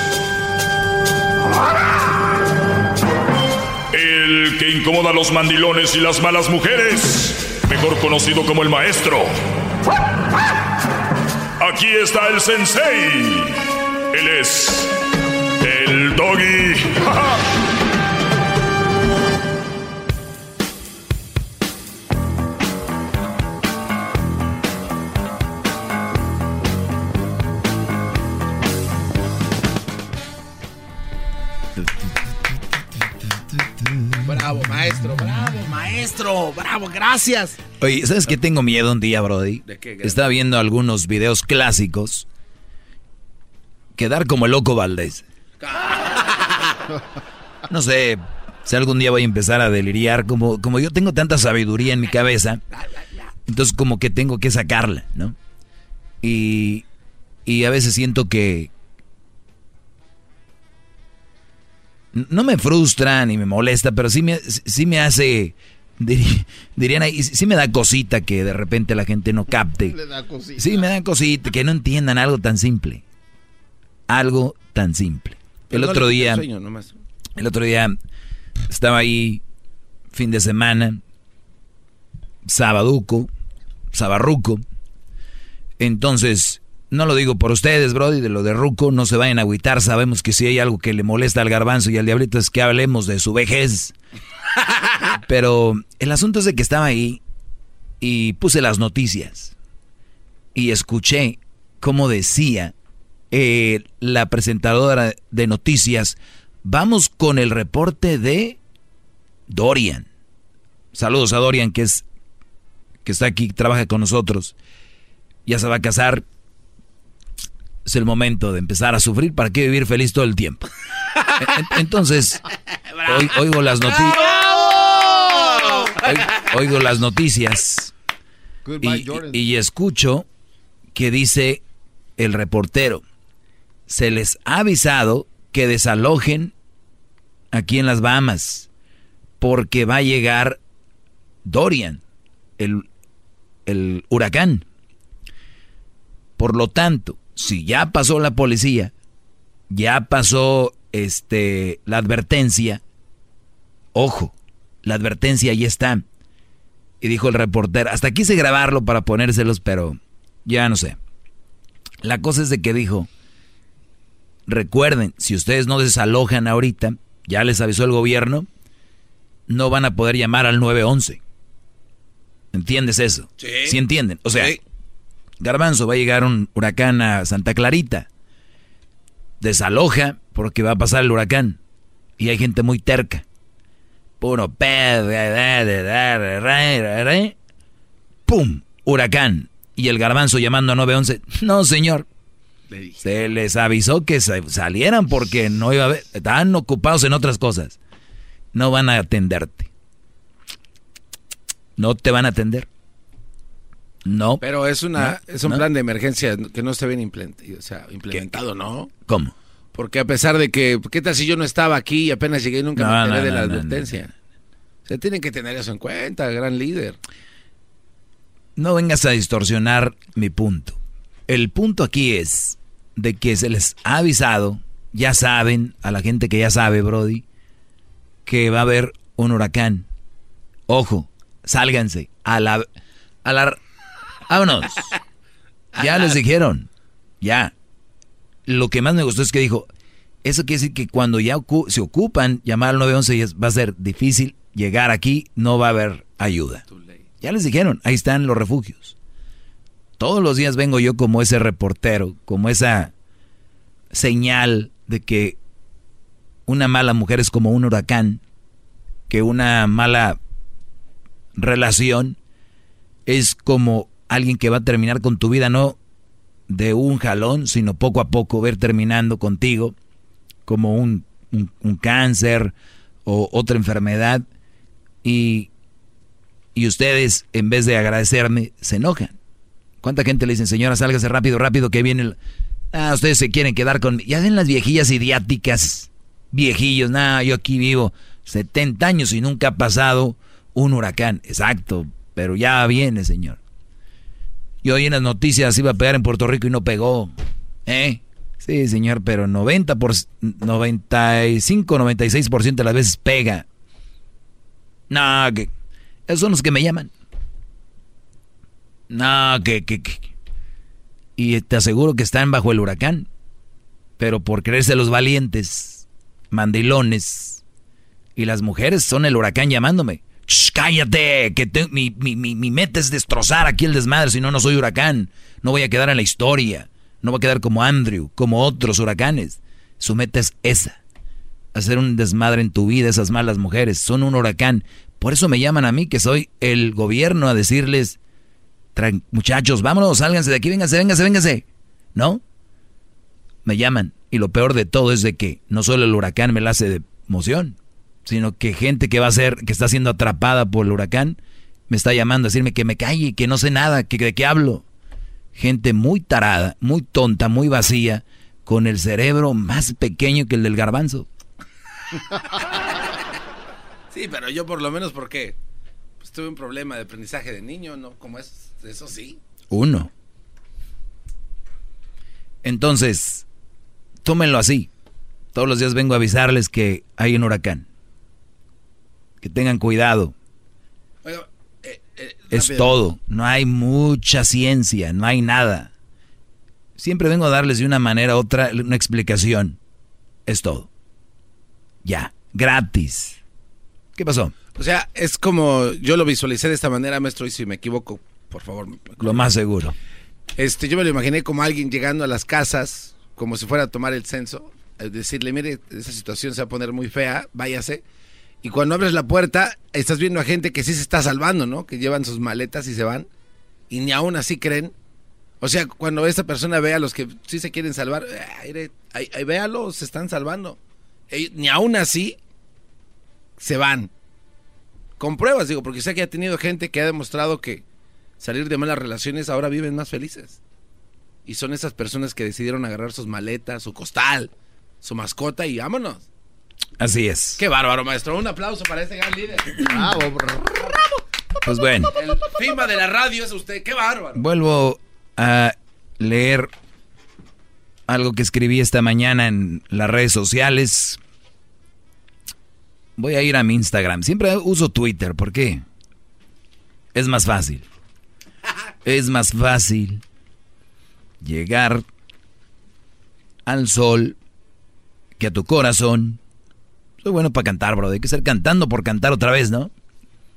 [SPEAKER 2] El que incomoda a los mandilones y las malas mujeres, mejor conocido como el maestro. Aquí está el sensei. Él es el doggy.
[SPEAKER 3] Bravo, maestro, bravo, maestro, bravo, gracias.
[SPEAKER 5] Oye, ¿sabes qué tengo miedo un día, Brody? ¿De qué? Estaba viendo algunos videos clásicos. Quedar como el loco Valdés. No sé si algún día voy a empezar a deliriar. Como, como yo tengo tanta sabiduría en mi cabeza, entonces como que tengo que sacarla, ¿no? Y, y a veces siento que, no me frustra ni me molesta, pero sí me, sí me hace, dirían ahí, sí me da cosita que de repente la gente no capte. Sí, me da cosita, que no entiendan algo tan simple. Algo tan simple. El otro día, el otro día estaba ahí, fin de semana, sabaduco, sabarruco. Entonces no lo digo por ustedes, Brody, de lo de Ruco, no se vayan a agüitar. Sabemos que si hay algo que le molesta al garbanzo y al diablito es que hablemos de su vejez. Pero el asunto es de que estaba ahí y puse las noticias y escuché cómo decía eh, la presentadora de noticias, vamos con el reporte de Dorian. Saludos a Dorian, que es que está aquí, trabaja con nosotros. Ya se va a casar es el momento de empezar a sufrir. ¿Para qué vivir feliz todo el tiempo? Entonces, oigo las noticias. Oigo las noticias. Y, escucho que dice el reportero. Se les ha avisado que desalojen aquí en las Bahamas. Porque va a llegar Dorian, el, el huracán. Por lo tanto, si ya pasó la policía, ya pasó este la advertencia, ojo, la advertencia ahí está. Y dijo el reportero, hasta quise grabarlo para ponérselos, pero ya no sé. La cosa es de que dijo, recuerden, si ustedes no desalojan ahorita, ya les avisó el gobierno, no van a poder llamar al 911. ¿Entiendes eso? Sí. ¿Sí entienden? O sea, Garbanzo, va a llegar un huracán a Santa Clarita. Desaloja porque va a pasar el huracán. Y hay gente muy terca. Puro ¡Pum! Huracán. Y el garbanzo llamando a 911. No, señor. Se les avisó que salieran porque no iba a haber. Estaban ocupados en otras cosas. No van a atenderte. No te van a atender. No.
[SPEAKER 3] Pero es una es un plan de emergencia que no está bien implementado, o sea, implementado, ¿no?
[SPEAKER 5] ¿Cómo?
[SPEAKER 3] Porque a pesar de que, ¿qué tal si yo no estaba aquí y apenas llegué y nunca me enteré de la advertencia? Se tienen que tener eso en cuenta, gran líder.
[SPEAKER 5] No vengas a distorsionar mi punto. El punto aquí es de que se les ha avisado, ya saben, a la gente que ya sabe, Brody, que va a haber un huracán. Ojo, sálganse a la... A la vámonos. Ya les dijeron. Ya. Lo que más me gustó es que dijo, eso quiere decir que cuando ya se ocupan llamar al 911 va a ser difícil llegar aquí, no va a haber ayuda. Ya les dijeron, ahí están los refugios. Todos los días vengo yo como ese reportero, como esa señal de que una mala mujer es como un huracán, que una mala relación es como alguien que va a terminar con tu vida, no de un jalón, sino poco a poco ver terminando contigo, como un, un, cáncer o otra enfermedad, y, y ustedes, en vez de agradecerme, se enojan. ¿Cuánta gente le dicen, señora, sálgase rápido, rápido, que viene el... Ah, ustedes se quieren quedar con... Ya den las viejillas idiáticas, viejillos, nada, yo aquí vivo 70 años y nunca ha pasado un huracán. Exacto, pero ya viene, señor. Y hoy en las noticias iba a pegar en Puerto Rico y no pegó. ¿Eh? Sí, señor, pero 90 por, 95, 96% de las veces pega. No, que... Esos son los que me llaman. No, que, que, que, Y te aseguro que están bajo el huracán. Pero por creerse los valientes, mandilones. Y las mujeres son el huracán llamándome cállate, que mi, mi, meta es destrozar aquí el desmadre, si no, no soy huracán. No voy a quedar en la historia. No voy a quedar como Andrew, como otros huracanes. Su meta es esa. Hacer un desmadre en tu vida, esas malas mujeres. Son un huracán. Por eso me llaman a mí, que soy el gobierno, a decirles, muchachos, vámonos, sálganse de aquí, vénganse, vénganse, vénganse. ¿No? Me llaman. Y lo peor de todo es de que no solo el huracán me la hace de emoción, sino que gente que va a ser, que está siendo atrapada por el huracán, me está llamando a decirme que me calle, que no sé nada, que de qué hablo. Gente muy tarada, muy tonta, muy vacía, con el cerebro más pequeño que el del garbanzo.
[SPEAKER 3] Sí, pero yo por lo menos porque pues, tuve un problema de aprendizaje de niño, ¿no? Como es, eso sí.
[SPEAKER 5] Uno. Entonces, tómenlo así. Todos los días vengo a avisarles que hay un huracán que tengan cuidado. Eh, eh, es todo, no hay mucha ciencia, no hay nada. Siempre vengo a darles de una manera u otra una explicación. Es todo. Ya, gratis. ¿Qué pasó?
[SPEAKER 3] O sea, es como yo lo visualicé de esta manera, maestro, y si me equivoco, por favor.
[SPEAKER 5] Lo más seguro.
[SPEAKER 3] Este, yo me lo imaginé como alguien llegando a las casas, como si fuera a tomar el censo, decirle, mire, esa situación se va a poner muy fea, váyase y cuando abres la puerta, estás viendo a gente que sí se está salvando, ¿no? Que llevan sus maletas y se van. Y ni aún así creen. O sea, cuando esa persona ve a los que sí se quieren salvar, ahí, véalo, se están salvando. ni aún así se van. Con pruebas, digo, porque sé que ha tenido gente que ha demostrado que salir de malas relaciones ahora viven más felices. Y son esas personas que decidieron agarrar sus maletas, su costal, su mascota y vámonos.
[SPEAKER 5] Así es.
[SPEAKER 3] Qué bárbaro, maestro. Un aplauso para este gran líder. Bravo, bravo.
[SPEAKER 5] Pues bueno.
[SPEAKER 3] El FIMA de la radio es usted. Qué bárbaro.
[SPEAKER 5] Vuelvo a leer algo que escribí esta mañana en las redes sociales. Voy a ir a mi Instagram. Siempre uso Twitter. ¿Por qué? Es más fácil. Es más fácil llegar al sol que a tu corazón soy bueno para cantar, bro. Hay que ser cantando por cantar otra vez, ¿no?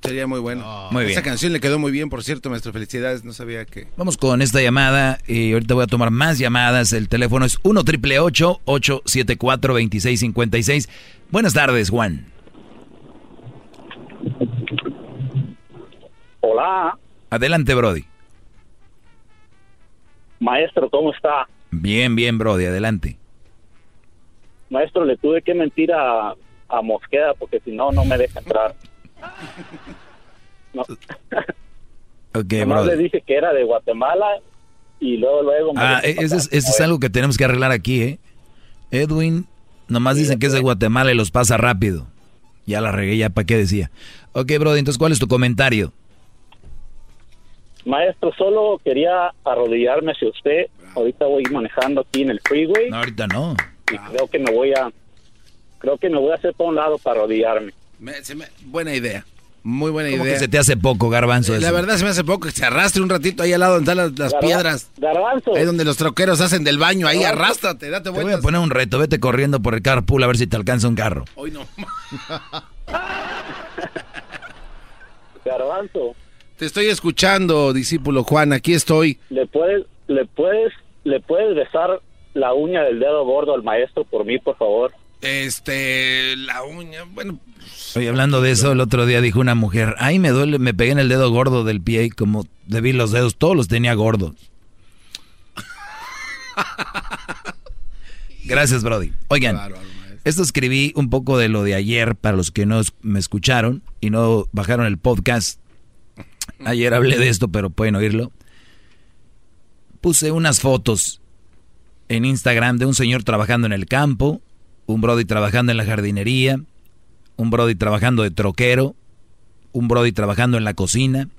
[SPEAKER 3] Sería muy bueno. muy bien. Esa canción le quedó muy bien, por cierto, maestro. Felicidades. No sabía que.
[SPEAKER 5] Vamos con esta llamada y ahorita voy a tomar más llamadas. El teléfono es 1 triple 874 2656. Buenas tardes, Juan.
[SPEAKER 29] Hola.
[SPEAKER 5] Adelante, Brody.
[SPEAKER 29] Maestro, ¿cómo está?
[SPEAKER 5] Bien, bien, Brody. Adelante.
[SPEAKER 29] Maestro, le tuve que mentir a, a Mosqueda porque si no, no me deja entrar. Okay, Además le dije que era de Guatemala y luego luego...
[SPEAKER 5] Ah, eso es, es algo que tenemos que arreglar aquí, ¿eh? Edwin, nomás dicen que es de Guatemala y los pasa rápido. Ya la regué, ya para qué decía. Ok, Brody, entonces, ¿cuál es tu comentario?
[SPEAKER 29] Maestro, solo quería arrodillarme hacia usted. Ahorita voy manejando aquí en el freeway.
[SPEAKER 5] No, ahorita no.
[SPEAKER 29] Y creo que me voy a... Creo que me voy a hacer por un lado para arrodillarme.
[SPEAKER 3] buena idea. Muy buena
[SPEAKER 5] ¿Cómo
[SPEAKER 3] idea.
[SPEAKER 5] Que se te hace poco, Garbanzo.
[SPEAKER 3] La verdad se me hace poco que se arrastre un ratito ahí al lado donde están las, piedras.
[SPEAKER 29] Garbanzo.
[SPEAKER 3] Ahí donde los troqueros hacen del baño, ahí arrástrate, date
[SPEAKER 5] vueltas. Te voy a poner un reto, vete corriendo por el carpool a ver si te alcanza un carro.
[SPEAKER 3] Hoy no.
[SPEAKER 29] Garbanzo.
[SPEAKER 3] Te estoy escuchando, discípulo Juan, aquí estoy.
[SPEAKER 29] ¿Le puedes, le puedes, le puedes besar la uña del dedo gordo al maestro por mí, por favor?
[SPEAKER 3] Este, la uña, bueno,
[SPEAKER 5] Oye, hablando de eso, el otro día dijo una mujer, ay, me duele, me pegué en el dedo gordo del pie y como debí los dedos, todos los tenía gordos. Gracias, Brody. Oigan, esto escribí un poco de lo de ayer para los que no me escucharon y no bajaron el podcast. Ayer hablé de esto, pero pueden oírlo. Puse unas fotos en Instagram de un señor trabajando en el campo, un Brody trabajando en la jardinería, un Brody trabajando de troquero, un Brody trabajando en la cocina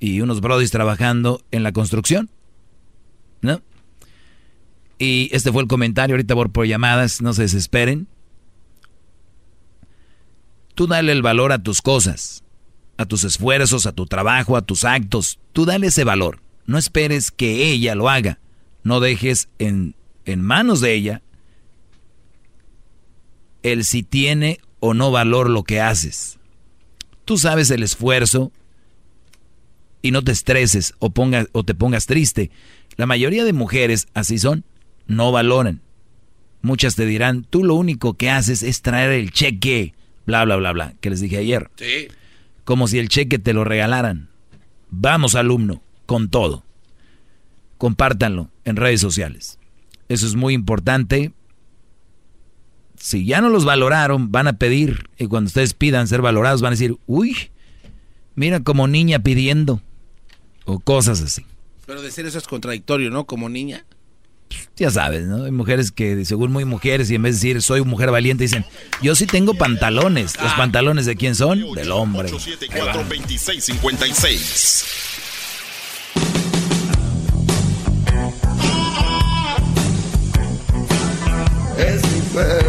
[SPEAKER 5] y unos Brodys trabajando en la construcción. ¿No? Y este fue el comentario, ahorita por, por llamadas, no se desesperen. Tú dale el valor a tus cosas, a tus esfuerzos, a tu trabajo, a tus actos. Tú dale ese valor. No esperes que ella lo haga. No dejes en, en manos de ella el si tiene o no valor lo que haces. Tú sabes el esfuerzo y no te estreses o, pongas, o te pongas triste. La mayoría de mujeres así son, no valoran. Muchas te dirán, tú lo único que haces es traer el cheque, bla, bla, bla, bla, que les dije ayer.
[SPEAKER 3] Sí.
[SPEAKER 5] Como si el cheque te lo regalaran. Vamos, alumno, con todo. Compártanlo en redes sociales. Eso es muy importante si ya no los valoraron, van a pedir, y cuando ustedes pidan ser valorados, van a decir, uy, mira como niña pidiendo, o cosas así.
[SPEAKER 3] Pero decir eso es contradictorio, ¿no? Como niña.
[SPEAKER 5] Ya sabes, ¿no? Hay mujeres que, según muy mujeres, y en vez de decir soy mujer valiente, dicen, yo sí tengo pantalones. ¿Los ah. pantalones de quién son? Del hombre.
[SPEAKER 1] Es mi perro,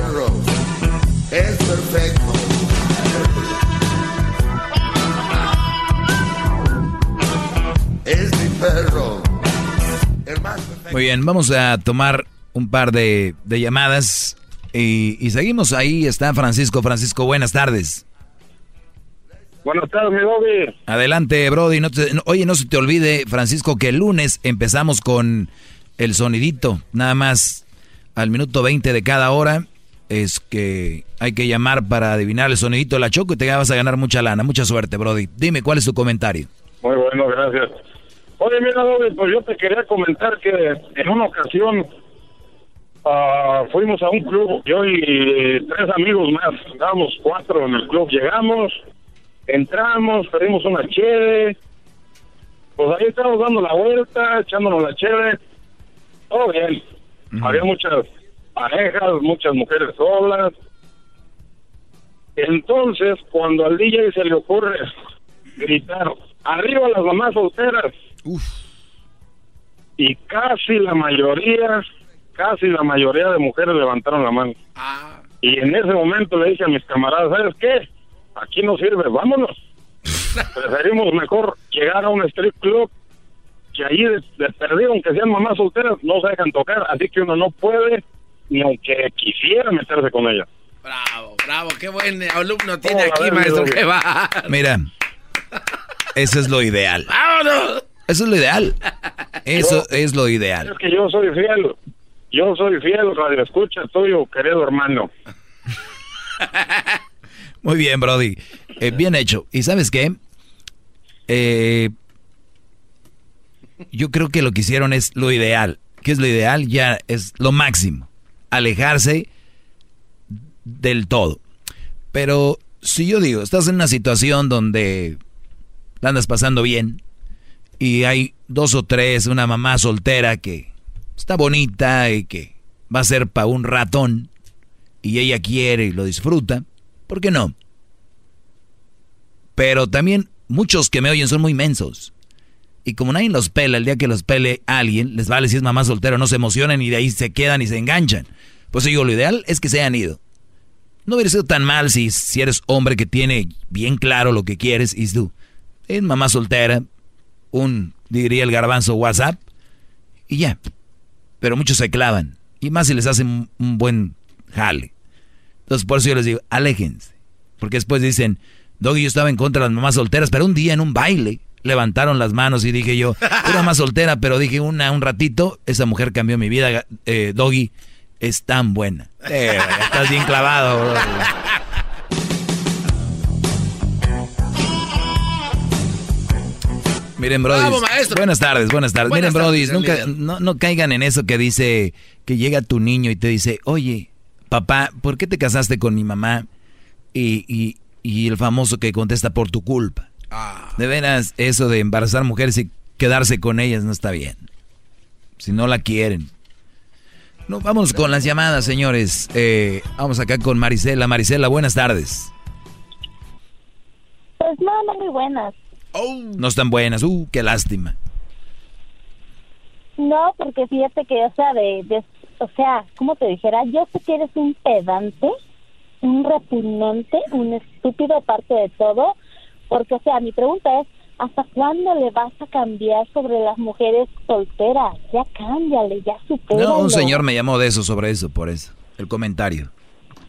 [SPEAKER 5] Muy bien, vamos a tomar un par de, llamadas y, seguimos. Ahí está Francisco. Francisco, buenas tardes.
[SPEAKER 30] Buenas tardes, mi Bobby.
[SPEAKER 5] Adelante, Brody. No oye, no se te olvide, Francisco, que el lunes empezamos con el sonidito. Nada más al minuto 20 de cada hora es que hay que llamar para adivinar el sonidito de la Choco y te vas a ganar mucha lana. Mucha suerte, Brody. Dime, ¿cuál es tu comentario?
[SPEAKER 30] Muy bueno, gracias. Oye, mira, Brody, pues yo te quería comentar que en una ocasión ah, fuimos a un club, yo y tres amigos más, estábamos cuatro en el club, llegamos, entramos, pedimos una cheve, pues ahí estábamos dando la vuelta, echándonos la cheve, todo bien había muchas parejas, muchas mujeres solas. Entonces, cuando al DJ se le ocurre gritar, arriba las mamás solteras. Y casi la mayoría, casi la mayoría de mujeres levantaron la mano. Ah. Y en ese momento le dije a mis camaradas, ¿sabes qué? Aquí no sirve, vámonos. Preferimos mejor llegar a un strip club que ahí de, perdido, aunque sean mamás solteras, no se dejan tocar, así que uno no puede, ni aunque quisiera meterse con ella.
[SPEAKER 3] Bravo, bravo, qué buen alumno tiene aquí, maestro, que va.
[SPEAKER 5] Mira, eso es lo ideal. ¡Vámonos! Eso es lo ideal. Eso es lo ideal.
[SPEAKER 30] Es que yo soy fiel. Yo soy fiel, radio escucha tuyo, querido hermano.
[SPEAKER 5] Muy bien, Brody. Eh, bien hecho. ¿Y sabes qué? Eh, yo creo que lo que hicieron es lo ideal. ¿Qué es lo ideal? Ya es lo máximo. Alejarse del todo. Pero si yo digo, estás en una situación donde la andas pasando bien, y hay dos o tres, una mamá soltera que está bonita y que va a ser para un ratón y ella quiere y lo disfruta, ¿por qué no? Pero también muchos que me oyen son muy mensos. Y como nadie los pela, el día que los pele alguien, les vale si es mamá soltera, no se emocionan y de ahí se quedan y se enganchan. Pues digo, lo ideal es que se hayan ido. No hubiera sido tan mal si, si eres hombre que tiene bien claro lo que quieres y tú, es mamá soltera, un, diría el garbanzo, WhatsApp, y ya. Pero muchos se clavan. Y más si les hacen un buen jale. Entonces por eso yo les digo, aléjense. Porque después dicen, Doggy, yo estaba en contra de las mamás solteras, pero un día en un baile levantaron las manos y dije yo, una mamá soltera, pero dije una un ratito, esa mujer cambió mi vida, eh, Doggy, es tan buena. Estás bien clavado. Miren, Brody. Buenas tardes, buenas tardes. Miren, Brody, nunca, no, no caigan en eso que dice que llega tu niño y te dice, oye, papá, ¿por qué te casaste con mi mamá? Y, y, y el famoso que contesta por tu culpa. Ah. De veras, eso de embarazar mujeres y quedarse con ellas no está bien. Si no la quieren. No, vamos con las llamadas, señores. Eh, vamos acá con Marisela. Marisela, buenas tardes.
[SPEAKER 31] Pues no, no muy buenas.
[SPEAKER 5] Oh. No están buenas. Uh, qué lástima.
[SPEAKER 31] No, porque fíjate que, o sea, de, o sea, ¿cómo te dijera? Yo sé que eres un pedante, un repugnante, un estúpido aparte de todo, porque, o sea, mi pregunta es, ¿hasta cuándo le vas a cambiar sobre las mujeres solteras? Ya cámbiale, ya supéralo.
[SPEAKER 5] No, un señor me llamó de eso, sobre eso, por eso, el comentario.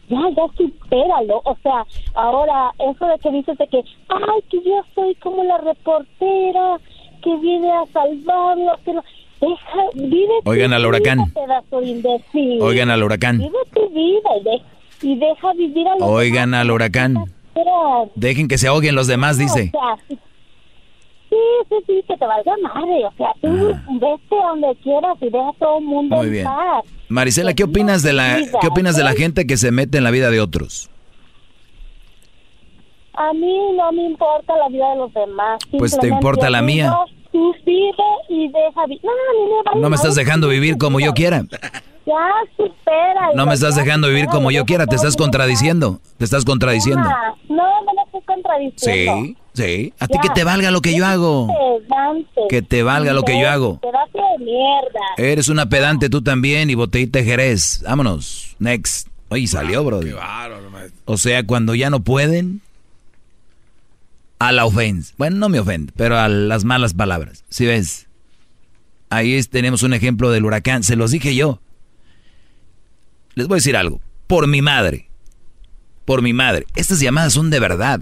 [SPEAKER 31] Ya, ya supéralo. O sea, ahora, eso de que dices de que, ay, que yo soy como la reportera que viene a salvarlo, que no... Deja, vive
[SPEAKER 5] Oigan al huracán. Oigan al huracán.
[SPEAKER 31] Vive tu vida y, deja vivir a los
[SPEAKER 5] Oigan al huracán. Dejen que se ahoguen los demás, dice.
[SPEAKER 31] sí, sí, sí, que te valga madre. O sea, tú ah. vete donde quieras y deja a todo el mundo
[SPEAKER 5] Muy bien. Marisela, ¿qué opinas de la qué opinas de la gente que se mete en la vida de otros?
[SPEAKER 31] A mí no me importa la vida de los demás.
[SPEAKER 5] Pues te importa la mía.
[SPEAKER 31] Tú vive y deja vivir. No,
[SPEAKER 5] no me estás dejando vivir como yo quiera.
[SPEAKER 31] Ya, supera.
[SPEAKER 5] No me estás dejando vivir como yo quiera, te estás contradiciendo. Te estás contradiciendo.
[SPEAKER 31] No, no me estoy contradiciendo.
[SPEAKER 5] Sí, sí. A ti que te valga lo que yo hago. Que te valga lo que yo hago.
[SPEAKER 31] de mierda.
[SPEAKER 5] Eres una pedante tú también y botellita Jerez. Vámonos. Next. Oye, salió, bro. O sea, cuando ya no pueden, a la ofensa. Bueno, no me ofende, pero a las malas palabras. ¿Sí ves? Ahí tenemos un ejemplo del huracán. Se los dije yo les voy a decir algo. Por mi madre. Por mi madre. Estas llamadas son de verdad.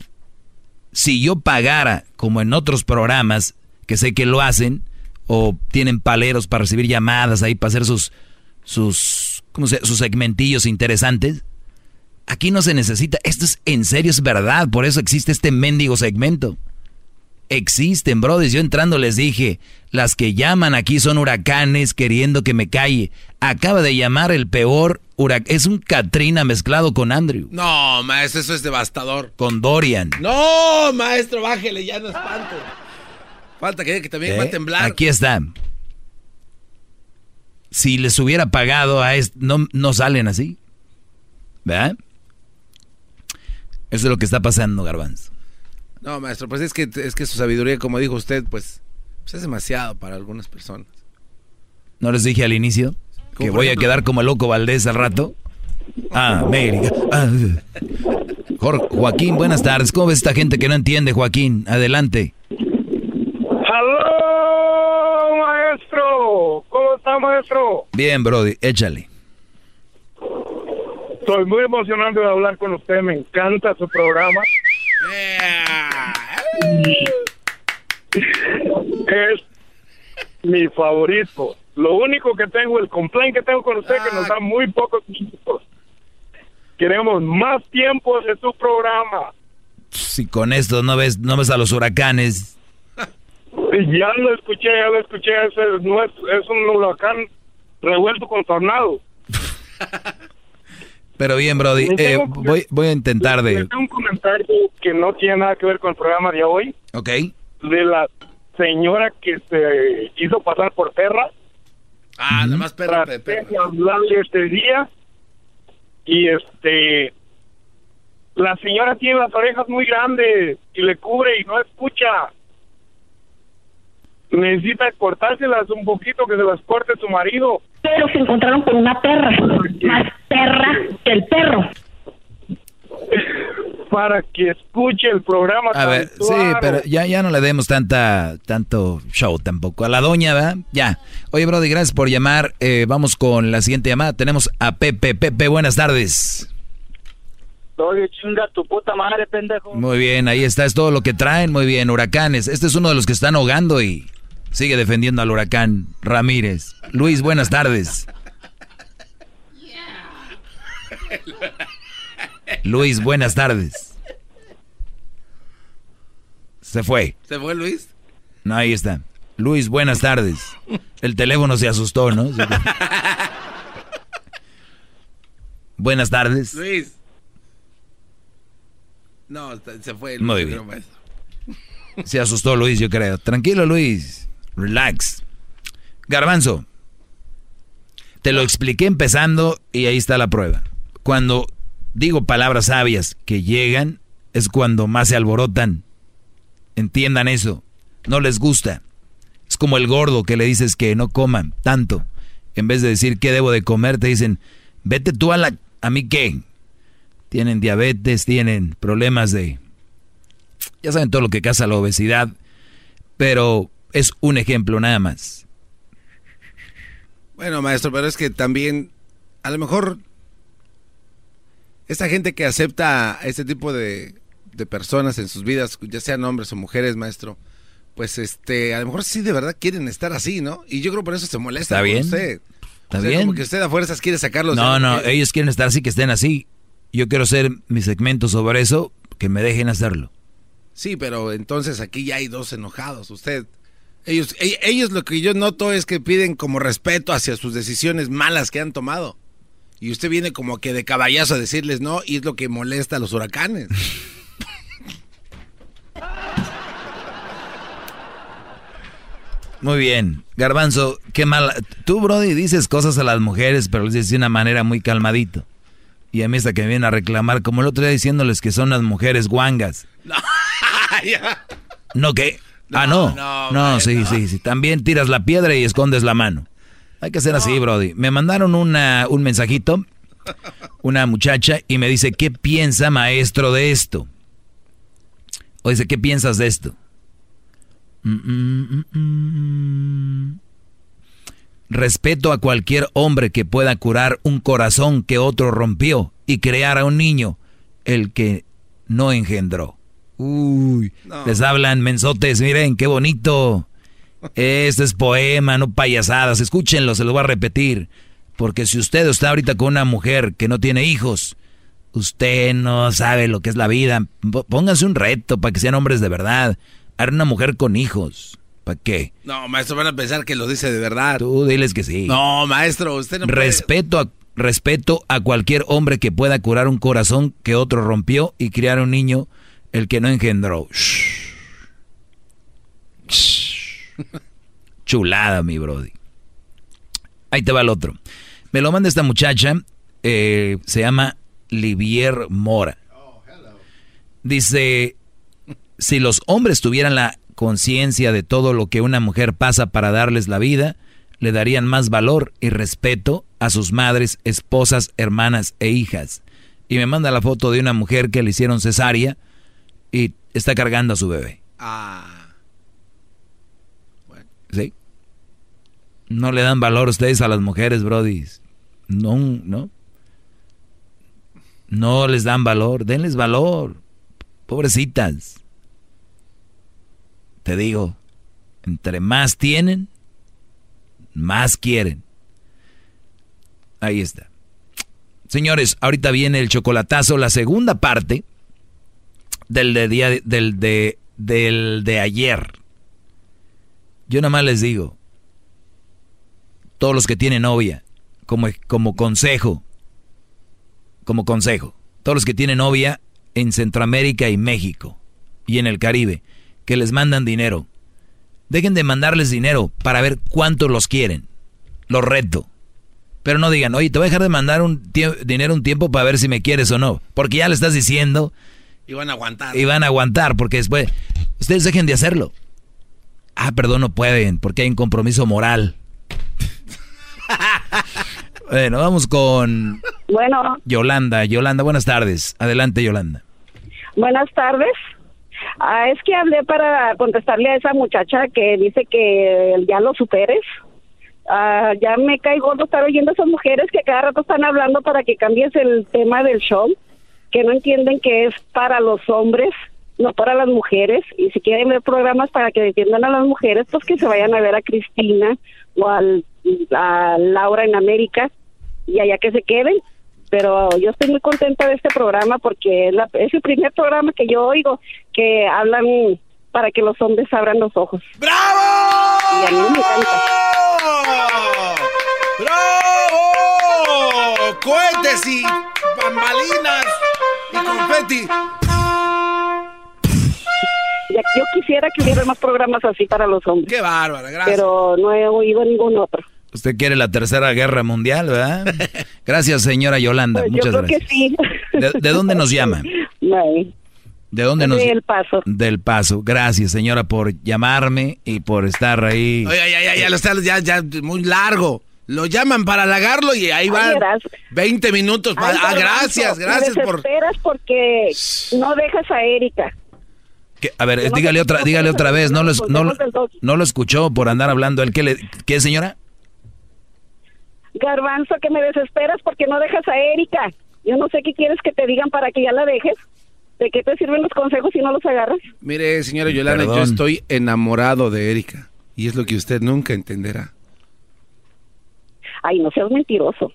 [SPEAKER 5] Si yo pagara, como en otros programas, que sé que lo hacen, o tienen paleros para recibir llamadas ahí, para hacer sus, sus, ¿cómo se, sus segmentillos interesantes, aquí no se necesita. Esto es en serio, es verdad. Por eso existe este mendigo segmento. Existen, brothers. Yo entrando les dije, las que llaman aquí son huracanes queriendo que me calle. Acaba de llamar el peor huracán. Es un Katrina mezclado con Andrew.
[SPEAKER 3] No, maestro, eso es devastador.
[SPEAKER 5] Con Dorian.
[SPEAKER 3] No, maestro, bájele, ya no espanto. Falta que, que también va a ¿Eh? temblar.
[SPEAKER 5] Aquí está. Si les hubiera pagado a esto, no, no salen así. ¿Verdad? Eso es lo que está pasando, Garbanzo.
[SPEAKER 3] No, maestro, pues es que, es que su sabiduría, como dijo usted, pues, pues, es demasiado para algunas personas.
[SPEAKER 5] ¿No les dije al inicio que voy a quedar como el loco Valdés al rato? Ah, América. Ah. Joaquín, buenas tardes. ¿Cómo ves esta gente que no entiende, Joaquín? Adelante.
[SPEAKER 30] ¡Halo, maestro! ¿Cómo está, maestro?
[SPEAKER 5] Bien, Brody, échale.
[SPEAKER 30] Estoy muy emocionado de hablar con usted, me encanta su programa. Es mi favorito. Lo único que tengo, el complaint que tengo con usted, que nos da muy pocos minutos. Queremos más tiempo de su programa.
[SPEAKER 5] Si con esto no ves, no ves a los huracanes.
[SPEAKER 30] Ya lo escuché, ya lo escuché. es un huracán revuelto con tornado.
[SPEAKER 5] Pero bien, Brody, eh, voy, voy a intentar de...
[SPEAKER 30] un comentario que no tiene nada que ver con el programa de hoy.
[SPEAKER 5] Ok.
[SPEAKER 30] De la señora que se hizo pasar por perra.
[SPEAKER 3] Ah, nada más perra.
[SPEAKER 30] De hablarle este día y este la señora tiene las orejas muy grandes y le cubre y no escucha. Necesita cortárselas un poquito, que se las corte su marido.
[SPEAKER 19] Pero se encontraron con una perra, más perra que el perro.
[SPEAKER 30] Para que escuche el programa.
[SPEAKER 5] A ver, sí, pero ya, ya no le demos tanta, tanto show tampoco. A la doña, ¿verdad? Ya. Oye, Brody, gracias por llamar. Eh, vamos con la siguiente llamada. Tenemos a Pepe. Pepe, buenas tardes.
[SPEAKER 32] Oye, chinga tu puta madre, pendejo.
[SPEAKER 5] Muy bien, ahí está, es todo lo que traen. Muy bien, huracanes. Este es uno de los que están ahogando y sigue defendiendo al huracán Ramírez. Luis, buenas tardes. Luis, buenas tardes. Se fue.
[SPEAKER 3] ¿Se fue Luis?
[SPEAKER 5] No, ahí está. Luis, buenas tardes. El teléfono se asustó, ¿no? buenas tardes.
[SPEAKER 3] Luis. No, se fue.
[SPEAKER 5] Muy bien. Se asustó Luis, yo creo. Tranquilo, Luis. Relax. Garbanzo. Te lo expliqué empezando y ahí está la prueba. Cuando digo palabras sabias que llegan, es cuando más se alborotan. Entiendan eso. No les gusta. Es como el gordo que le dices que no coman tanto. En vez de decir qué debo de comer, te dicen, vete tú a la... ¿A mí qué? tienen diabetes, tienen problemas de... Ya saben todo lo que causa la obesidad, pero es un ejemplo nada más.
[SPEAKER 3] Bueno, maestro, pero es que también, a lo mejor, esta gente que acepta este tipo de, de personas en sus vidas, ya sean hombres o mujeres, maestro, pues este, a lo mejor sí de verdad quieren estar así, ¿no? Y yo creo por eso se molesta.
[SPEAKER 5] Está bien.
[SPEAKER 3] Usted.
[SPEAKER 5] Está bien.
[SPEAKER 3] Como que usted a fuerzas quiere sacarlos.
[SPEAKER 5] No, no, ellos quieren estar así, que estén así yo quiero hacer mi segmento sobre eso, que me dejen hacerlo.
[SPEAKER 3] Sí, pero entonces aquí ya hay dos enojados. Usted, ellos, e, ellos lo que yo noto es que piden como respeto hacia sus decisiones malas que han tomado. Y usted viene como que de caballazo a decirles no, y es lo que molesta a los huracanes.
[SPEAKER 5] Muy bien. Garbanzo, qué mal. Tú, Brody, dices cosas a las mujeres, pero les dices de una manera muy calmadito. Y a mí hasta que me vienen a reclamar, como el otro día diciéndoles que son las mujeres guangas. No, ah, no. No, sí, sí, sí. También tiras la piedra y escondes la mano. Hay que ser así, Brody. Me mandaron una, un mensajito, una muchacha, y me dice, ¿qué piensa maestro de esto? O dice, ¿qué piensas de esto? Mm, mm, mm, Respeto a cualquier hombre que pueda curar un corazón que otro rompió y crear a un niño, el que no engendró. Uy, les hablan mensotes, miren, qué bonito. Este es poema, no payasadas. Escúchenlo, se lo voy a repetir. Porque si usted está ahorita con una mujer que no tiene hijos, usted no sabe lo que es la vida. Póngase un reto para que sean hombres de verdad. Haga una mujer con hijos. ¿Para qué?
[SPEAKER 3] No, maestro, van a pensar que lo dice de verdad.
[SPEAKER 5] Tú diles que sí.
[SPEAKER 3] No, maestro, usted no
[SPEAKER 5] respeto A, respeto a cualquier hombre que pueda curar un corazón que otro rompió y criar un niño el que no engendró. Chulada, mi brody. Ahí te va el otro. Me lo manda esta muchacha, eh, se llama Livier Mora. Dice, si los hombres tuvieran la conciencia de todo lo que una mujer pasa para darles la vida, le darían más valor y respeto a sus madres, esposas, hermanas e hijas. Y me manda la foto de una mujer que le hicieron cesárea y está cargando a su bebé.
[SPEAKER 3] Ah.
[SPEAKER 5] Bueno. ¿Sí? No le dan valor ustedes a las mujeres, Brody. No, no. No les dan valor. Denles valor. Pobrecitas. Te digo, entre más tienen, más quieren. Ahí está. Señores, ahorita viene el chocolatazo, la segunda parte del de, día, del de, del de ayer. Yo nada más les digo, todos los que tienen novia, como, como consejo, como consejo, todos los que tienen novia en Centroamérica y México y en el Caribe, que les mandan dinero. Dejen de mandarles dinero para ver cuánto los quieren. Los reto. Pero no digan, oye, te voy a dejar de mandar un dinero un tiempo para ver si me quieres o no. Porque ya le estás diciendo.
[SPEAKER 3] Y van a aguantar.
[SPEAKER 5] Y van a aguantar, porque después. Ustedes dejen de hacerlo. Ah, perdón, no pueden, porque hay un compromiso moral. bueno, vamos con.
[SPEAKER 33] Bueno.
[SPEAKER 5] Yolanda. Yolanda, buenas tardes. Adelante, Yolanda.
[SPEAKER 33] Buenas tardes. Ah, es que hablé para contestarle a esa muchacha que dice que ya lo superes. Ah, ya me caigo gordo estar oyendo a esas mujeres que cada rato están hablando para que cambies el tema del show, que no entienden que es para los hombres, no para las mujeres. Y si quieren ver programas para que defiendan a las mujeres, pues que se vayan a ver a Cristina o al, a Laura en América y allá que se queden pero yo estoy muy contenta de este programa porque es, es, el primer programa que yo oigo que hablan para que los hombres abran los ojos.
[SPEAKER 3] ¡Bravo!
[SPEAKER 33] Y a mí me encanta.
[SPEAKER 3] ¡Bravo! ¡Cohetes y bambalinas y confeti!
[SPEAKER 33] Yo quisiera que hubiera más programas así para los hombres.
[SPEAKER 3] ¡Qué bárbara! Gracias.
[SPEAKER 33] Pero no he oído ningún otro.
[SPEAKER 5] Usted quiere la tercera guerra mundial, ¿verdad? Gracias, señora Yolanda.
[SPEAKER 33] Pues
[SPEAKER 5] Muchas
[SPEAKER 33] yo creo
[SPEAKER 5] gracias.
[SPEAKER 33] que sí.
[SPEAKER 5] ¿De, dónde nos llama? ¿De dónde nos
[SPEAKER 33] Del Paso.
[SPEAKER 5] Del Paso. Gracias, señora, por llamarme y por estar ahí.
[SPEAKER 3] Oye, ya, ya, ya, lo está, ya, ya, muy largo. Lo llaman para halagarlo y ahí va 20 minutos.
[SPEAKER 33] Ay,
[SPEAKER 3] ah, gracias, gracias
[SPEAKER 33] me
[SPEAKER 3] por...
[SPEAKER 33] desesperas porque no dejas a Erika.
[SPEAKER 5] ¿Qué? A ver, dígale otra, dígale otra vez. No lo, no, lo- no lo escuchó por andar hablando. ¿El qué, le, qué, señora?
[SPEAKER 33] Garbanzo, que me desesperas porque no dejas a Erika. Yo no sé qué quieres que te digan para que ya la dejes. ¿De qué te sirven los consejos si no los agarras?
[SPEAKER 3] Mire, señora Yolanda, yo estoy enamorado de Erika. Y es lo que usted nunca entenderá.
[SPEAKER 33] Ay, no seas mentiroso.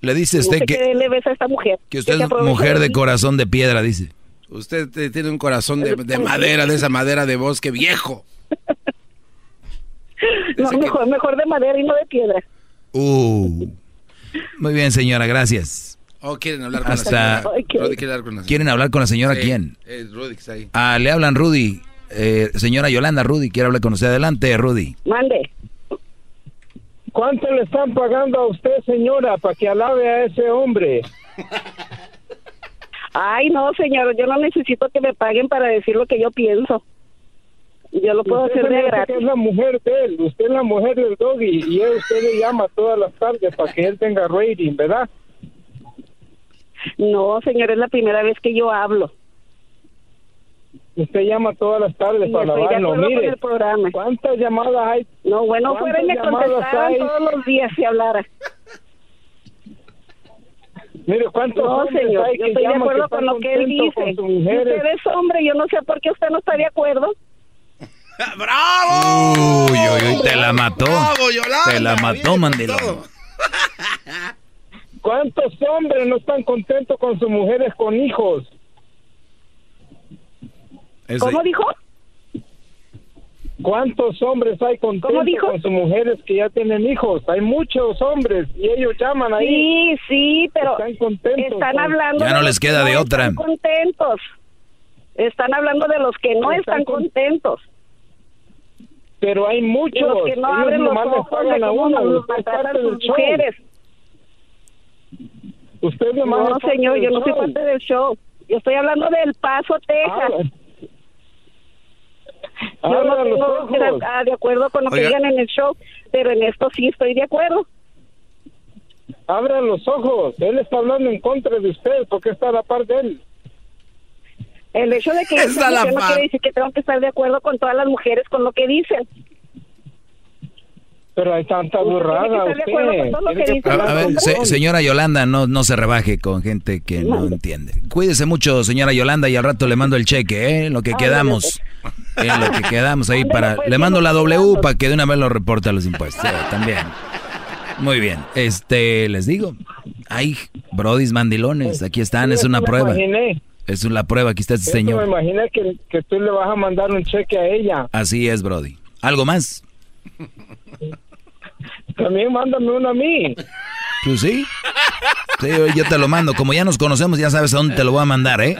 [SPEAKER 5] Le dice
[SPEAKER 33] no
[SPEAKER 5] usted
[SPEAKER 33] sé
[SPEAKER 5] que,
[SPEAKER 33] qué le ves a esta mujer.
[SPEAKER 5] que usted es mujer de corazón de piedra, dice.
[SPEAKER 3] Usted eh, tiene un corazón de, de madera, de esa madera de bosque viejo.
[SPEAKER 33] No, mejor, mejor de madera y no de piedra.
[SPEAKER 5] Uh. Muy bien, señora, gracias.
[SPEAKER 3] Oh, quieren hablar con
[SPEAKER 5] Hasta-
[SPEAKER 3] la señora. Rudy quiere hablar con la señora.
[SPEAKER 5] ¿Quieren hablar con la señora
[SPEAKER 3] Sí,
[SPEAKER 5] quién?
[SPEAKER 3] eh, Rudy que está ahí.
[SPEAKER 5] Ah, le hablan Rudy. Eh, señora Yolanda, Rudy, quiere hablar con usted. Adelante, Rudy.
[SPEAKER 33] Mande.
[SPEAKER 30] ¿Cuánto le están pagando a usted, señora, para que alabe a ese hombre?
[SPEAKER 33] Ay, no, señor, yo no necesito que me paguen para decir lo que yo pienso. Yo lo puedo
[SPEAKER 30] Usted
[SPEAKER 33] hacer de gratis.
[SPEAKER 30] es la mujer de él, usted es la mujer del doggy y él, usted le llama todas las tardes para que él tenga rating, ¿verdad?
[SPEAKER 33] No, señor, es la primera vez que yo hablo.
[SPEAKER 30] Usted llama todas las tardes
[SPEAKER 33] Y
[SPEAKER 30] para lavarlo. Mire,
[SPEAKER 33] el programa.
[SPEAKER 30] ¿cuántas llamadas hay?
[SPEAKER 33] No, bueno, fuera y me
[SPEAKER 30] ¿Cuántas llamadas
[SPEAKER 33] contestaran
[SPEAKER 30] hay?
[SPEAKER 33] todos los días si hablara.
[SPEAKER 30] Mire, ¿cuántos
[SPEAKER 33] No,
[SPEAKER 30] hombres
[SPEAKER 33] señor,
[SPEAKER 30] hay
[SPEAKER 33] yo
[SPEAKER 30] que
[SPEAKER 33] estoy de
[SPEAKER 30] llaman
[SPEAKER 33] acuerdo con lo que él dice. usted es hombre, yo no sé por qué usted no está de acuerdo.
[SPEAKER 3] ¡Bravo!
[SPEAKER 5] Uy, uy, uy, te la mató.
[SPEAKER 30] Bravo, Yolanda,
[SPEAKER 5] te la mató, mandilón.
[SPEAKER 30] ¿Cuántos hombres no están contentos con sus mujeres con hijos?
[SPEAKER 33] ¿Cómo dijo?
[SPEAKER 30] ¿Cuántos hombres hay contentos
[SPEAKER 33] dijo?
[SPEAKER 30] con sus mujeres que ya tienen hijos? Hay muchos hombres y ellos llaman ahí.
[SPEAKER 33] Sí, sí, pero
[SPEAKER 30] Están contentos.
[SPEAKER 33] están
[SPEAKER 30] con-
[SPEAKER 33] hablando
[SPEAKER 5] Ya no les
[SPEAKER 33] los que
[SPEAKER 5] queda de
[SPEAKER 33] no
[SPEAKER 5] otra.
[SPEAKER 33] Están contentos. Están hablando de los que no
[SPEAKER 30] Están
[SPEAKER 33] están
[SPEAKER 30] con-
[SPEAKER 33] contentos.
[SPEAKER 30] Pero hay muchos.
[SPEAKER 33] Y los que no
[SPEAKER 30] Ellos
[SPEAKER 33] abren los ojos
[SPEAKER 30] pagan
[SPEAKER 33] de
[SPEAKER 30] a uno. parte del
[SPEAKER 33] sus
[SPEAKER 30] show.
[SPEAKER 33] mujeres.
[SPEAKER 30] Usted
[SPEAKER 33] No, señor, yo no soy parte del show. Yo estoy hablando del Paso, Texas. Yo no tengo ah, de acuerdo con lo que digan en el show, pero en esto sí estoy de acuerdo.
[SPEAKER 30] Abra los ojos. Él está hablando en contra de usted porque está a la par de él.
[SPEAKER 33] El hecho de que yo
[SPEAKER 3] Está la
[SPEAKER 33] no
[SPEAKER 3] par.
[SPEAKER 33] quiere decir que tengo que estar de acuerdo con todas las mujeres con lo que dicen.
[SPEAKER 30] Pero hay tanta burrada.
[SPEAKER 5] A, ver, se- señora Yolanda, no, no se rebaje con gente que no entiende. Cuídese mucho, señora Yolanda, y al rato le mando el cheque, ¿eh? Lo que
[SPEAKER 33] Ándale,
[SPEAKER 5] quedamos. En lo que quedamos ahí para...
[SPEAKER 33] pues,
[SPEAKER 5] Le mando la W para que de una vez lo reporte a los impuestos. eh, también. Muy bien. Este, les digo. Ay, brodis mandilones, aquí están, es una prueba. Es una prueba, aquí está este
[SPEAKER 30] Eso me
[SPEAKER 5] señor.
[SPEAKER 30] imaginé que, que tú le vas a mandar un cheque a ella.
[SPEAKER 5] Así es, brody. ¿Algo más?
[SPEAKER 30] También mándame uno a mí.
[SPEAKER 5] Pues sí. Sí, yo te lo mando. Como ya nos conocemos, ya sabes a dónde te lo voy a mandar, ¿eh?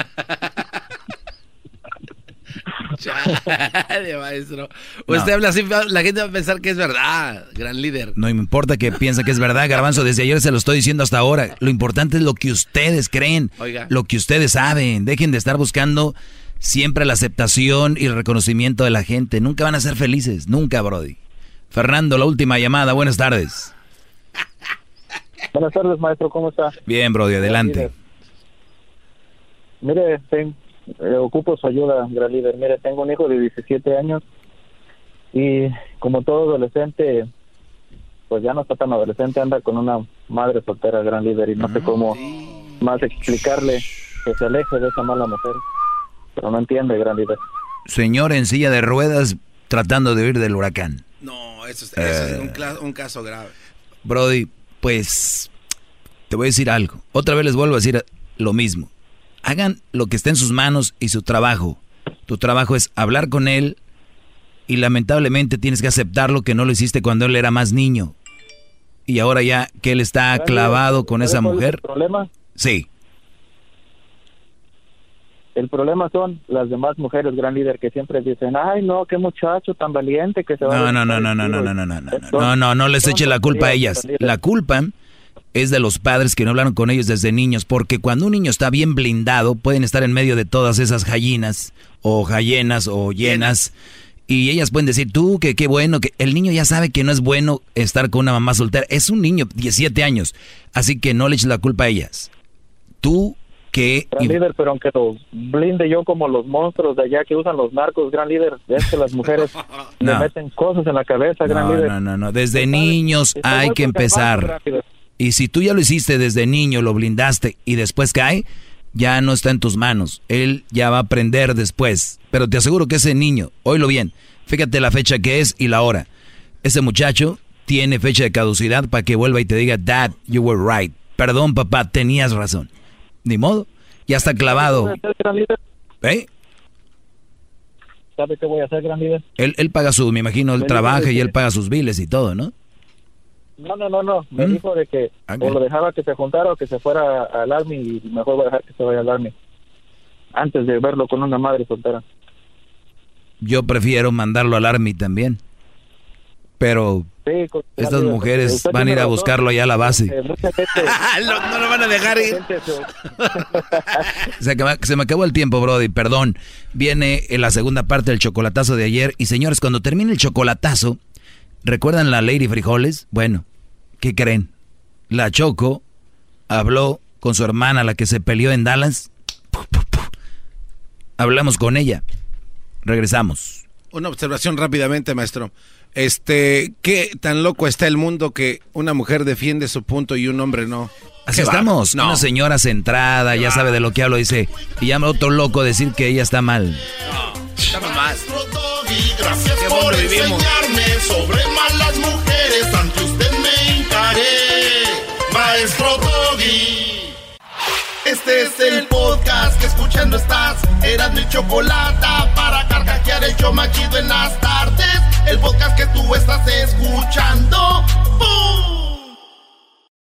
[SPEAKER 3] maestro. Usted habla así, la gente va a pensar que es verdad, gran líder.
[SPEAKER 5] No me importa que piense que es verdad, Garbanzo. Desde ayer se lo estoy diciendo hasta ahora. Lo importante es lo que ustedes creen, lo que ustedes saben. Dejen de estar buscando siempre la aceptación y el reconocimiento de la gente. Nunca van a ser felices, nunca, Brody. Fernando, la última llamada. Buenas tardes.
[SPEAKER 25] Buenas tardes, maestro. ¿Cómo está?
[SPEAKER 5] Bien, Brody, adelante.
[SPEAKER 25] Mire, ten, eh, ocupo su ayuda, gran líder. Mire, tengo un hijo de 17 años y como todo adolescente, pues ya no está tan adolescente, anda con una madre soltera, gran líder, y no sé cómo más explicarle que se aleje de esa mala mujer. Pero no entiende, gran líder.
[SPEAKER 5] Señor en silla de ruedas tratando de huir del huracán.
[SPEAKER 3] No, eso es, eh. un, un caso grave.
[SPEAKER 5] Brody, pues te voy a decir algo. Otra vez les vuelvo a decir lo mismo hagan lo que esté en sus manos y su trabajo. Tu trabajo es hablar con él y lamentablemente tienes que aceptar lo que no lo hiciste cuando él era más niño. Y ahora ya que él está clavado con esa mujer.
[SPEAKER 25] ¿El problema?
[SPEAKER 5] Sí.
[SPEAKER 25] El problema son las demás mujeres, gran líder, que siempre dicen, ay, no, qué muchacho tan valiente que se va
[SPEAKER 5] no, no, no, no, no, no, no, no, no, no, no, no, no les eche la culpa a ellas. La culpa es de los padres que no hablaron con ellos desde niños, porque cuando un niño está bien blindado, pueden estar en medio de todas esas gallinas, o gallinas, o llenas, y ellas pueden decir, tú, que qué bueno, que el niño ya sabe que no es bueno estar con una mamá soltera. Es un niño, 17 años, así que no le eches la culpa a ellas. Tú que...
[SPEAKER 25] Gran líder, pero aunque los blinde yo como los monstruos de allá que usan los narcos, gran líder, es que las mujeres le meten cosas en la cabeza, gran líder.
[SPEAKER 5] No, no, no, desde niños hay que empezar. Y si tú ya lo hiciste desde niño, lo blindaste y después cae, ya no está en tus manos. Él ya va a aprender después. Pero te aseguro que ese niño, oílo bien, fíjate la fecha que es y la hora. Ese muchacho tiene fecha de caducidad para que vuelva y te diga, Dad, you were right. Perdón, papá, tenías razón. Ni modo, ya está clavado.
[SPEAKER 25] ¿Eh? ¿Sabe qué voy a hacer, gran líder?
[SPEAKER 5] Él, él paga su, me imagino, él trabaja y él paga sus biles y todo, ¿no?
[SPEAKER 25] No, no, no, no. Me ¿Mm? dijo de que o lo dejaba que se juntara o que se fuera al Army y mejor voy a dejar que se vaya al Army. Antes de verlo con una madre soltera.
[SPEAKER 5] Yo prefiero mandarlo al Army también. Pero estas mujeres van a ir a buscarlo allá a la base.
[SPEAKER 3] No, lo van a dejar ir.
[SPEAKER 5] se, se, me acabó el tiempo, Brody. Perdón. Viene en la segunda parte del chocolatazo de ayer. Y señores, cuando termine el chocolatazo, ¿Recuerdan la Lady Frijoles? Bueno, ¿qué creen? La Choco habló con su hermana, la que se peleó en Dallas. Hablamos con ella. Regresamos.
[SPEAKER 3] Una observación rápidamente, maestro. Este, ¿qué tan loco está el mundo que una mujer defiende su punto y un hombre no?
[SPEAKER 5] Así estamos. Una señora centrada, ya sabe de lo que hablo, dice, y llama otro loco decir que ella está mal.
[SPEAKER 1] No, más. Gracias por enseñarme sobre malas mujeres. Ante usted me encaré, maestro Doggy. Este es el podcast que escuchando estás. Eran mi chocolate para carcajear el yo machido en las tardes. El podcast que tú estás escuchando. ¡Bum!